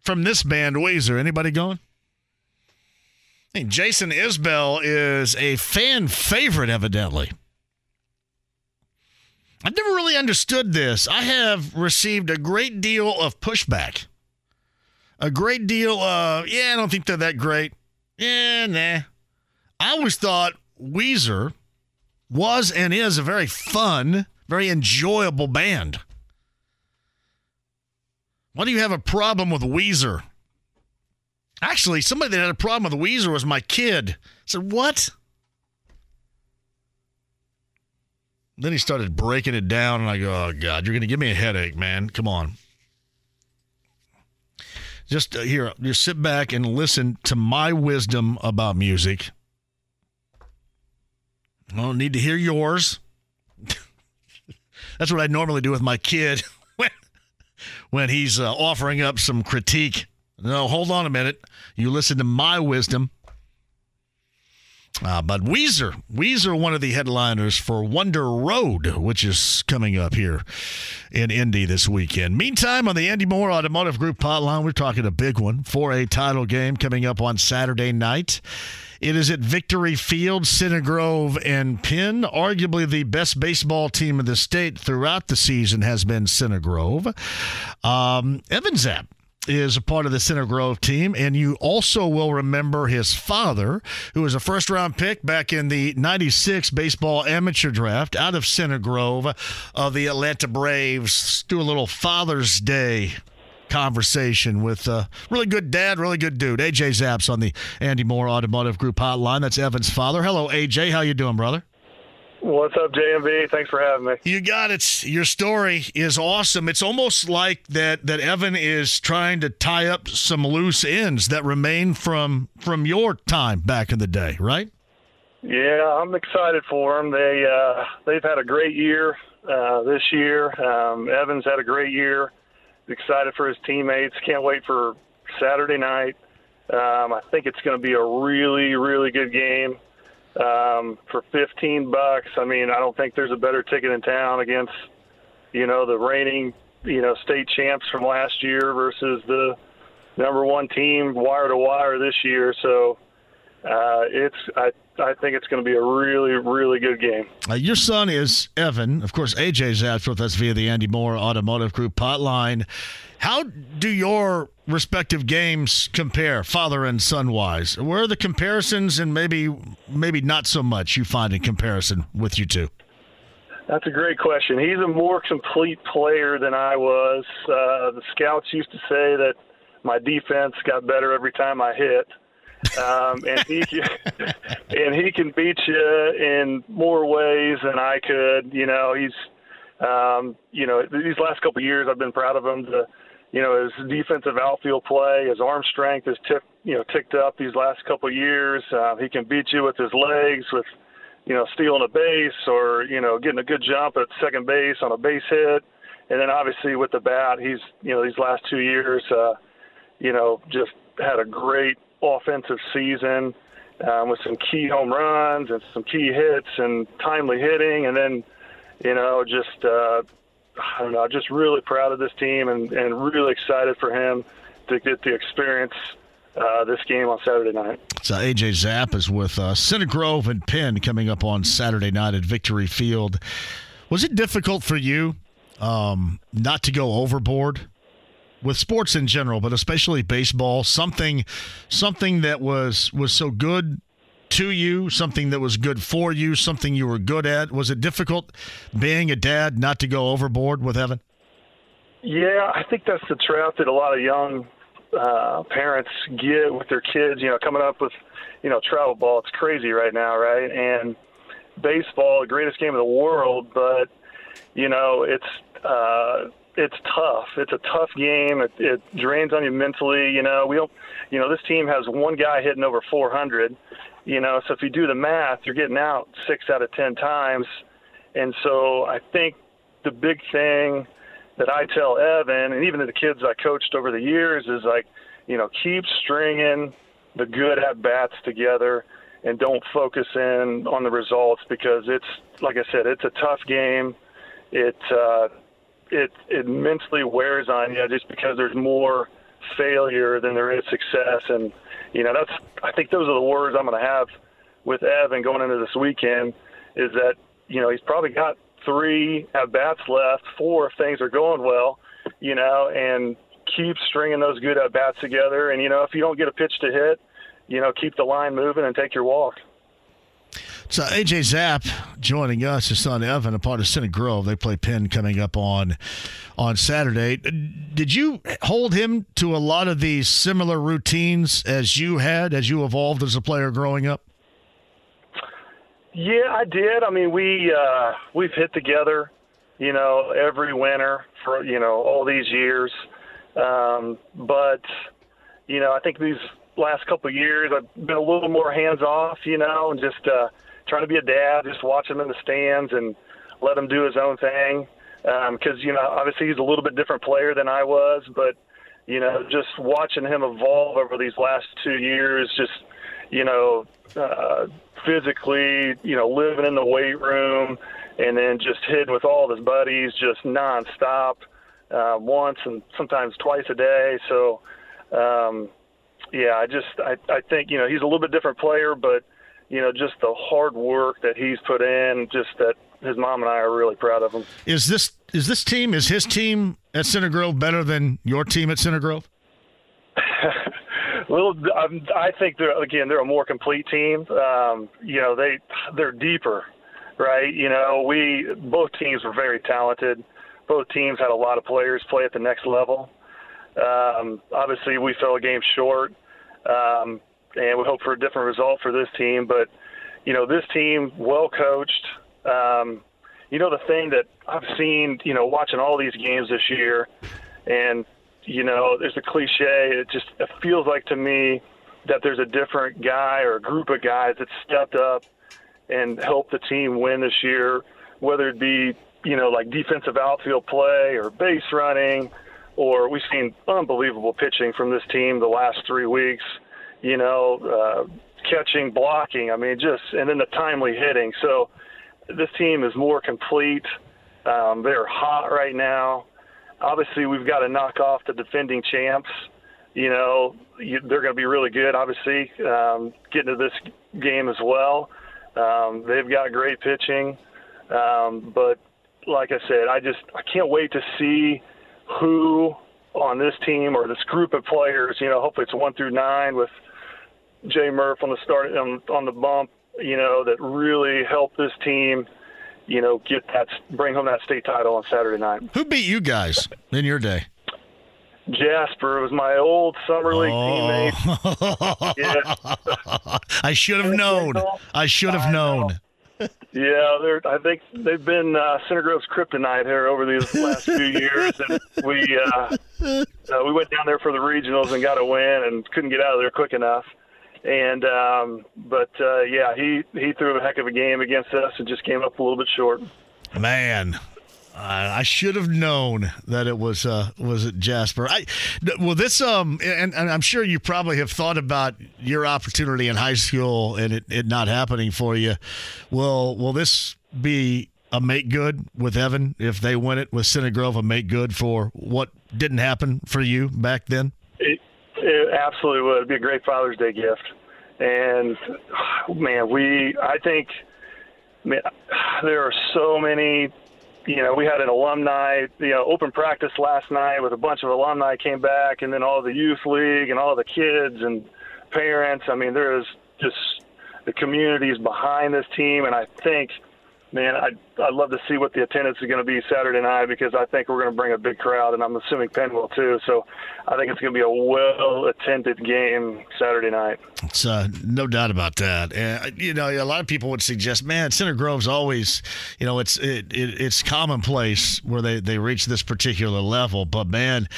from this band, Weezer? Anybody going? I Hey, Jason Isbell is a fan favorite, evidently. I've never really understood this. I have received a great deal of pushback. A great deal of, yeah, I don't think they're that great. Yeah, nah. I always thought Weezer was and is a very fun, very enjoyable band. Why do you have a problem with Weezer? Actually, somebody that had a problem with Weezer was my kid. I said, What? Then he started breaking it down, and I go, "Oh God, you're going to give me a headache, man! Come on." Just uh, here, just sit back and listen to my wisdom about music. I don't need to hear yours. That's what I normally do with my kid when, he's uh, offering up some critique. No, hold on a minute. You listen to my wisdom. Uh, but Weezer, Weezer, one of the headliners for Wonder Road, which is coming up here in Indy this weekend. Meantime, on the Andy Moore Automotive Group hotline, we're talking a big one for a title game coming up on Saturday night. It is at Victory Field, Center Grove, and Penn. Arguably the best baseball team in the state throughout the season has been Center Grove. Um, Evan Zapp is a part of the Center Grove team, and you also will remember his father, who was a first round pick back in the 96 baseball amateur draft out of Center Grove of the Atlanta Braves. Let's do a little Father's Day conversation with a really good dad, really good dude. AJ Zapp's on the Andy Moore Automotive Group hotline. That's Evan's father. Hello, AJ. How you doing, brother? What's up, JMV? Thanks for having me. You got it. Your story is awesome. It's almost like that that Evan is trying to tie up some loose ends that remain from from your time back in the day, right? Yeah, I'm excited for them. They uh, they've had a great year uh, this year. Um, Evans had a great year. Excited for his teammates. Can't wait for Saturday night. Um, I think it's going to be a really, really good game um, for 15 bucks. I mean, I don't think there's a better ticket in town against, you know, the reigning, you know, state champs from last year versus the number one team wire to wire this year. So uh, it's I I think it's going to be a really really good game. Uh, your son is Evan, of course. AJ's out with us via the Andy Moore Automotive Group hotline. How do your respective games compare, father and son wise? Where are the comparisons, and maybe maybe not so much you find in comparison with you two? That's a great question. He's a more complete player than I was. Uh, the scouts used to say that my defense got better every time I hit. um, and he can, and he can beat you in more ways than I could. You know, he's um, you know these last couple of years I've been proud of him to you know, his defensive outfield play, his arm strength has you know, ticked up these last couple of years. Uh, he can beat you with his legs, with, you know, stealing a base or, you know, getting a good jump at second base on a base hit. And then obviously with the bat, he's, you know, these last two years, uh, you know, just had a great offensive season um, with some key home runs and some key hits and timely hitting. And then, you know, just, uh, I don't know, just really proud of this team and, and really excited for him to get the experience uh, this game on Saturday night. So AJ Zapp is with uh, and Penn coming up on Saturday night at Victory Field. Was it difficult for you um, not to go overboard with sports in general, but especially baseball? Something, something that was was so good to you, something that was good for you, something you were good at. Was it difficult being a dad not to go overboard with Evan? Yeah, I think that's the trap that a lot of young uh, parents get with their kids. You know, coming up with you know travel ball. It's crazy right now, right? And baseball, the greatest game of the world, but you know it's uh, it's tough. It's a tough game. It, it drains on you mentally. You know, we don't. You know, this team has one guy hitting over 400. You know, so if you do the math, you're getting out six out of ten times. And so I think the big thing that I tell Evan and even the kids I coached over the years is like, you know, keep stringing the good at bats together and don't focus in on the results because it's like I said, it's a tough game. It uh, it it mentally wears on you just because there's more failure than there is success, and you know that's I think those are the words I'm going to have with Evan going into this weekend. Is that you know he's probably got three at bats left, four if things are going well, you know, and keep stringing those good at bats together. And you know if you don't get a pitch to hit, you know keep the line moving and take your walk. So AJ Zapp joining us, his son Evan, a part of Center Grove. They play Penn coming up on on Saturday. Did you hold him to a lot of these similar routines as you had as you evolved as a player growing up? Yeah, I did. I mean, we uh, we've hit together, you know, every winter for you know all these years. Um, but you know, I think these last couple of years I've been a little more hands off, you know, and just uh, trying to be a dad, just watch him in the stands and let him do his own thing. Because um, you know, obviously he's a little bit different player than I was, but you know, just watching him evolve over these last two years, just you know, uh, physically, you know, living in the weight room, and then just hitting with all of his buddies, just nonstop, uh, once and sometimes twice a day. So, um, yeah, I just I, I think you know he's a little bit different player, but you know, just the hard work that he's put in, just that his mom and I are really proud of him. Is this is this team is his team at Center Grove better than your team at Center Grove? well, I think they're again they're a more complete team. Um, you know, they they're deeper, right? You know, we both teams were very talented. Both teams had a lot of players play at the next level. Um, obviously, we fell a game short. Um, and we hope for a different result for this team. But you know, this team, well coached. Um, you know, the thing that I've seen, you know, watching all these games this year, and you know, there's a cliche. It just it feels like to me that there's a different guy or a group of guys that stepped up and helped the team win this year, whether it be you know like defensive outfield play or base running, or we've seen unbelievable pitching from this team the last three weeks you know, uh, catching, blocking. I mean, just and then the timely hitting. So this team is more complete. Um, they're hot right now. Obviously, we've got to knock off the defending champs. You know, you, they're going to be really good. Obviously, um, getting to this game as well. Um, they've got great pitching, um, but like I said, I just I can't wait to see who on this team or this group of players. You know, hopefully it's one through nine with Jay Murph on the start on, on the bump, you know, that really helped this team, you know, get that bring home that state title on Saturday night. Who beat you guys in your day? Jasper was my old summer league oh. teammate. yeah. I should have known. I should have known. Yeah, they're, I think they've been uh, Center Grove's kryptonite here over these last few years, and we uh, uh, we went down there for the regionals and got a win, and couldn't get out of there quick enough. And um, but uh, yeah, he he threw a heck of a game against us and just came up a little bit short. Man, I should have known that it was uh, was it Jasper. I well this um and, and, I'm sure you probably have thought about your opportunity in high school and it, it not happening for you. Will will this be a make good with Evan if they win it with Center Grove a make good for what didn't happen for you back then? It, it It absolutely would. It'd be a great Father's Day gift. And man, we I think man, there are so many you know, we had an alumni, you know, open practice last night with a bunch of alumni came back, and then all the youth league and all the kids and parents. I mean, there is just the communities behind this team, and I think man, I'd, I'd love to see what the attendance is going to be Saturday night because I think we're going to bring a big crowd, and I'm assuming Penn will too. So I think it's going to be a well attended game Saturday night. It's uh, no doubt about that. And you know, a lot of people would suggest, man, Center Grove's always, you know, it's it, it it's commonplace where they they reach this particular level. But man,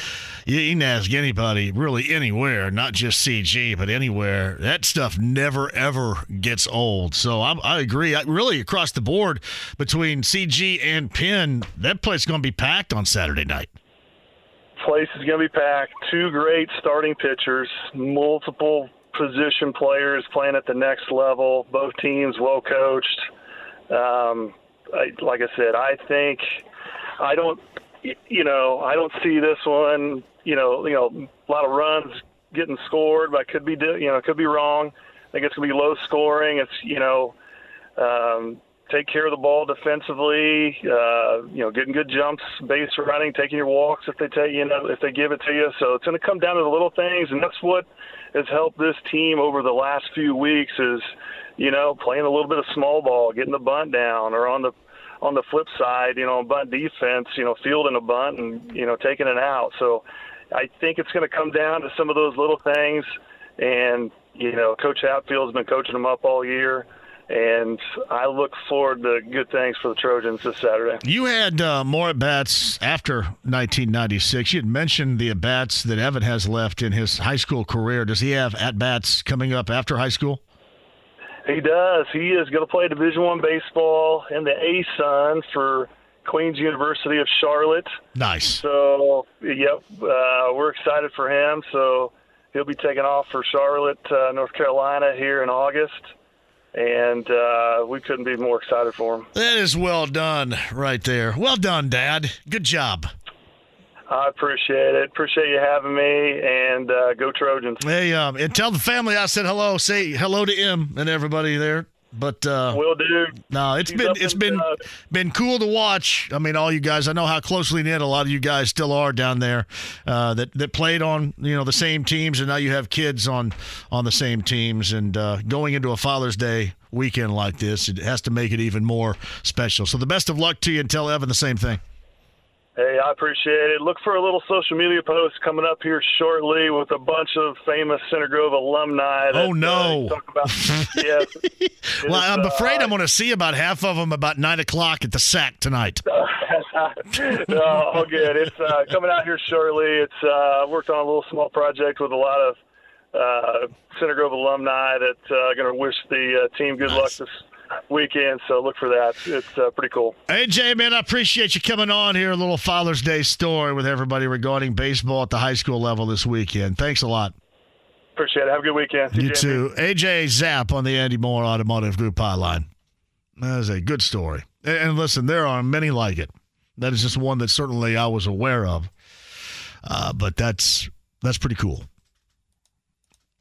you can ask anybody, really anywhere, not just CG, but anywhere. That stuff never ever gets old. So I'm, I agree. I, really across the board between CG and Penn, that place is going to be packed on Saturday night place is going to be packed. Two great starting pitchers, multiple position players playing at the next level. Both teams well coached. Um, I, like I said, I think I don't, you know, I don't see this one. You know, you know, a lot of runs getting scored, but I could be, you know, could be wrong. I think it's to be low scoring. It's, you know, um, take care of the ball defensively. Uh, you know, getting good jumps, base running, taking your walks if they take you know if they give it to you. So it's going to come down to the little things, and that's what has helped this team over the last few weeks. Is you know playing a little bit of small ball, getting the bunt down, or on the on the flip side, you know, bunt defense, you know, fielding a bunt and you know taking it out. So I think it's going to come down to some of those little things, and you know, Coach Hatfield's been coaching them up all year and I look forward to good things for the Trojans this Saturday. You had uh, more at bats after 1996. You had mentioned the at bats that Evan has left in his high school career. Does he have at bats coming up after high school? He does. He is going to play Division One baseball in the A Sun for Queens University of Charlotte. Nice. So, yep, uh, we're excited for him. So he'll be taking off for Charlotte, uh, North Carolina here in August and uh, we couldn't be more excited for him. That is well done, right there. Well done, Dad. Good job. I appreciate it. Appreciate you having me, and uh, go Trojans. Hey, um, and tell the family I said hello. Say hello to him and everybody there. But uh, will do. No, it's She's been it's been uh, been cool to watch. I mean, all you guys. I know how closely knit a lot of you guys still are down there. Uh, that that played on you know the same teams, and now you have kids on on the same teams. And uh, going into a Father's Day weekend like this, it has to make it even more special. So the best of luck to you, and tell Evan the same thing. Hey, I appreciate it. Look for a little social media post coming up here shortly with a bunch of famous Center Grove alumni. That, oh no! Uh, talk about, yes. well, I'm afraid uh, I'm going to see about half of them about nine o'clock at the sack tonight. no, all good. It's uh, coming out here shortly. It's uh, worked on a little small project with a lot of uh, Center Grove alumni that are uh, going to wish the uh, team good nice. luck this weekend. So look for that. It's uh, pretty cool. AJ, man, I appreciate you coming on here. A little Father's Day story with everybody regarding baseball at the high school level this weekend. Thanks a lot. Appreciate it. Have a good weekend. See you, too. AJ Zapp on the Andy Moore Automotive Group hotline. That is a good story. And listen, there are many like it. That is just one that certainly I was aware of. Uh, but that's that's pretty cool.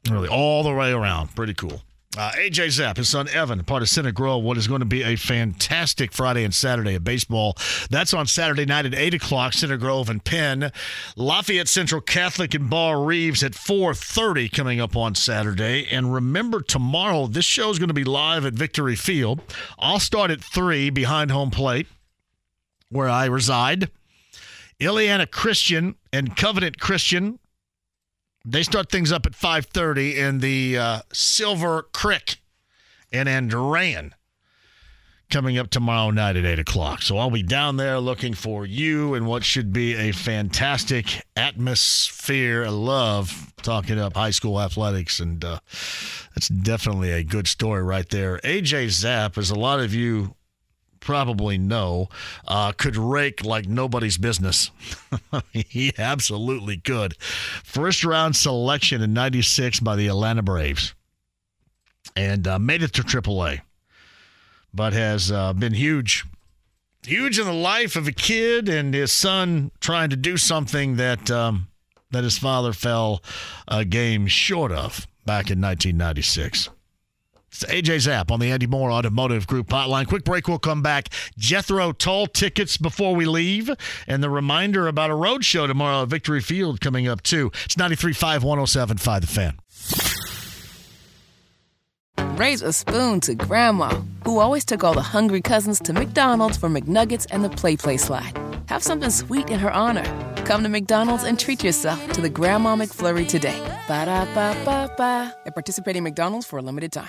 Really, all the way around, pretty cool. Uh, AJ Zapp, his son Evan, part of Center Grove, what is going to be a fantastic Friday and Saturday of baseball. That's on Saturday night at 8 o'clock, Center Grove and Penn. Lafayette Central Catholic and Barr-Reeves at 4.30 coming up on Saturday. And remember, tomorrow, this show is going to be live at Victory Field. I'll start at 3 behind home plate, where I reside. Illiana Christian and Covenant Christian they start things up at 5:30 in the uh, Silver Creek in Andrean coming up tomorrow night at 8 o'clock. So I'll be down there looking for you and what should be a fantastic atmosphere. I love talking up high school athletics, and uh, that's definitely a good story right there. AJ Zapp, as a lot of you probably know, uh, could rake like nobody's business. he absolutely could. First round selection in 96 by the Atlanta Braves and uh, made it to AAA, but has uh, been huge. Huge in the life of a kid and his son trying to do something that um, that his father fell a game short of back in 1996. It's AJ Zapp on the Andy Moore Automotive Group hotline. Quick break. We'll come back. Jethro Tull tickets before we leave. And the reminder about a road show tomorrow at Victory Field coming up, too. It's 93.5, 107.5 The Fan. Raise a spoon to Grandma, who always took all the hungry cousins to McDonald's for McNuggets and the Play Play slide. Have something sweet in her honor. Come to McDonald's and treat yourself to the Grandma McFlurry today. Ba da ba ba ba. At participating McDonald's for a limited time.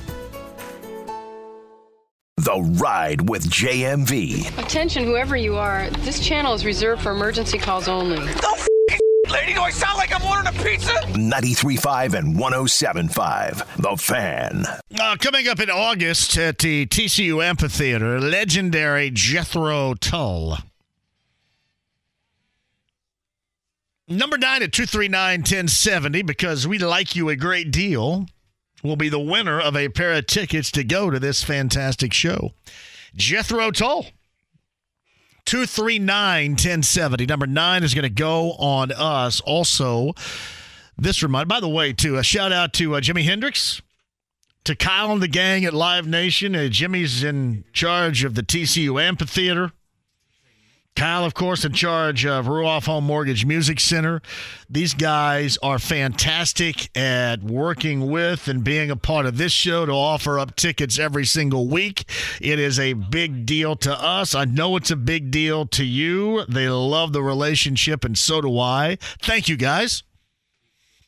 The Ride with JMV. Attention, whoever you are, this channel is reserved for emergency calls only. Lady, do I sound like I'm ordering a pizza? 93.5 and 107.5. The Fan. Uh, coming up in August at the TCU Amphitheater, legendary Jethro Tull. Number nine at 239 1070, because we like you a great deal, will be the winner of a pair of tickets to go to this fantastic show. Jethro Tull. 239 1070. Number nine is going to go on us. Also, this remind, by the way, too, a shout out to uh, Jimi Hendrix, to Kyle and the gang at Live Nation. Uh, Jimmy's in charge of the TCU Amphitheater. Kyle, of course, in charge of Ruoff Home Mortgage Music Center. These guys are fantastic at working with and being a part of this show to offer up tickets every single week. It is a big deal to us. I know it's a big deal to you. They love the relationship, and so do I. Thank you, guys.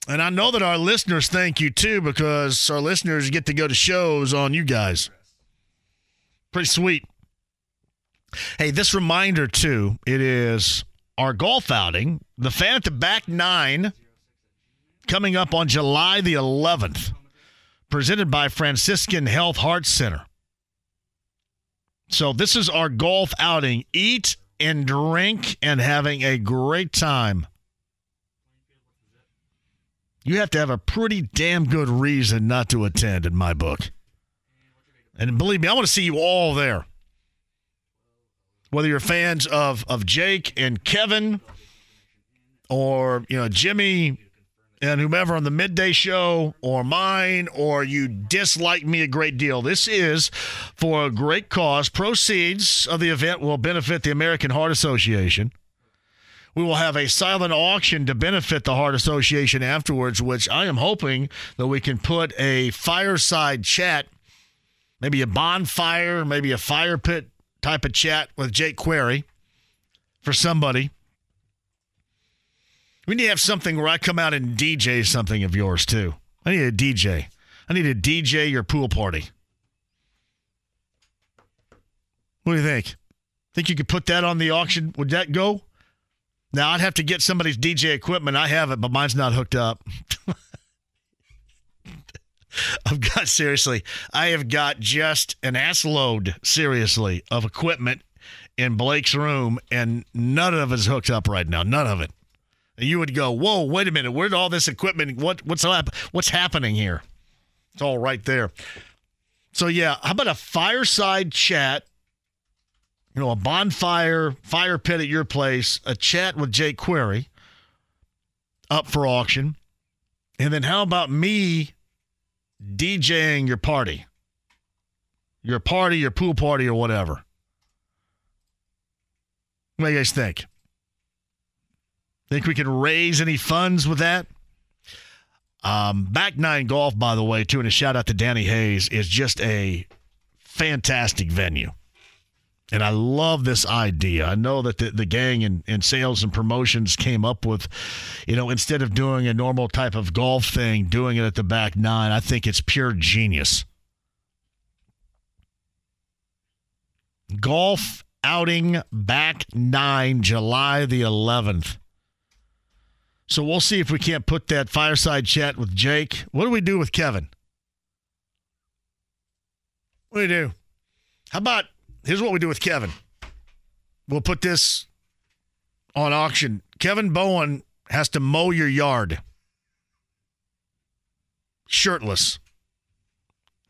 And I know that our listeners thank you too because our listeners get to go to shows on you guys. Pretty sweet. Hey, this reminder too, it is our golf outing, the fan at the back nine, coming up on July the 11th, presented by Franciscan Health Heart Center. So this is our golf outing. Eat and drink and having a great time. You have to have a pretty damn good reason not to attend in my book. And believe me, I want to see you all there whether you're fans of of Jake and Kevin or you know Jimmy and whomever on the midday show or mine or you dislike me a great deal this is for a great cause. Proceeds of the event will benefit the American Heart Association. We will have a silent auction to benefit the Heart Association afterwards which I am hoping that we can put a fireside chat maybe a bonfire maybe a fire pit type of chat with Jake Query for somebody. We need to have something where I come out and DJ something of yours too. I need a DJ. I need a DJ your pool party. What do you think? Think you could put that on the auction? Would that go? Now I'd have to get somebody's DJ equipment. I have it, but mine's not hooked up. I've got seriously, I have got just an ass load, seriously, of equipment in Blake's room, and none of it is hooked up right now. None of it. You would go, "Whoa, wait a minute! Where'd all this equipment? What what's what's happening here?" It's all right there. So yeah, how about a fireside chat? You know, a bonfire, fire pit at your place, a chat with Jake Query up for auction. And then how about me DJing your party, your party, your pool party, or whatever. What do you guys think? Think we can raise any funds with that? Um, Back Nine Golf, by the way, too, and a shout out to Danny Hayes, is just a fantastic venue. And I love this idea. I know that the, the gang and, and sales and promotions came up with, you know, instead of doing a normal type of golf thing, doing it at the back nine. I think it's pure genius. Golf outing back nine, July the 11th. So we'll see if we can't put that fireside chat with Jake. What do we do with Kevin? What do we do? How about here's what we do with Kevin. We'll put this on auction. Kevin Bowen has to mow your yard shirtless.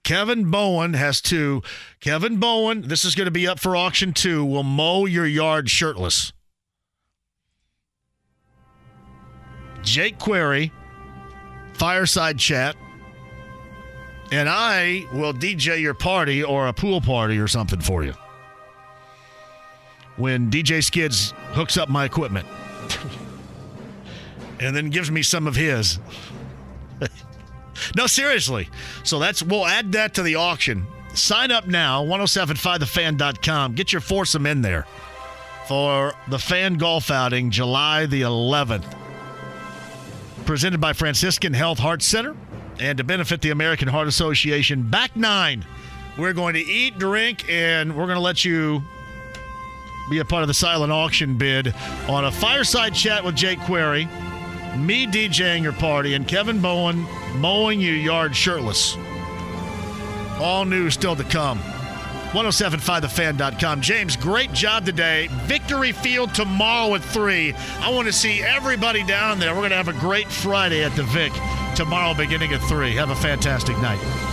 Kevin Bowen has to. Kevin Bowen, this is going to be up for auction too, will mow your yard shirtless. Jake Query, fireside chat, and I will DJ your party or a pool party or something for you. When DJ Skids hooks up my equipment and then gives me some of his. no, seriously. So that's we'll add that to the auction. Sign up now, 1075thefan.com. Get your foursome in there for the fan golf outing July the 11th presented by Franciscan Health Heart Center and to benefit the American Heart Association. Back nine. We're going to eat, drink, and we're going to let you be a part of the silent auction bid on a fireside chat with Jake Query, me DJing your party, and Kevin Bowen mowing your yard shirtless. All new still to come. 1075thefan.com. James, great job today. Victory Field tomorrow at 3. I want to see everybody down there. We're going to have a great Friday at the Vic tomorrow beginning at 3. Have a fantastic night.